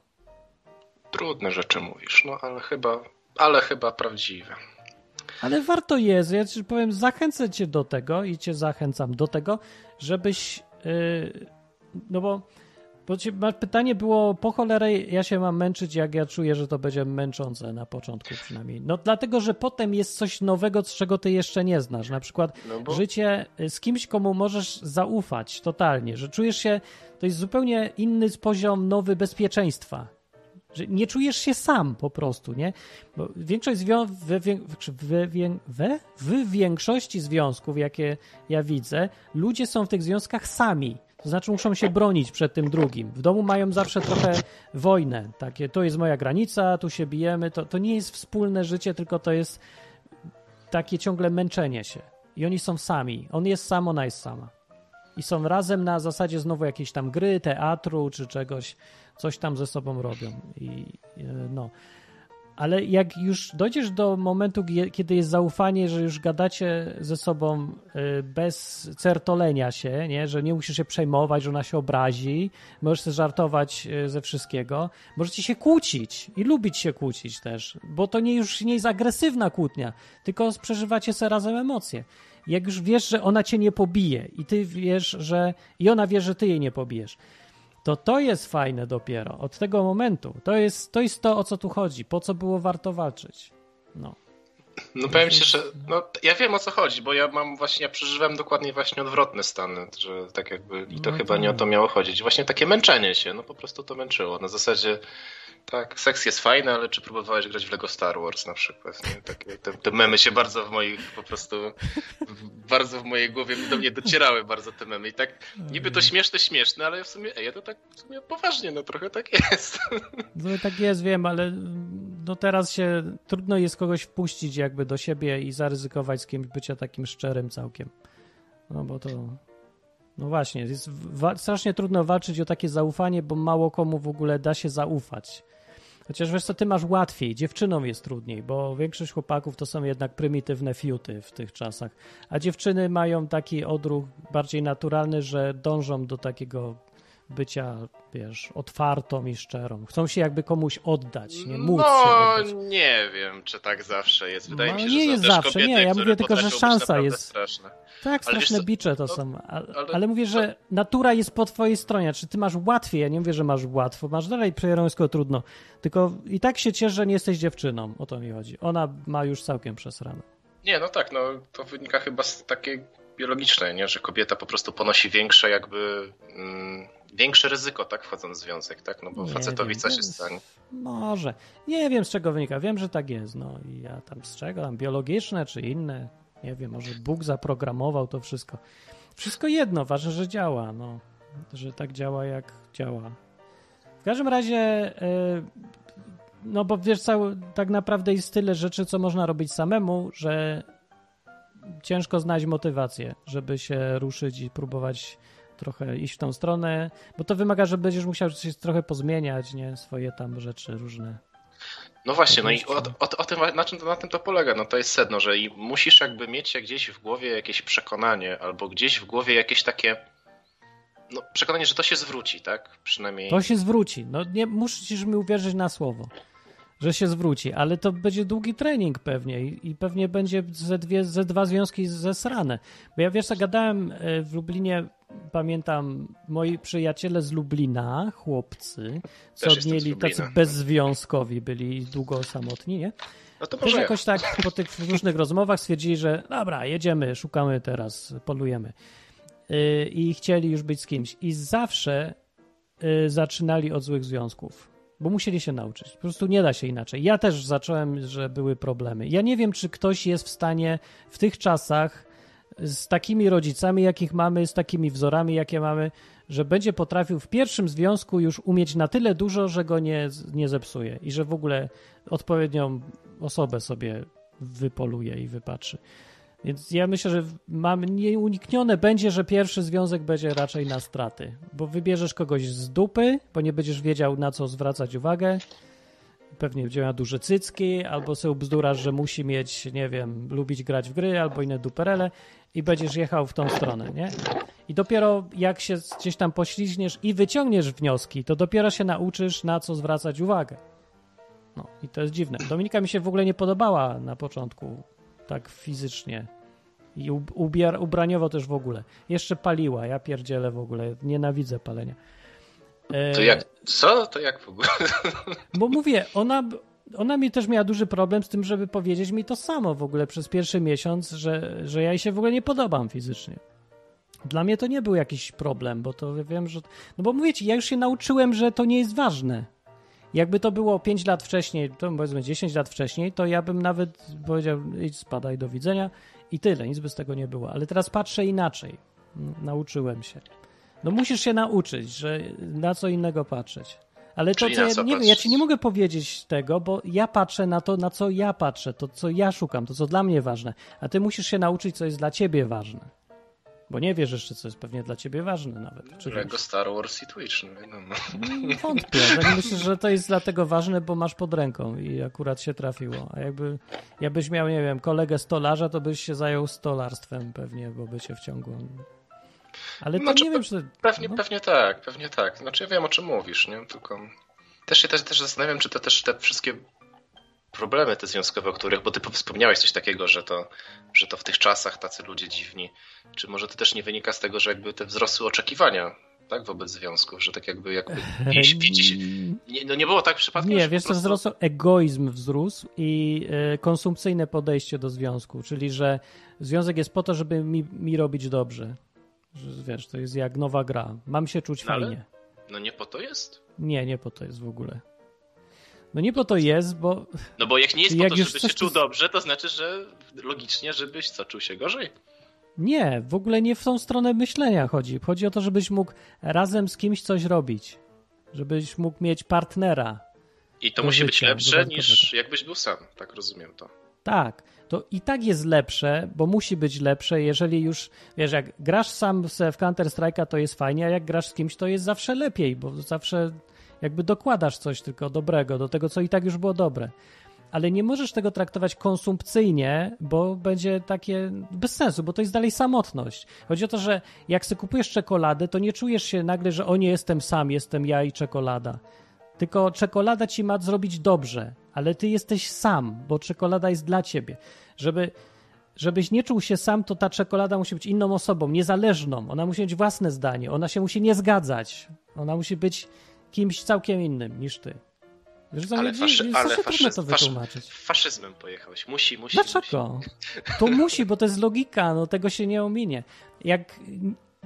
Trudne rzeczy mówisz, no ale chyba, ale chyba prawdziwe. Ale warto jest, ja ci powiem, zachęcę cię do tego i cię zachęcam do tego, żebyś, yy, no bo bo pytanie było, po cholerę ja się mam męczyć, jak ja czuję, że to będzie męczące na początku przynajmniej. No dlatego, że potem jest coś nowego, z czego ty jeszcze nie znasz. Na przykład no bo... życie z kimś, komu możesz zaufać totalnie, że czujesz się, to jest zupełnie inny poziom nowy bezpieczeństwa. Że nie czujesz się sam po prostu, nie? Bo większość zwią- we, we, we, w większości związków, jakie ja widzę, ludzie są w tych związkach sami to znaczy muszą się bronić przed tym drugim. W domu mają zawsze trochę wojnę. Takie, to jest moja granica, tu się bijemy. To, to nie jest wspólne życie, tylko to jest takie ciągle męczenie się. I oni są sami. On jest sam, ona jest sama. I są razem na zasadzie znowu jakiejś tam gry, teatru czy czegoś, coś tam ze sobą robią. I no ale jak już dojdziesz do momentu, kiedy jest zaufanie, że już gadacie ze sobą y, bez certolenia się, nie? że nie musisz się przejmować, że ona się obrazi, możesz sobie żartować y, ze wszystkiego, możecie się kłócić i lubić się kłócić też, bo to nie już nie jest agresywna kłótnia, tylko przeżywacie sobie razem emocje. Jak już wiesz, że ona cię nie pobije i ty wiesz, że i ona wie, że ty jej nie pobijesz, to to jest fajne dopiero. Od tego momentu. To jest, to jest to, o co tu chodzi. Po co było warto walczyć. No. No powiem ci, że no, ja wiem o co chodzi, bo ja mam właśnie, ja przeżywam dokładnie właśnie odwrotne stany, że tak jakby i to no chyba to... nie o to miało chodzić. Właśnie takie męczenie się, no po prostu to męczyło. Na zasadzie tak, seks jest fajny, ale czy próbowałeś grać w Lego Star Wars na przykład? Nie? Takie, te, te memy się bardzo w moich, po prostu, bardzo w mojej głowie do mnie docierały bardzo te memy. I tak, niby to śmieszne, śmieszne, ale w sumie, ej, ja to tak w sumie poważnie, no trochę tak jest. No tak jest, wiem, ale no teraz się, trudno jest kogoś wpuścić jakby do siebie i zaryzykować z kimś bycia takim szczerym całkiem. No bo to... No właśnie, jest strasznie trudno walczyć o takie zaufanie, bo mało komu w ogóle da się zaufać. Chociaż wiesz co, ty masz łatwiej, dziewczynom jest trudniej, bo większość chłopaków to są jednak prymitywne fiuty w tych czasach, a dziewczyny mają taki odruch bardziej naturalny, że dążą do takiego bycia, wiesz, otwartą i szczerą. Chcą się jakby komuś oddać, nie móc No, nie wiem, czy tak zawsze jest. Wydaje no, mi się, nie że jest też zawsze, kobiety, nie, ja mówię tylko, że szansa jest. Straszne. Tak, straszne bicze to no, są, ale, ale, mówię, że natura jest po twojej stronie. Czy ty masz łatwiej? Ja nie mówię, że masz łatwo, masz dalej przejerońsko trudno. Tylko i tak się cieszę, że nie jesteś dziewczyną, o to mi chodzi. Ona ma już całkiem przesrane. Nie, no tak, no to wynika chyba z takiej biologicznej, nie? że kobieta po prostu ponosi większe jakby mm, większe ryzyko, tak, wchodząc w związek, tak, no bo nie facetowi wiem, co się stanie. Może. Nie wiem z czego wynika, wiem, że tak jest, no i ja tam z czego, tam biologiczne czy inne, nie wiem, może Bóg zaprogramował to wszystko. Wszystko jedno, ważne, że działa, no, że tak działa jak działa. W każdym razie, yy, no bo wiesz, cały, tak naprawdę jest tyle rzeczy, co można robić samemu, że ciężko znaleźć motywację, żeby się ruszyć i próbować trochę iść w tą stronę, bo to wymaga, że będziesz musiał się trochę pozmieniać, nie? Swoje tam rzeczy różne. No właśnie, no i o, o, o, tym, na, czym, na tym to polega, no to jest sedno, że i musisz jakby mieć gdzieś w głowie jakieś przekonanie, albo gdzieś w głowie jakieś takie no, przekonanie, że to się zwróci, tak? Przynajmniej. To się zwróci. No nie musisz mi uwierzyć na słowo że się zwróci, ale to będzie długi trening pewnie i, i pewnie będzie ze, dwie, ze dwa związki zesrane. Bo ja wiesz, co gadałem e, w Lublinie, pamiętam, moi przyjaciele z Lublina, chłopcy, co mieli tacy bezzwiązkowi, byli długo samotni, nie? No to Też jakoś tak po tych różnych rozmowach stwierdzili, że dobra, jedziemy, szukamy teraz, polujemy. Yy, I chcieli już być z kimś. I zawsze yy, zaczynali od złych związków bo musieli się nauczyć. Po prostu nie da się inaczej. Ja też zacząłem, że były problemy. Ja nie wiem, czy ktoś jest w stanie w tych czasach z takimi rodzicami, jakich mamy, z takimi wzorami, jakie mamy, że będzie potrafił w pierwszym związku już umieć na tyle dużo, że go nie, nie zepsuje i że w ogóle odpowiednią osobę sobie wypoluje i wypatrzy. Więc ja myślę, że mam nieuniknione będzie, że pierwszy związek będzie raczej na straty, bo wybierzesz kogoś z dupy, bo nie będziesz wiedział na co zwracać uwagę. Pewnie będzie miał duże cycki, albo sobie bzdurasz, że musi mieć, nie wiem, lubić grać w gry, albo inne duperele i będziesz jechał w tą stronę, nie? I dopiero jak się gdzieś tam poślizgniesz i wyciągniesz wnioski, to dopiero się nauczysz na co zwracać uwagę. No i to jest dziwne. Dominika mi się w ogóle nie podobała na początku tak fizycznie. I ubiar, ubraniowo też w ogóle. Jeszcze paliła, ja pierdzielę w ogóle, nienawidzę palenia. E... To jak, co? To jak w ogóle? Bo mówię, ona, ona mi też miała duży problem z tym, żeby powiedzieć mi to samo w ogóle przez pierwszy miesiąc, że, że ja jej się w ogóle nie podobam fizycznie. Dla mnie to nie był jakiś problem, bo to wiem, że. No bo mówię ci, ja już się nauczyłem, że to nie jest ważne. Jakby to było 5 lat wcześniej, to powiedzmy 10 lat wcześniej, to ja bym nawet powiedział, idź spadaj, do widzenia i tyle, nic by z tego nie było. Ale teraz patrzę inaczej. Nauczyłem się. No musisz się nauczyć, że na co innego patrzeć. Ale to, co ja, nie wiem, ja ci nie mogę powiedzieć tego, bo ja patrzę na to, na co ja patrzę, to, co ja szukam, to, co dla mnie ważne. A ty musisz się nauczyć, co jest dla ciebie ważne. Bo nie wiesz jeszcze, co jest pewnie dla ciebie ważne nawet. Czy Lego Star Wars i Twitch, no wiadomo. Mm, wątpię. Ja myślę, że to jest dlatego ważne, bo masz pod ręką i akurat się trafiło. A jakby, jakbyś miał, nie wiem, kolegę stolarza, to byś się zajął stolarstwem pewnie, bo by cię wciągło. Ale to znaczy, nie wiem, czy... Pewnie, no. pewnie tak, pewnie tak. Znaczy ja wiem, o czym mówisz, nie? Tylko też się też, też zastanawiam, czy to też te wszystkie problemy te związkowe, o których, bo ty wspomniałeś coś takiego, że to, że to w tych czasach tacy ludzie dziwni. Czy może to też nie wynika z tego, że jakby te wzrosły oczekiwania tak, wobec związków, że tak jakby, jakby nie, no nie było tak przypadkiem. Nie, wiesz, prostu... to wzrosł egoizm wzrósł i y, konsumpcyjne podejście do związku, czyli że związek jest po to, żeby mi, mi robić dobrze. Że, wiesz, to jest jak nowa gra. Mam się czuć no, fajnie. No nie po to jest? Nie, nie po to jest w ogóle. No nie po to jest, bo... No bo jak nie jest po to, żeby się czuł dobrze, to znaczy, że logicznie, żebyś co, czuł się gorzej? Nie, w ogóle nie w tą stronę myślenia chodzi. Chodzi o to, żebyś mógł razem z kimś coś robić. Żebyś mógł mieć partnera. I to musi życia, być lepsze niż jakbyś był sam, tak rozumiem to. Tak, to i tak jest lepsze, bo musi być lepsze, jeżeli już, wiesz, jak grasz sam w Counter Strike'a, to jest fajnie, a jak grasz z kimś, to jest zawsze lepiej, bo zawsze Jakby dokładasz coś tylko dobrego do tego, co i tak już było dobre. Ale nie możesz tego traktować konsumpcyjnie, bo będzie takie bez sensu, bo to jest dalej samotność. Chodzi o to, że jak sobie kupujesz czekoladę, to nie czujesz się nagle, że o nie jestem sam, jestem ja i czekolada. Tylko czekolada ci ma zrobić dobrze, ale ty jesteś sam, bo czekolada jest dla ciebie. Żeby żebyś nie czuł się sam, to ta czekolada musi być inną osobą, niezależną. Ona musi mieć własne zdanie, ona się musi nie zgadzać. Ona musi być kimś całkiem innym niż ty. Wiesz, ale faszy, ale faszyz, to wytłumaczyć. faszyzmem pojechałeś. Musi, musi. Dlaczego? Musi. To musi, bo to jest logika, no tego się nie ominie. Jak,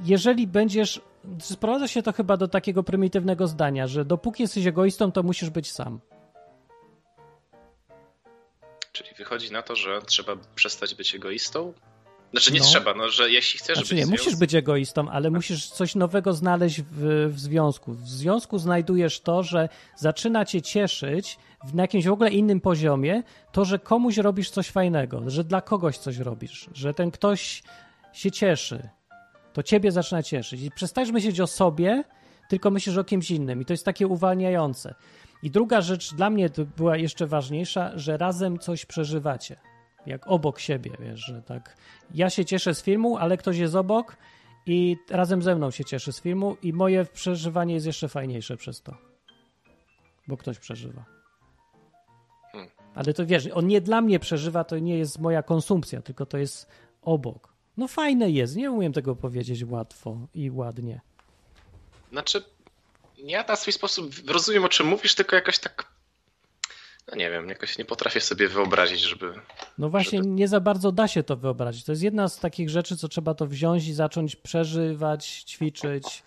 jeżeli będziesz, sprowadza się to chyba do takiego prymitywnego zdania, że dopóki jesteś egoistą, to musisz być sam. Czyli wychodzi na to, że trzeba przestać być egoistą? Znaczy nie no. trzeba, no, że jeśli chcesz znaczy, być... nie, musisz być egoistą, ale musisz coś nowego znaleźć w, w związku. W związku znajdujesz to, że zaczyna cię cieszyć na jakimś w ogóle innym poziomie to, że komuś robisz coś fajnego, że dla kogoś coś robisz, że ten ktoś się cieszy. To ciebie zaczyna cieszyć. I przestajesz myśleć o sobie, tylko myślisz o kimś innym. I to jest takie uwalniające. I druga rzecz dla mnie to była jeszcze ważniejsza, że razem coś przeżywacie. Jak obok siebie, wiesz, że tak. Ja się cieszę z filmu, ale ktoś jest obok i razem ze mną się cieszy z filmu i moje przeżywanie jest jeszcze fajniejsze przez to. Bo ktoś przeżywa. Hmm. Ale to wiesz, on nie dla mnie przeżywa, to nie jest moja konsumpcja, tylko to jest obok. No fajne jest, nie umiem tego powiedzieć łatwo i ładnie. Znaczy, ja na swój sposób rozumiem, o czym mówisz, tylko jakoś tak. No nie wiem, jakoś nie potrafię sobie wyobrazić, żeby. No właśnie, żeby... nie za bardzo da się to wyobrazić. To jest jedna z takich rzeczy, co trzeba to wziąć i zacząć przeżywać, ćwiczyć,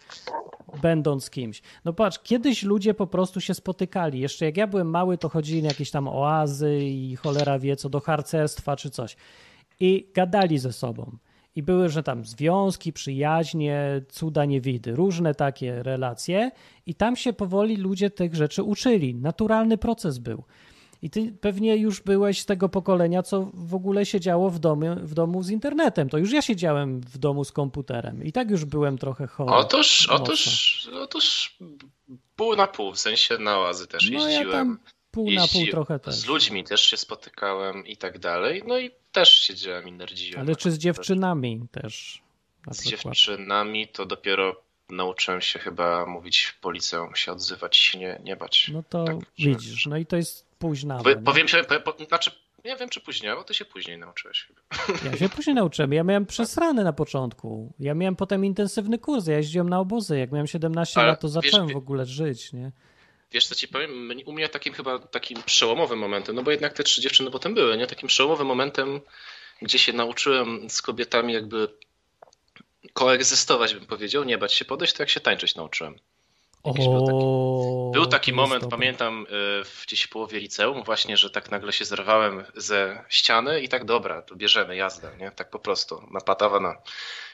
będąc kimś. No patrz, kiedyś ludzie po prostu się spotykali. Jeszcze jak ja byłem mały, to chodzili na jakieś tam oazy i cholera wie co do harcerstwa czy coś. I gadali ze sobą. I były, że tam związki, przyjaźnie, cuda niewidy, różne takie relacje, i tam się powoli ludzie tych rzeczy uczyli. Naturalny proces był. I ty pewnie już byłeś z tego pokolenia, co w ogóle siedziało w domu, w domu z internetem. To już ja siedziałem w domu z komputerem i tak już byłem trochę chory. Otóż, otóż, otóż pół na pół, w sensie na łazy też no jeździłem. Ja pół na pół trochę też. Z ludźmi też się spotykałem i tak dalej. No i też siedziałem i nerdziłem. Ale czy z dziewczynami też? Z przykład. dziewczynami to dopiero nauczyłem się chyba mówić po liceum, się odzywać, się nie, nie bać. No to tak, widzisz, no i to jest późna. Po, powiem się, po, po, znaczy nie wiem, czy później, bo ty się później nauczyłeś chyba. Ja się później nauczyłem. Ja miałem przesrany na początku. Ja miałem potem intensywny kurs. Ja jeździłem na obozy. Jak miałem 17 Ale lat, to zacząłem wiesz, w ogóle żyć, nie? Wiesz co ci powiem? U mnie takim chyba takim przełomowym momentem, no bo jednak te trzy dziewczyny potem były, nie? Takim przełomowym momentem, gdzie się nauczyłem z kobietami jakby koegzystować, bym powiedział, nie bać się podejść, to jak się tańczyć nauczyłem. Był taki, był taki moment, pamiętam, y, w gdzieś w połowie liceum właśnie, że tak nagle się zerwałem ze ściany i tak dobra, to bierzemy jazdę, nie? Tak po prostu, na patawana.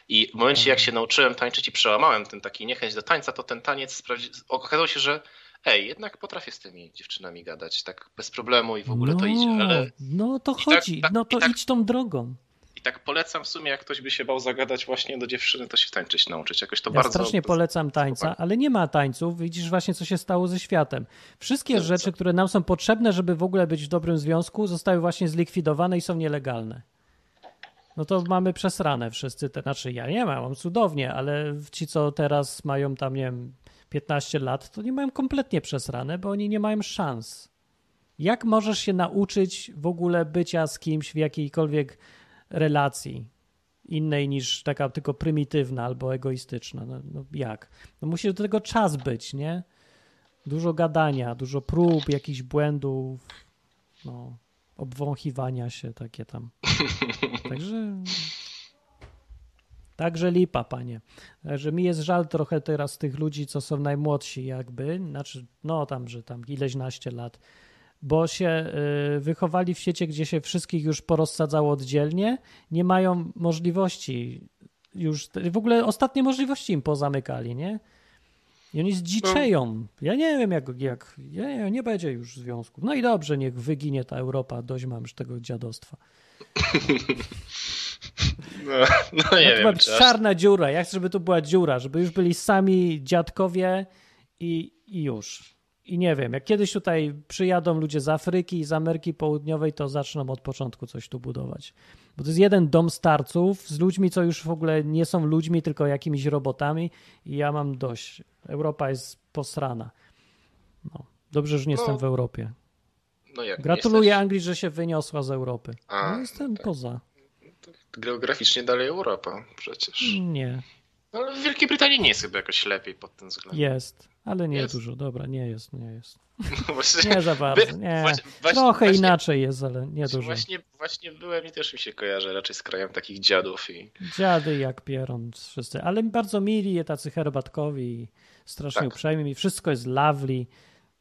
I w momencie, jak się nauczyłem tańczyć i przełamałem ten taki niechęć do tańca, to ten taniec okazało się, że ej, jednak potrafię z tymi dziewczynami gadać tak bez problemu i w ogóle no, to idzie, ale... No to tak- chodzi, tak, no to tak, idź tą drogą. I tak polecam w sumie, jak ktoś by się bał zagadać właśnie do dziewczyny, to się tańczyć nauczyć. Jakoś to ja bardzo... strasznie polecam tańca, ale nie ma tańców. Widzisz właśnie, co się stało ze światem. Wszystkie co, rzeczy, które nam są potrzebne, żeby w ogóle być w dobrym związku, zostały właśnie zlikwidowane i są nielegalne. No to mamy przesrane wszyscy, te, znaczy ja nie mam, mam cudownie, ale ci, co teraz mają tam, nie wiem, 15 lat, to nie mają kompletnie przesrane, bo oni nie mają szans. Jak możesz się nauczyć w ogóle bycia z kimś w jakiejkolwiek relacji innej niż taka tylko prymitywna albo egoistyczna? No, no jak? No musi do tego czas być, nie? Dużo gadania, dużo prób, jakichś błędów, no, obwąchiwania się takie tam. Także Także lipa, panie. Że mi jest żal trochę teraz tych ludzi, co są najmłodsi jakby, znaczy, no tam, że tam ileś naście lat, bo się y, wychowali w świecie, gdzie się wszystkich już porozsadzało oddzielnie, nie mają możliwości już, w ogóle ostatnie możliwości im pozamykali, nie? I oni zdziczeją. Ja nie wiem, jak, jak nie, nie będzie już związków. No i dobrze, niech wyginie ta Europa, dość mam już tego dziadostwa. No, no nie no, wiem. To czarna dziura. Ja chcę, żeby to była dziura, żeby już byli sami dziadkowie i, i już. I nie wiem, jak kiedyś tutaj przyjadą ludzie z Afryki i z Ameryki Południowej, to zaczną od początku coś tu budować. Bo to jest jeden dom starców z ludźmi, co już w ogóle nie są ludźmi, tylko jakimiś robotami i ja mam dość. Europa jest posrana. No. Dobrze, że nie no, jestem w Europie. No jak Gratuluję jesteś... Anglii, że się wyniosła z Europy. A, no jestem tak. poza. Geograficznie dalej Europa przecież. Nie. Ale w Wielkiej Brytanii nie jest chyba jakoś lepiej pod tym względem. Jest, ale nie jest. dużo. Dobra, nie jest, nie jest. No właśnie, nie za bardzo, nie. Właśnie, Trochę właśnie, inaczej jest, ale nie dużo. Właśnie, właśnie byłem i też mi się kojarzy raczej z krajem takich dziadów. i. Dziady jak pieron wszyscy, ale bardzo mili, tacy herbatkowi, strasznie tak. uprzejmi, wszystko jest lovely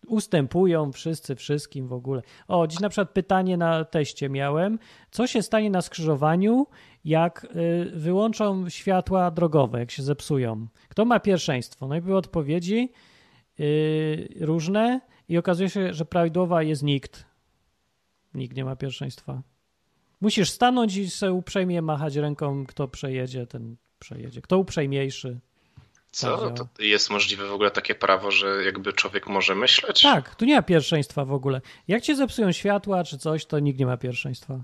ustępują wszyscy wszystkim w ogóle. O, dziś na przykład pytanie na teście miałem. Co się stanie na skrzyżowaniu, jak y, wyłączą światła drogowe, jak się zepsują? Kto ma pierwszeństwo? No i były odpowiedzi różne i okazuje się, że prawidłowa jest nikt. Nikt nie ma pierwszeństwa. Musisz stanąć i sobie uprzejmie machać ręką, kto przejedzie, ten przejedzie. Kto uprzejmiejszy. Co? To jest możliwe w ogóle takie prawo, że jakby człowiek może myśleć? Tak, tu nie ma pierwszeństwa w ogóle. Jak cię zepsują światła czy coś, to nikt nie ma pierwszeństwa.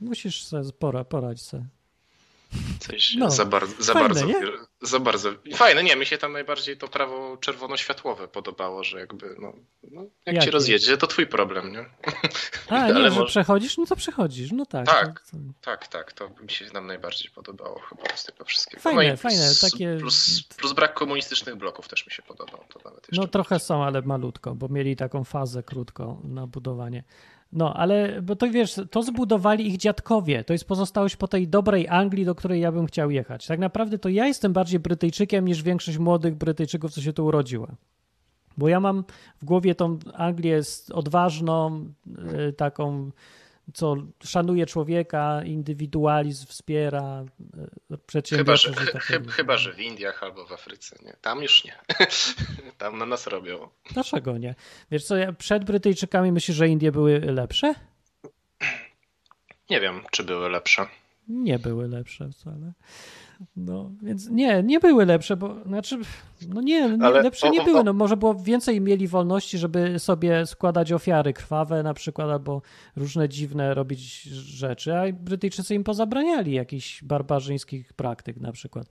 Musisz sobie pora, poradź sobie. Coś no, za, bar za fajne, bardzo. Nie? Za bardzo. Fajne, nie, mi się tam najbardziej to prawo czerwono-światłowe podobało, że jakby, no, no jak, jak cię rozjedzie, to twój problem, nie? A, nie, Ale że może... przechodzisz, no to przechodzisz, no tak. Tak, to... tak, tak, to mi się nam najbardziej podobało chyba z tego wszystkiego. Fajne, no fajne, takie... Plus, plus, brak komunistycznych bloków też mi się podobał. To nawet no trochę są, ale malutko, bo mieli taką fazę krótką na budowanie. No, ale bo to wiesz, to zbudowali ich dziadkowie. To jest pozostałość po tej dobrej Anglii, do której ja bym chciał jechać. Tak naprawdę to ja jestem bardziej Brytyjczykiem niż większość młodych Brytyjczyków, co się tu urodziła. Bo ja mam w głowie tą Anglię odważną, y, taką co szanuje człowieka, indywidualizm wspiera przedsiębiorczość. Chyba, że, tak chyba, że w Indiach albo w Afryce, nie? Tam już nie. Tam na nas robią. Dlaczego nie? Wiesz co, przed Brytyjczykami myślisz, że Indie były lepsze? Nie wiem, czy były lepsze. Nie były lepsze wcale. No, więc nie, nie były lepsze, bo znaczy, no nie, nie lepsze o, nie były. No, może było więcej mieli wolności, żeby sobie składać ofiary krwawe na przykład, albo różne dziwne robić rzeczy, a Brytyjczycy im pozabraniali jakichś barbarzyńskich praktyk na przykład.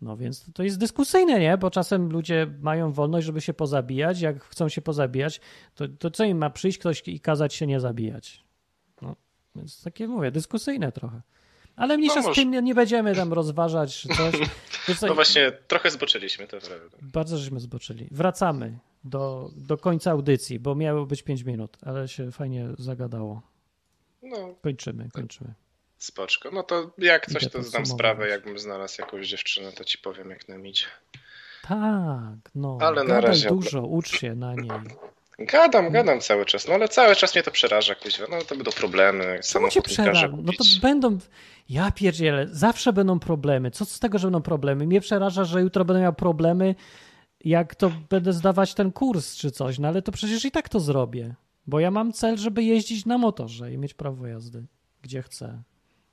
No więc to jest dyskusyjne, nie? Bo czasem ludzie mają wolność, żeby się pozabijać. Jak chcą się pozabijać, to, to co im ma przyjść ktoś i kazać się nie zabijać? No, więc takie mówię, dyskusyjne trochę. Ale mniejsza no, z tym nie będziemy tam rozważać czy coś. no właśnie, trochę zboczyliśmy, to prawda. Bardzo żeśmy zboczyli. Wracamy do, do końca audycji, bo miało być 5 minut, ale się fajnie zagadało. No, kończymy, kończymy. Spoczko. No to jak coś, to zdam sprawę, jakbym znalazł jakąś dziewczynę, to ci powiem, jak nam idzie. Tak, no. Ale na razie dużo, ucz się na niej. Gadam, gadam cały czas, no ale cały czas mnie to przeraża, kuźwa. No to będą problemy, samochód przeraża? No to będą, ja pierdzielę, zawsze będą problemy. Co z tego, że będą problemy? Mnie przeraża, że jutro będę miał problemy, jak to będę zdawać ten kurs czy coś, no ale to przecież i tak to zrobię. Bo ja mam cel, żeby jeździć na motorze i mieć prawo jazdy, gdzie chcę,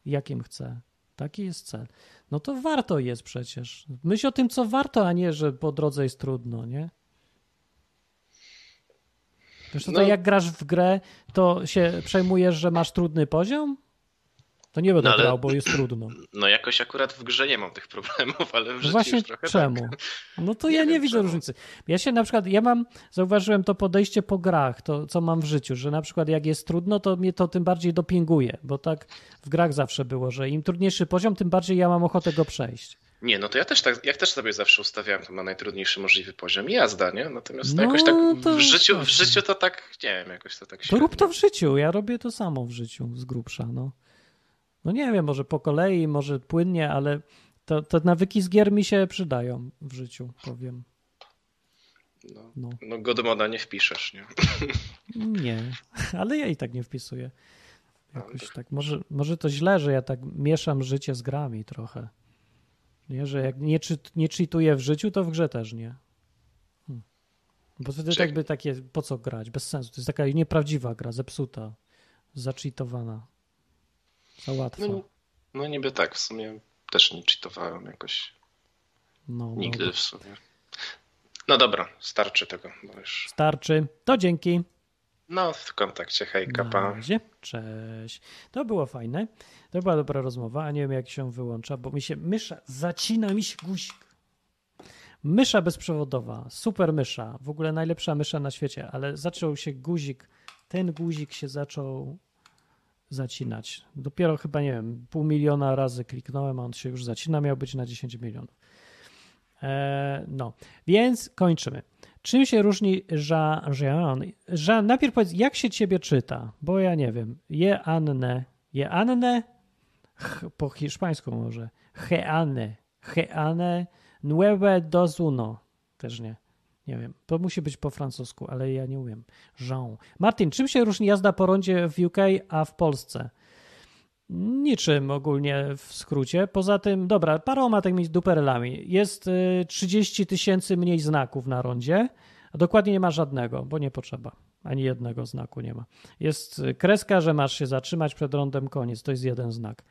jakim chcę. Taki jest cel. No to warto jest przecież. Myśl o tym, co warto, a nie, że po drodze jest trudno, nie? Wiesz, to no. jak grasz w grę, to się przejmujesz, że masz trudny poziom? To nie będę no, ale, grał, bo jest trudno. No jakoś akurat w grze nie mam tych problemów, ale w życiu Właśnie trochę czemu? Tak. No to nie ja nie widzę czemu. różnicy. Ja się na przykład, ja mam, zauważyłem to podejście po grach, to co mam w życiu, że na przykład jak jest trudno, to mnie to tym bardziej dopinguje, bo tak w grach zawsze było, że im trudniejszy poziom, tym bardziej ja mam ochotę go przejść. Nie, no to ja też tak, jak też sobie zawsze ustawiałem to na najtrudniejszy możliwy poziom jazda, nie? Natomiast no, jakoś tak w życiu, w życiu to tak, nie wiem, jakoś to tak To rób to w życiu, ja robię to samo w życiu z grubsza, no. No nie wiem, może po kolei, może płynnie, ale to, to nawyki z gier mi się przydają w życiu, powiem. No, no. no Godmoda nie wpiszesz, nie? Nie, ale ja i tak nie wpisuję. Jakoś tak, może, może to źle, że ja tak mieszam życie z grami trochę. Nie, że jak nie, czy, nie cheatuję w życiu, to w grze też nie. Hmm. Bo wtedy Czyli... jakby takie, po co grać? Bez sensu. To jest taka nieprawdziwa gra, zepsuta, zacheatowana. Za łatwo. No, no niby tak, w sumie też nie cheatowałem jakoś. No, Nigdy no. w sumie. No dobra, starczy tego. Już... Starczy. To dzięki. No, w kontakcie, hejka, pa. Cześć. To było fajne. To była dobra rozmowa, a nie wiem jak się wyłącza, bo mi się mysza, zacina mi się guzik. Mysza bezprzewodowa, super mysza, w ogóle najlepsza mysza na świecie, ale zaczął się guzik, ten guzik się zaczął zacinać. Dopiero chyba, nie wiem, pół miliona razy kliknąłem, a on się już zacina, miał być na 10 milionów. Eee, no, więc kończymy. Czym się różni Jean? Jean, najpierw powiedz, jak się ciebie czyta, bo ja nie wiem. Je Anne, je Anne, po hiszpańsku może. Heane, Heane, Nueve dos uno. Też nie. Nie wiem. To musi być po francusku, ale ja nie umiem. Jean. Martin, czym się różni jazda po rondzie w UK, a w Polsce? Niczym ogólnie w skrócie. Poza tym, dobra, paroma takimi duperelami. Jest 30 y, tysięcy mniej znaków na rondzie, a dokładnie nie ma żadnego, bo nie potrzeba. Ani jednego znaku nie ma. Jest kreska, że masz się zatrzymać przed rondem, koniec. To jest jeden znak.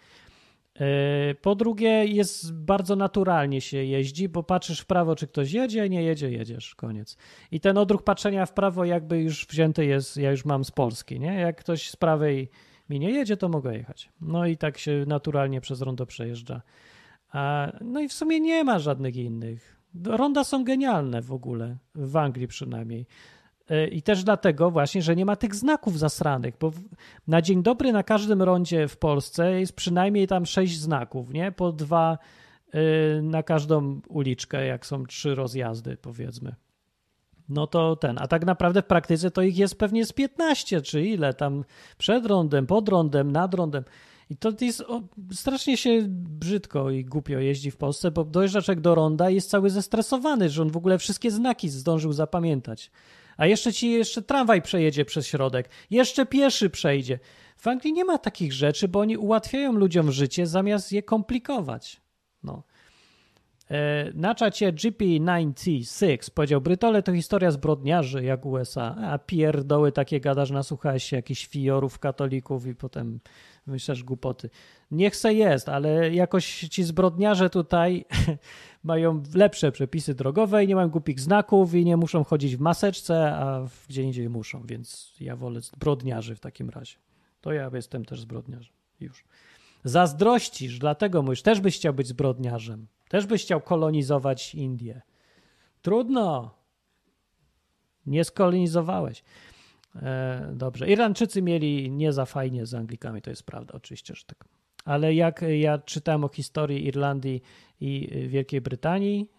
Y, po drugie, jest bardzo naturalnie się jeździ, bo patrzysz w prawo, czy ktoś jedzie, nie jedzie, jedziesz, koniec. I ten odruch patrzenia w prawo jakby już wzięty jest, ja już mam z Polski, nie? Jak ktoś z prawej mi nie jedzie, to mogę jechać. No i tak się naturalnie przez rondo przejeżdża. A, no i w sumie nie ma żadnych innych. Ronda są genialne w ogóle, w Anglii przynajmniej. E, I też dlatego właśnie, że nie ma tych znaków zasranych, bo na dzień dobry na każdym rondzie w Polsce jest przynajmniej tam sześć znaków, nie? Po dwa e, na każdą uliczkę, jak są trzy rozjazdy, powiedzmy no to ten. A tak naprawdę w praktyce to ich jest pewnie z 15, czy ile tam przed rondem, pod rondem, nad rondem. I to jest o, strasznie się brzydko i głupio jeździ w Polsce, bo dojeżdżaczek do ronda jest cały zestresowany, że on w ogóle wszystkie znaki zdążył zapamiętać. A jeszcze ci jeszcze tramwaj przejedzie przez środek, jeszcze pieszy przejdzie. W Anglii nie ma takich rzeczy, bo oni ułatwiają ludziom życie zamiast je komplikować. E, na czacie GP96 powiedział, Brytole to historia zbrodniarzy jak USA, a pierdoły takie gadasz, nasłuchałeś się jakichś fiorów katolików i potem myślisz głupoty. Niech se jest, ale jakoś ci zbrodniarze tutaj mają lepsze przepisy drogowe i nie mają głupich znaków i nie muszą chodzić w maseczce, a gdzie indziej muszą, więc ja wolę zbrodniarzy w takim razie. To ja jestem też zbrodniarzem. Już. Zazdrościsz, dlatego mówisz, też byś chciał być zbrodniarzem. Też byś chciał kolonizować Indię. Trudno. Nie skolonizowałeś. E, dobrze. Irlandczycy mieli nie za fajnie z Anglikami, to jest prawda, oczywiście, że tak. Ale jak ja czytałem o historii Irlandii i Wielkiej Brytanii,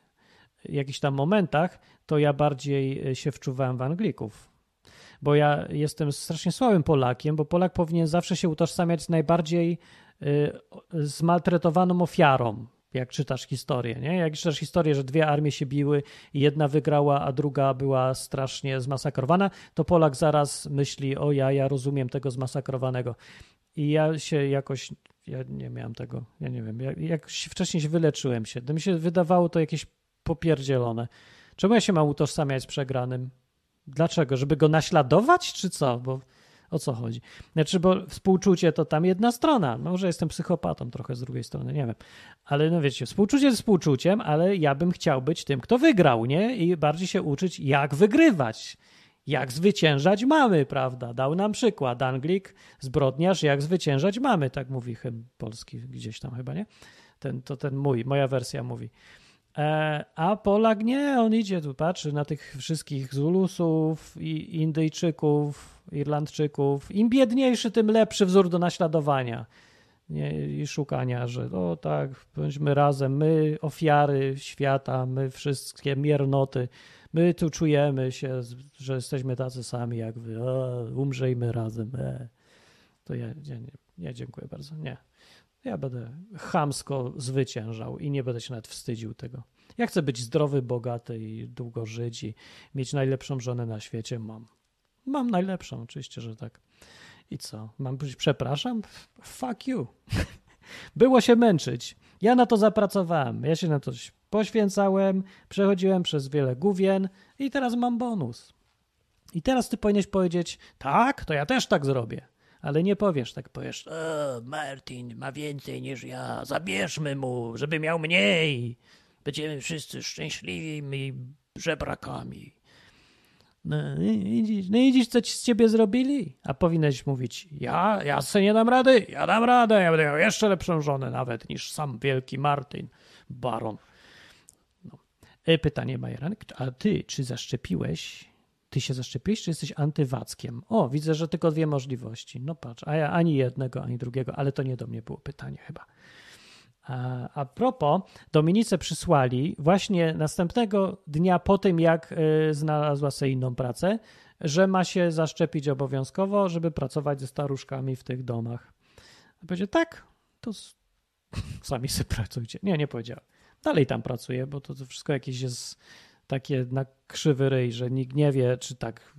jakichś tam momentach, to ja bardziej się wczuwałem w Anglików. Bo ja jestem strasznie słabym Polakiem, bo Polak powinien zawsze się utożsamiać z najbardziej y, zmaltretowaną ofiarą jak czytasz historię, nie? Jak czytasz historię, że dwie armie się biły i jedna wygrała, a druga była strasznie zmasakrowana, to Polak zaraz myśli, o ja, ja rozumiem tego zmasakrowanego. I ja się jakoś, ja nie miałem tego, ja nie wiem, jak, wcześniej się wyleczyłem się, to mi się wydawało to jakieś popierdzielone. Czemu ja się mam utożsamiać z przegranym? Dlaczego? Żeby go naśladować, czy co? Bo o co chodzi? Znaczy, bo współczucie to tam jedna strona. Może jestem psychopatą trochę z drugiej strony, nie wiem. Ale no wiecie, współczucie z współczuciem, ale ja bym chciał być tym, kto wygrał, nie? I bardziej się uczyć, jak wygrywać. Jak zwyciężać mamy, prawda? Dał nam przykład. Anglik, zbrodniarz, jak zwyciężać mamy, tak mówi hymn polski gdzieś tam chyba, nie? Ten, to ten mój, moja wersja mówi. E, a Polak nie, on idzie tu, patrzy na tych wszystkich Zulusów, Indyjczyków, Irlandczyków. Im biedniejszy, tym lepszy wzór do naśladowania nie, i szukania, że o tak, bądźmy razem, my ofiary świata, my wszystkie miernoty, my tu czujemy się, że jesteśmy tacy sami jak wy, o, umrzejmy razem. E. To ja, ja, nie, nie, dziękuję bardzo, nie. Ja będę chamsko zwyciężał i nie będę się nawet wstydził tego. Ja chcę być zdrowy, bogaty i długo żyć i mieć najlepszą żonę na świecie. Mam. Mam najlepszą, oczywiście, że tak. I co? Mam być przepraszam? Fuck you. Było się męczyć. Ja na to zapracowałem. Ja się na to poświęcałem, przechodziłem przez wiele główien i teraz mam bonus. I teraz ty powinieneś powiedzieć, tak, to ja też tak zrobię ale nie powiesz, tak powiesz, o, Martin ma więcej niż ja, zabierzmy mu, żeby miał mniej. Będziemy wszyscy szczęśliwi i żebrakami. No widzisz, no widzisz, co ci z ciebie zrobili? A powinieneś mówić, ja, ja sobie nie dam rady, ja dam radę, ja będę miał jeszcze lepszą żonę nawet niż sam wielki Martin, baron. No. E, pytanie Majeranek, a ty, czy zaszczepiłeś, ty się zaszczepiłeś, czy jesteś antywackiem? O, widzę, że tylko dwie możliwości. No patrz, a ja ani jednego, ani drugiego, ale to nie do mnie było pytanie chyba. A, a propos, Dominice przysłali właśnie następnego dnia po tym, jak y, znalazła sobie inną pracę, że ma się zaszczepić obowiązkowo, żeby pracować ze staruszkami w tych domach. A powiedział, tak, to sami sobie pracujcie. Nie, nie powiedział. Dalej tam pracuję, bo to, to wszystko jakieś jest takie na krzywy ryj, że nikt nie wie, czy tak.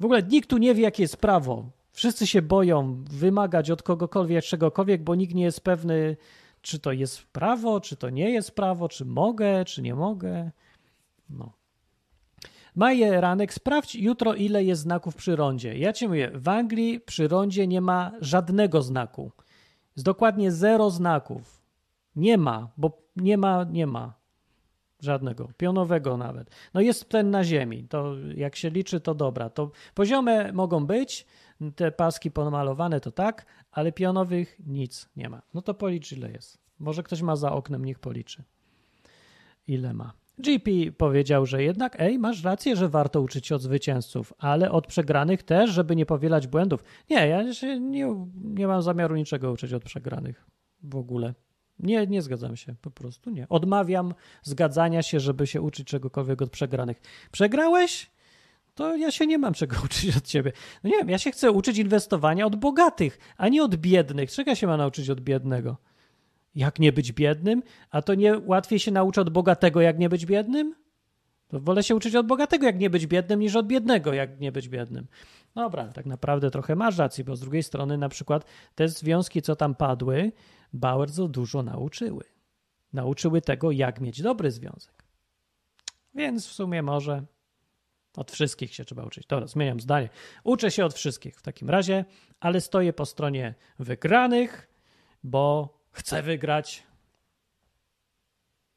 W ogóle nikt tu nie wie, jakie jest prawo. Wszyscy się boją wymagać od kogokolwiek czegokolwiek, bo nikt nie jest pewny, czy to jest prawo, czy to nie jest prawo, czy mogę, czy nie mogę. No. Maje Ranek, sprawdź jutro, ile jest znaków przy rondzie. Ja ci mówię, w Anglii przy rondzie nie ma żadnego znaku. Jest dokładnie zero znaków. Nie ma, bo nie ma, nie ma. Żadnego, pionowego nawet. No jest ten na ziemi, to jak się liczy, to dobra. To poziome mogą być, te paski pomalowane to tak, ale pionowych nic nie ma. No to policz ile jest. Może ktoś ma za oknem, niech policzy. Ile ma. GP powiedział, że jednak, ej, masz rację, że warto uczyć się od zwycięzców, ale od przegranych też, żeby nie powielać błędów. Nie, ja się nie, nie mam zamiaru niczego uczyć od przegranych w ogóle. Nie, nie zgadzam się, po prostu nie. Odmawiam zgadzania się, żeby się uczyć czegokolwiek od przegranych. Przegrałeś? To ja się nie mam czego uczyć od ciebie. No nie wiem, ja się chcę uczyć inwestowania od bogatych, a nie od biednych. Czego się ma nauczyć od biednego? Jak nie być biednym? A to nie łatwiej się nauczy od bogatego, jak nie być biednym? To wolę się uczyć od bogatego, jak nie być biednym, niż od biednego, jak nie być biednym. Dobra, tak naprawdę trochę masz rację, bo z drugiej strony na przykład te związki, co tam padły, bardzo dużo nauczyły. Nauczyły tego, jak mieć dobry związek. Więc w sumie może od wszystkich się trzeba uczyć. Dobra, zmieniam zdanie. Uczę się od wszystkich w takim razie, ale stoję po stronie wygranych, bo chcę wygrać.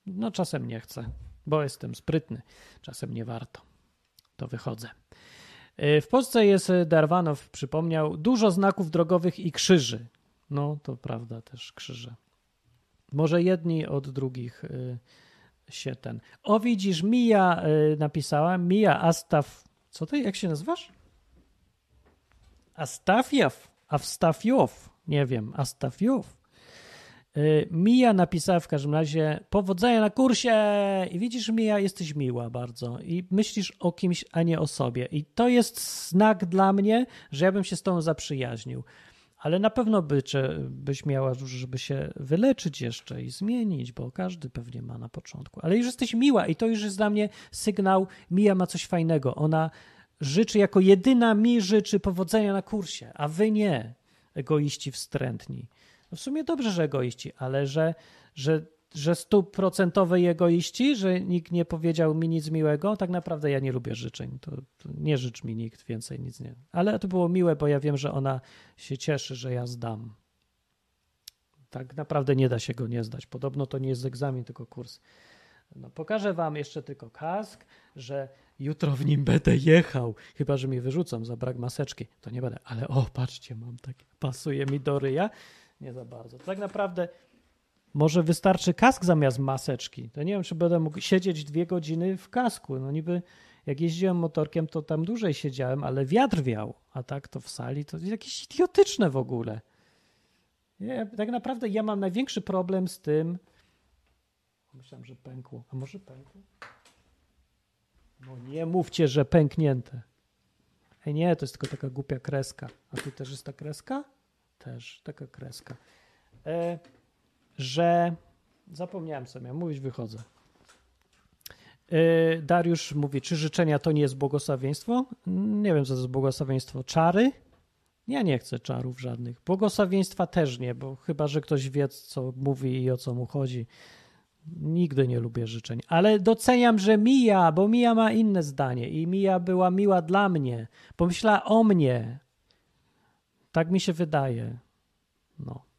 No czasem nie chcę, bo jestem sprytny. Czasem nie warto. To wychodzę. W Polsce jest Darwanow, przypomniał, dużo znaków drogowych i krzyży. No, to prawda, też krzyże. Może jedni od drugich y, się ten. O, widzisz, Mija y, napisała, Mija Astaf. Co ty, jak się nazywasz? Astafiew, Awstafiow, nie wiem, Astafiow. Y, Mija napisała w każdym razie powodzenia na kursie i widzisz Mija, jesteś miła bardzo i myślisz o kimś, a nie o sobie i to jest znak dla mnie, że ja bym się z tobą zaprzyjaźnił ale na pewno by, byś miała, żeby się wyleczyć jeszcze i zmienić, bo każdy pewnie ma na początku. Ale już jesteś miła i to już jest dla mnie sygnał, Mija ma coś fajnego. Ona życzy, jako jedyna mi życzy powodzenia na kursie, a wy nie, egoiści wstrętni. No w sumie dobrze, że egoiści, ale że, że że stuprocentowej egoiści, że nikt nie powiedział mi nic miłego, tak naprawdę ja nie lubię życzeń. To, to, nie życz mi nikt więcej, nic nie. Ale to było miłe, bo ja wiem, że ona się cieszy, że ja zdam. Tak naprawdę nie da się go nie zdać. Podobno to nie jest egzamin, tylko kurs. No, pokażę wam jeszcze tylko kask, że jutro w nim będę jechał. Chyba, że mi wyrzucą za brak maseczki. To nie będę. Ale o, patrzcie, mam tak, pasuje mi do ryja. Nie za bardzo. Tak naprawdę może wystarczy kask zamiast maseczki. To nie wiem, czy będę mógł siedzieć dwie godziny w kasku. No niby jak jeździłem motorkiem, to tam dłużej siedziałem, ale wiatr wiał, a tak to w sali to jakieś idiotyczne w ogóle. Ja, tak naprawdę ja mam największy problem z tym. Myślałem, że pękło. A może pękło? No nie mówcie, że pęknięte. Ej, nie, to jest tylko taka głupia kreska. A tu też jest ta kreska? Też taka kreska. E, że zapomniałem sobie, mówić, wychodzę. Y, Dariusz mówi, czy życzenia to nie jest błogosławieństwo? Nie wiem, co to jest błogosławieństwo. Czary? Ja nie chcę czarów żadnych. Błogosławieństwa też nie, bo chyba, że ktoś wie, co mówi i o co mu chodzi. Nigdy nie lubię życzeń. Ale doceniam, że Mija, bo Mija ma inne zdanie i Mija była miła dla mnie. Pomyślała o mnie. Tak mi się wydaje. No.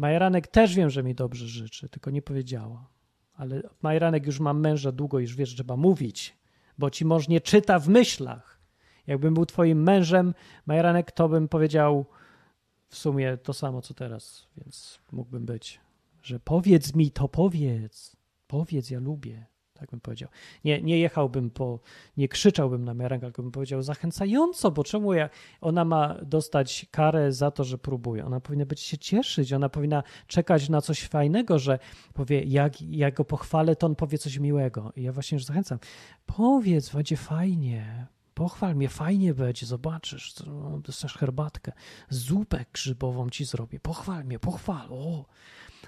Majeranek też wiem, że mi dobrze życzy, tylko nie powiedziała. ale Majranek już ma męża długo, już wiesz, trzeba mówić, bo ci mąż nie czyta w myślach. Jakbym był twoim mężem, Majranek, to bym powiedział w sumie to samo, co teraz, więc mógłbym być, że powiedz mi to, powiedz, powiedz, ja lubię. Tak bym powiedział. Nie, nie jechałbym po, nie krzyczałbym na miarę, tylko bym powiedział zachęcająco, bo czemu ja, ona ma dostać karę za to, że próbuje? Ona powinna być się cieszyć, ona powinna czekać na coś fajnego, że powie, jak, jak go pochwalę, to on powie coś miłego. I ja właśnie już zachęcam. Powiedz, będzie fajnie, pochwal mnie, fajnie będzie, zobaczysz, dostaniesz herbatkę, zupę grzybową ci zrobię, pochwal mnie, pochwal, o.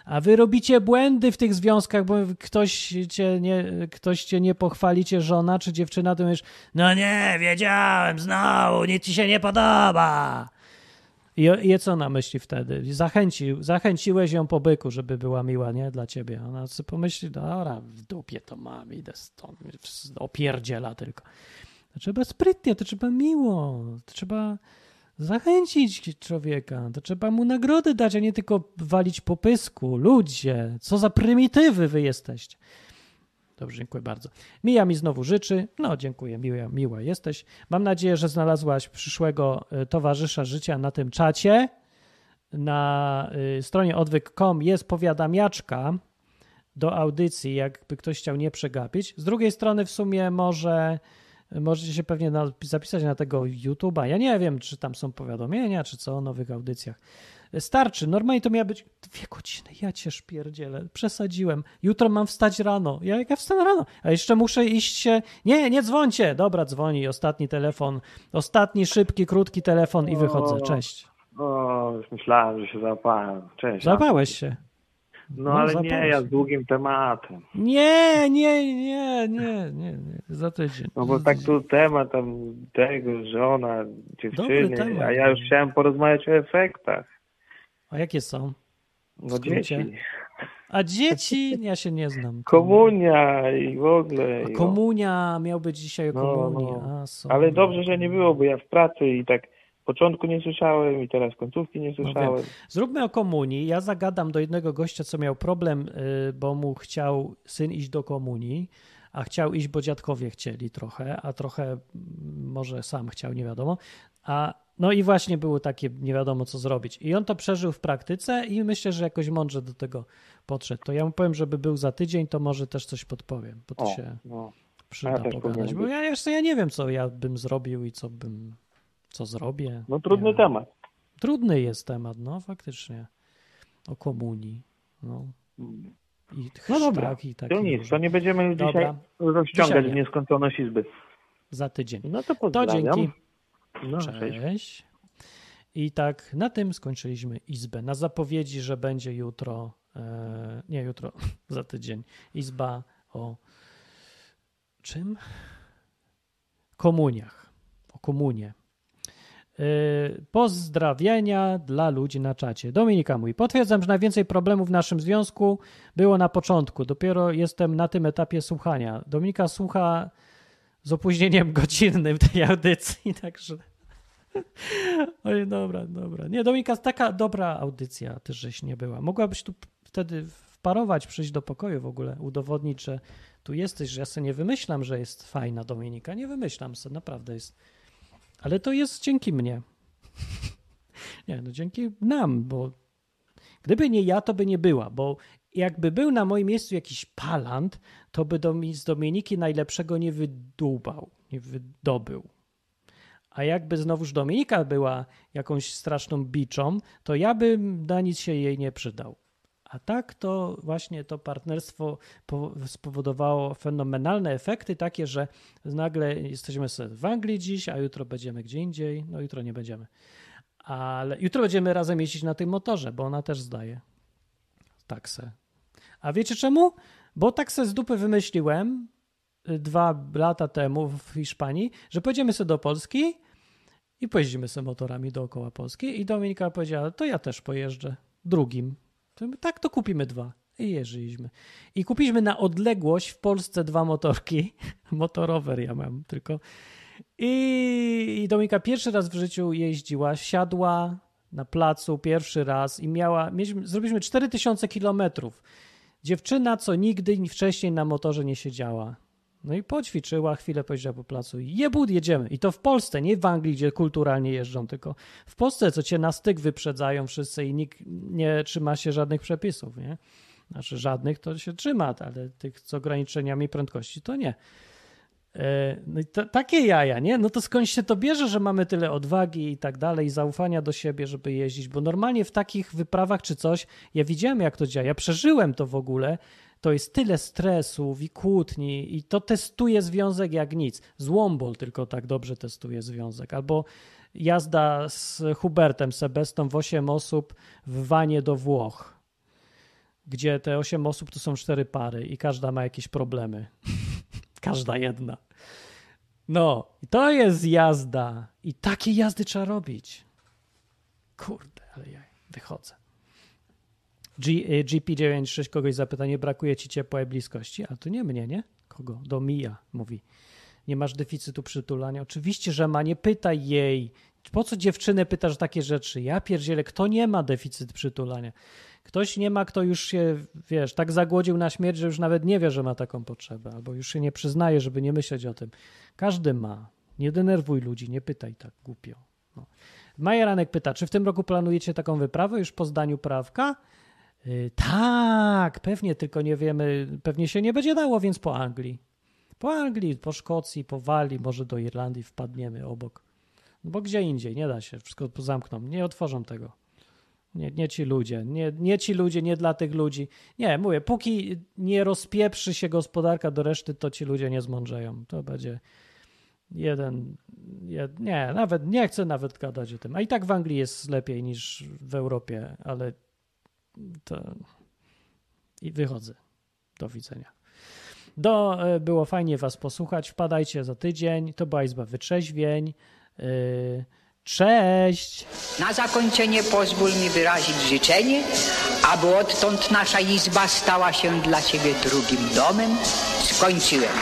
A wy robicie błędy w tych związkach, bo ktoś cię nie, ktoś cię nie pochwali, cię żona czy dziewczyna, to mówisz, no nie, wiedziałem, znowu, nic ci się nie podoba. I, I co na myśli wtedy? Zachęci, zachęciłeś ją po byku, żeby była miła, nie? Dla ciebie. Ona sobie pomyśli, dobra, w dupie to mam, idę stąd, opierdziela tylko. Trzeba sprytnie, to trzeba miło, to trzeba zachęcić człowieka, to trzeba mu nagrody dać, a nie tylko walić po pysku. Ludzie, co za prymitywy wy jesteście. Dobrze, dziękuję bardzo. Mija mi znowu życzy. No, dziękuję, miła, miła jesteś. Mam nadzieję, że znalazłaś przyszłego e, towarzysza życia na tym czacie. Na e, stronie odwyk.com jest powiadamiaczka do audycji, jakby ktoś chciał nie przegapić. Z drugiej strony w sumie może Możecie się pewnie na, zapisać na tego YouTube'a. Ja nie wiem, czy tam są powiadomienia, czy co o nowych audycjach. Starczy. Normalnie to miała być dwie godziny. Ja cię szpierdzielę. Przesadziłem. Jutro mam wstać rano. Ja jak ja wstanę rano? A jeszcze muszę iść się... Nie, nie dzwońcie. Dobra, dzwoni. Ostatni telefon. Ostatni, szybki, krótki telefon i wychodzę. Cześć. O, już myślałem, że się załapałem. Cześć. Załapałeś się. No, no ale nie, ja z długim tematem. Nie, nie, nie, nie, nie, nie, za tydzień. No bo tak tu temat tam tego, żona, dziewczyny, a ja już chciałem porozmawiać o efektach. A jakie są? No dzieci. A dzieci? Ja się nie znam. Komunia i w ogóle. A komunia miał być dzisiaj o komunii. No, no. Ale dobrze, że nie było, bo ja w pracy i tak początku nie słyszałem i teraz końcówki nie no słyszałem. Zróbmy o komunii. Ja zagadam do jednego gościa, co miał problem, y, bo mu chciał syn iść do komunii, a chciał iść, bo dziadkowie chcieli trochę, a trochę może sam chciał, nie wiadomo. A no i właśnie było takie nie wiadomo co zrobić. I on to przeżył w praktyce i myślę, że jakoś mądrze do tego podszedł. To ja mu powiem, żeby był za tydzień, to może też coś podpowiem, bo to o, się no. przyda ja pogadać. Bo ja jeszcze ja nie wiem, co ja bym zrobił i co bym co zrobię. No trudny temat. Trudny jest temat, no faktycznie. O komunii. No. I no dobra, i tak. To nic, to nie będziemy dobra. dzisiaj rozciągać w nieskończoność izby. Za tydzień. No to pozdrawiam. To dzięki. No, cześć. cześć. I tak na tym skończyliśmy izbę. Na zapowiedzi, że będzie jutro, e, nie jutro, za tydzień, izba o czym? Komuniach. O komunie. Y, Pozdrowienia dla ludzi na czacie. Dominika mój, potwierdzam, że najwięcej problemów w naszym związku było na początku. Dopiero jestem na tym etapie słuchania. Dominika słucha z opóźnieniem godzinnym tej audycji, także. Oj, dobra, dobra. Nie, Dominika, taka dobra audycja też żeś nie była. Mogłabyś tu wtedy wparować, przyjść do pokoju w ogóle, udowodnić, że tu jesteś, że ja sobie nie wymyślam, że jest fajna Dominika. Nie wymyślam sobie, naprawdę jest ale to jest dzięki mnie. nie, no dzięki nam, bo gdyby nie ja, to by nie była, bo jakby był na moim miejscu jakiś palant, to by do, z Dominiki najlepszego nie wydłubał, nie wydobył. A jakby znowuż Dominika była jakąś straszną biczą, to ja bym na nic się jej nie przydał. A tak to właśnie to partnerstwo spowodowało fenomenalne efekty, takie, że nagle jesteśmy w Anglii dziś, a jutro będziemy gdzie indziej. No jutro nie będziemy. Ale jutro będziemy razem jeździć na tym motorze, bo ona też zdaje taksę. A wiecie czemu? Bo taksę z dupy wymyśliłem y, dwa lata temu w Hiszpanii, że pojedziemy sobie do Polski i pojeździmy sobie motorami dookoła Polski. I Dominika powiedziała, to ja też pojeżdżę drugim tak, to kupimy dwa. I jeździliśmy. I kupiliśmy na odległość w Polsce dwa motorki. Motorower ja mam tylko. I, I Dominika pierwszy raz w życiu jeździła, siadła na placu pierwszy raz i miała, mieliśmy, zrobiliśmy 4000 kilometrów. Dziewczyna, co nigdy wcześniej na motorze nie siedziała. No i poćwiczyła, chwilę powiedziała po placu i jebud, jedziemy. I to w Polsce, nie w Anglii, gdzie kulturalnie jeżdżą, tylko w Polsce, co cię na styk wyprzedzają wszyscy i nikt nie trzyma się żadnych przepisów, nie? Znaczy żadnych to się trzyma, ale tych z ograniczeniami prędkości to nie. E, no i to, takie jaja, nie? No to skąd się to bierze, że mamy tyle odwagi i tak dalej, zaufania do siebie, żeby jeździć? Bo normalnie w takich wyprawach czy coś, ja widziałem jak to działa, ja przeżyłem to w ogóle, to jest tyle stresów i kłótni i to testuje związek jak nic. Złombol tylko tak dobrze testuje związek. Albo jazda z Hubertem Sebestą w 8 osób w wanie do Włoch, gdzie te 8 osób to są cztery pary i każda ma jakieś problemy. każda jedna. No, i to jest jazda. I takie jazdy trzeba robić. Kurde, ale ja wychodzę. GP96 kogoś zapyta, nie brakuje ci ciepła i bliskości? A to nie mnie, nie? Kogo? Do Mija mówi. Nie masz deficytu przytulania? Oczywiście, że ma. Nie pytaj jej. Po co dziewczynę pytasz takie rzeczy? Ja pierdzielę, kto nie ma deficyt przytulania? Ktoś nie ma, kto już się, wiesz, tak zagłodził na śmierć, że już nawet nie wie, że ma taką potrzebę, albo już się nie przyznaje, żeby nie myśleć o tym. Każdy ma. Nie denerwuj ludzi, nie pytaj tak głupio. No. Majeranek pyta, czy w tym roku planujecie taką wyprawę już po zdaniu prawka? Yy, tak, pewnie, tylko nie wiemy, pewnie się nie będzie dało, więc po Anglii. Po Anglii, po Szkocji, po Walii, może do Irlandii wpadniemy obok. No bo gdzie indziej, nie da się, wszystko zamkną, nie otworzą tego. Nie, nie ci ludzie, nie, nie ci ludzie, nie dla tych ludzi. Nie, mówię, póki nie rozpieprzy się gospodarka do reszty, to ci ludzie nie zmądrzeją. To będzie jeden, jed, nie, nawet nie chcę nawet gadać o tym. A i tak w Anglii jest lepiej niż w Europie, ale to i wychodzę. Do widzenia. Do, e, było fajnie Was posłuchać. Wpadajcie za tydzień. To była Izba Wytrzeźwień. Yy, cześć! Na zakończenie pozwól mi wyrazić życzenie, aby odtąd nasza Izba stała się dla Ciebie drugim domem. Skończyłem.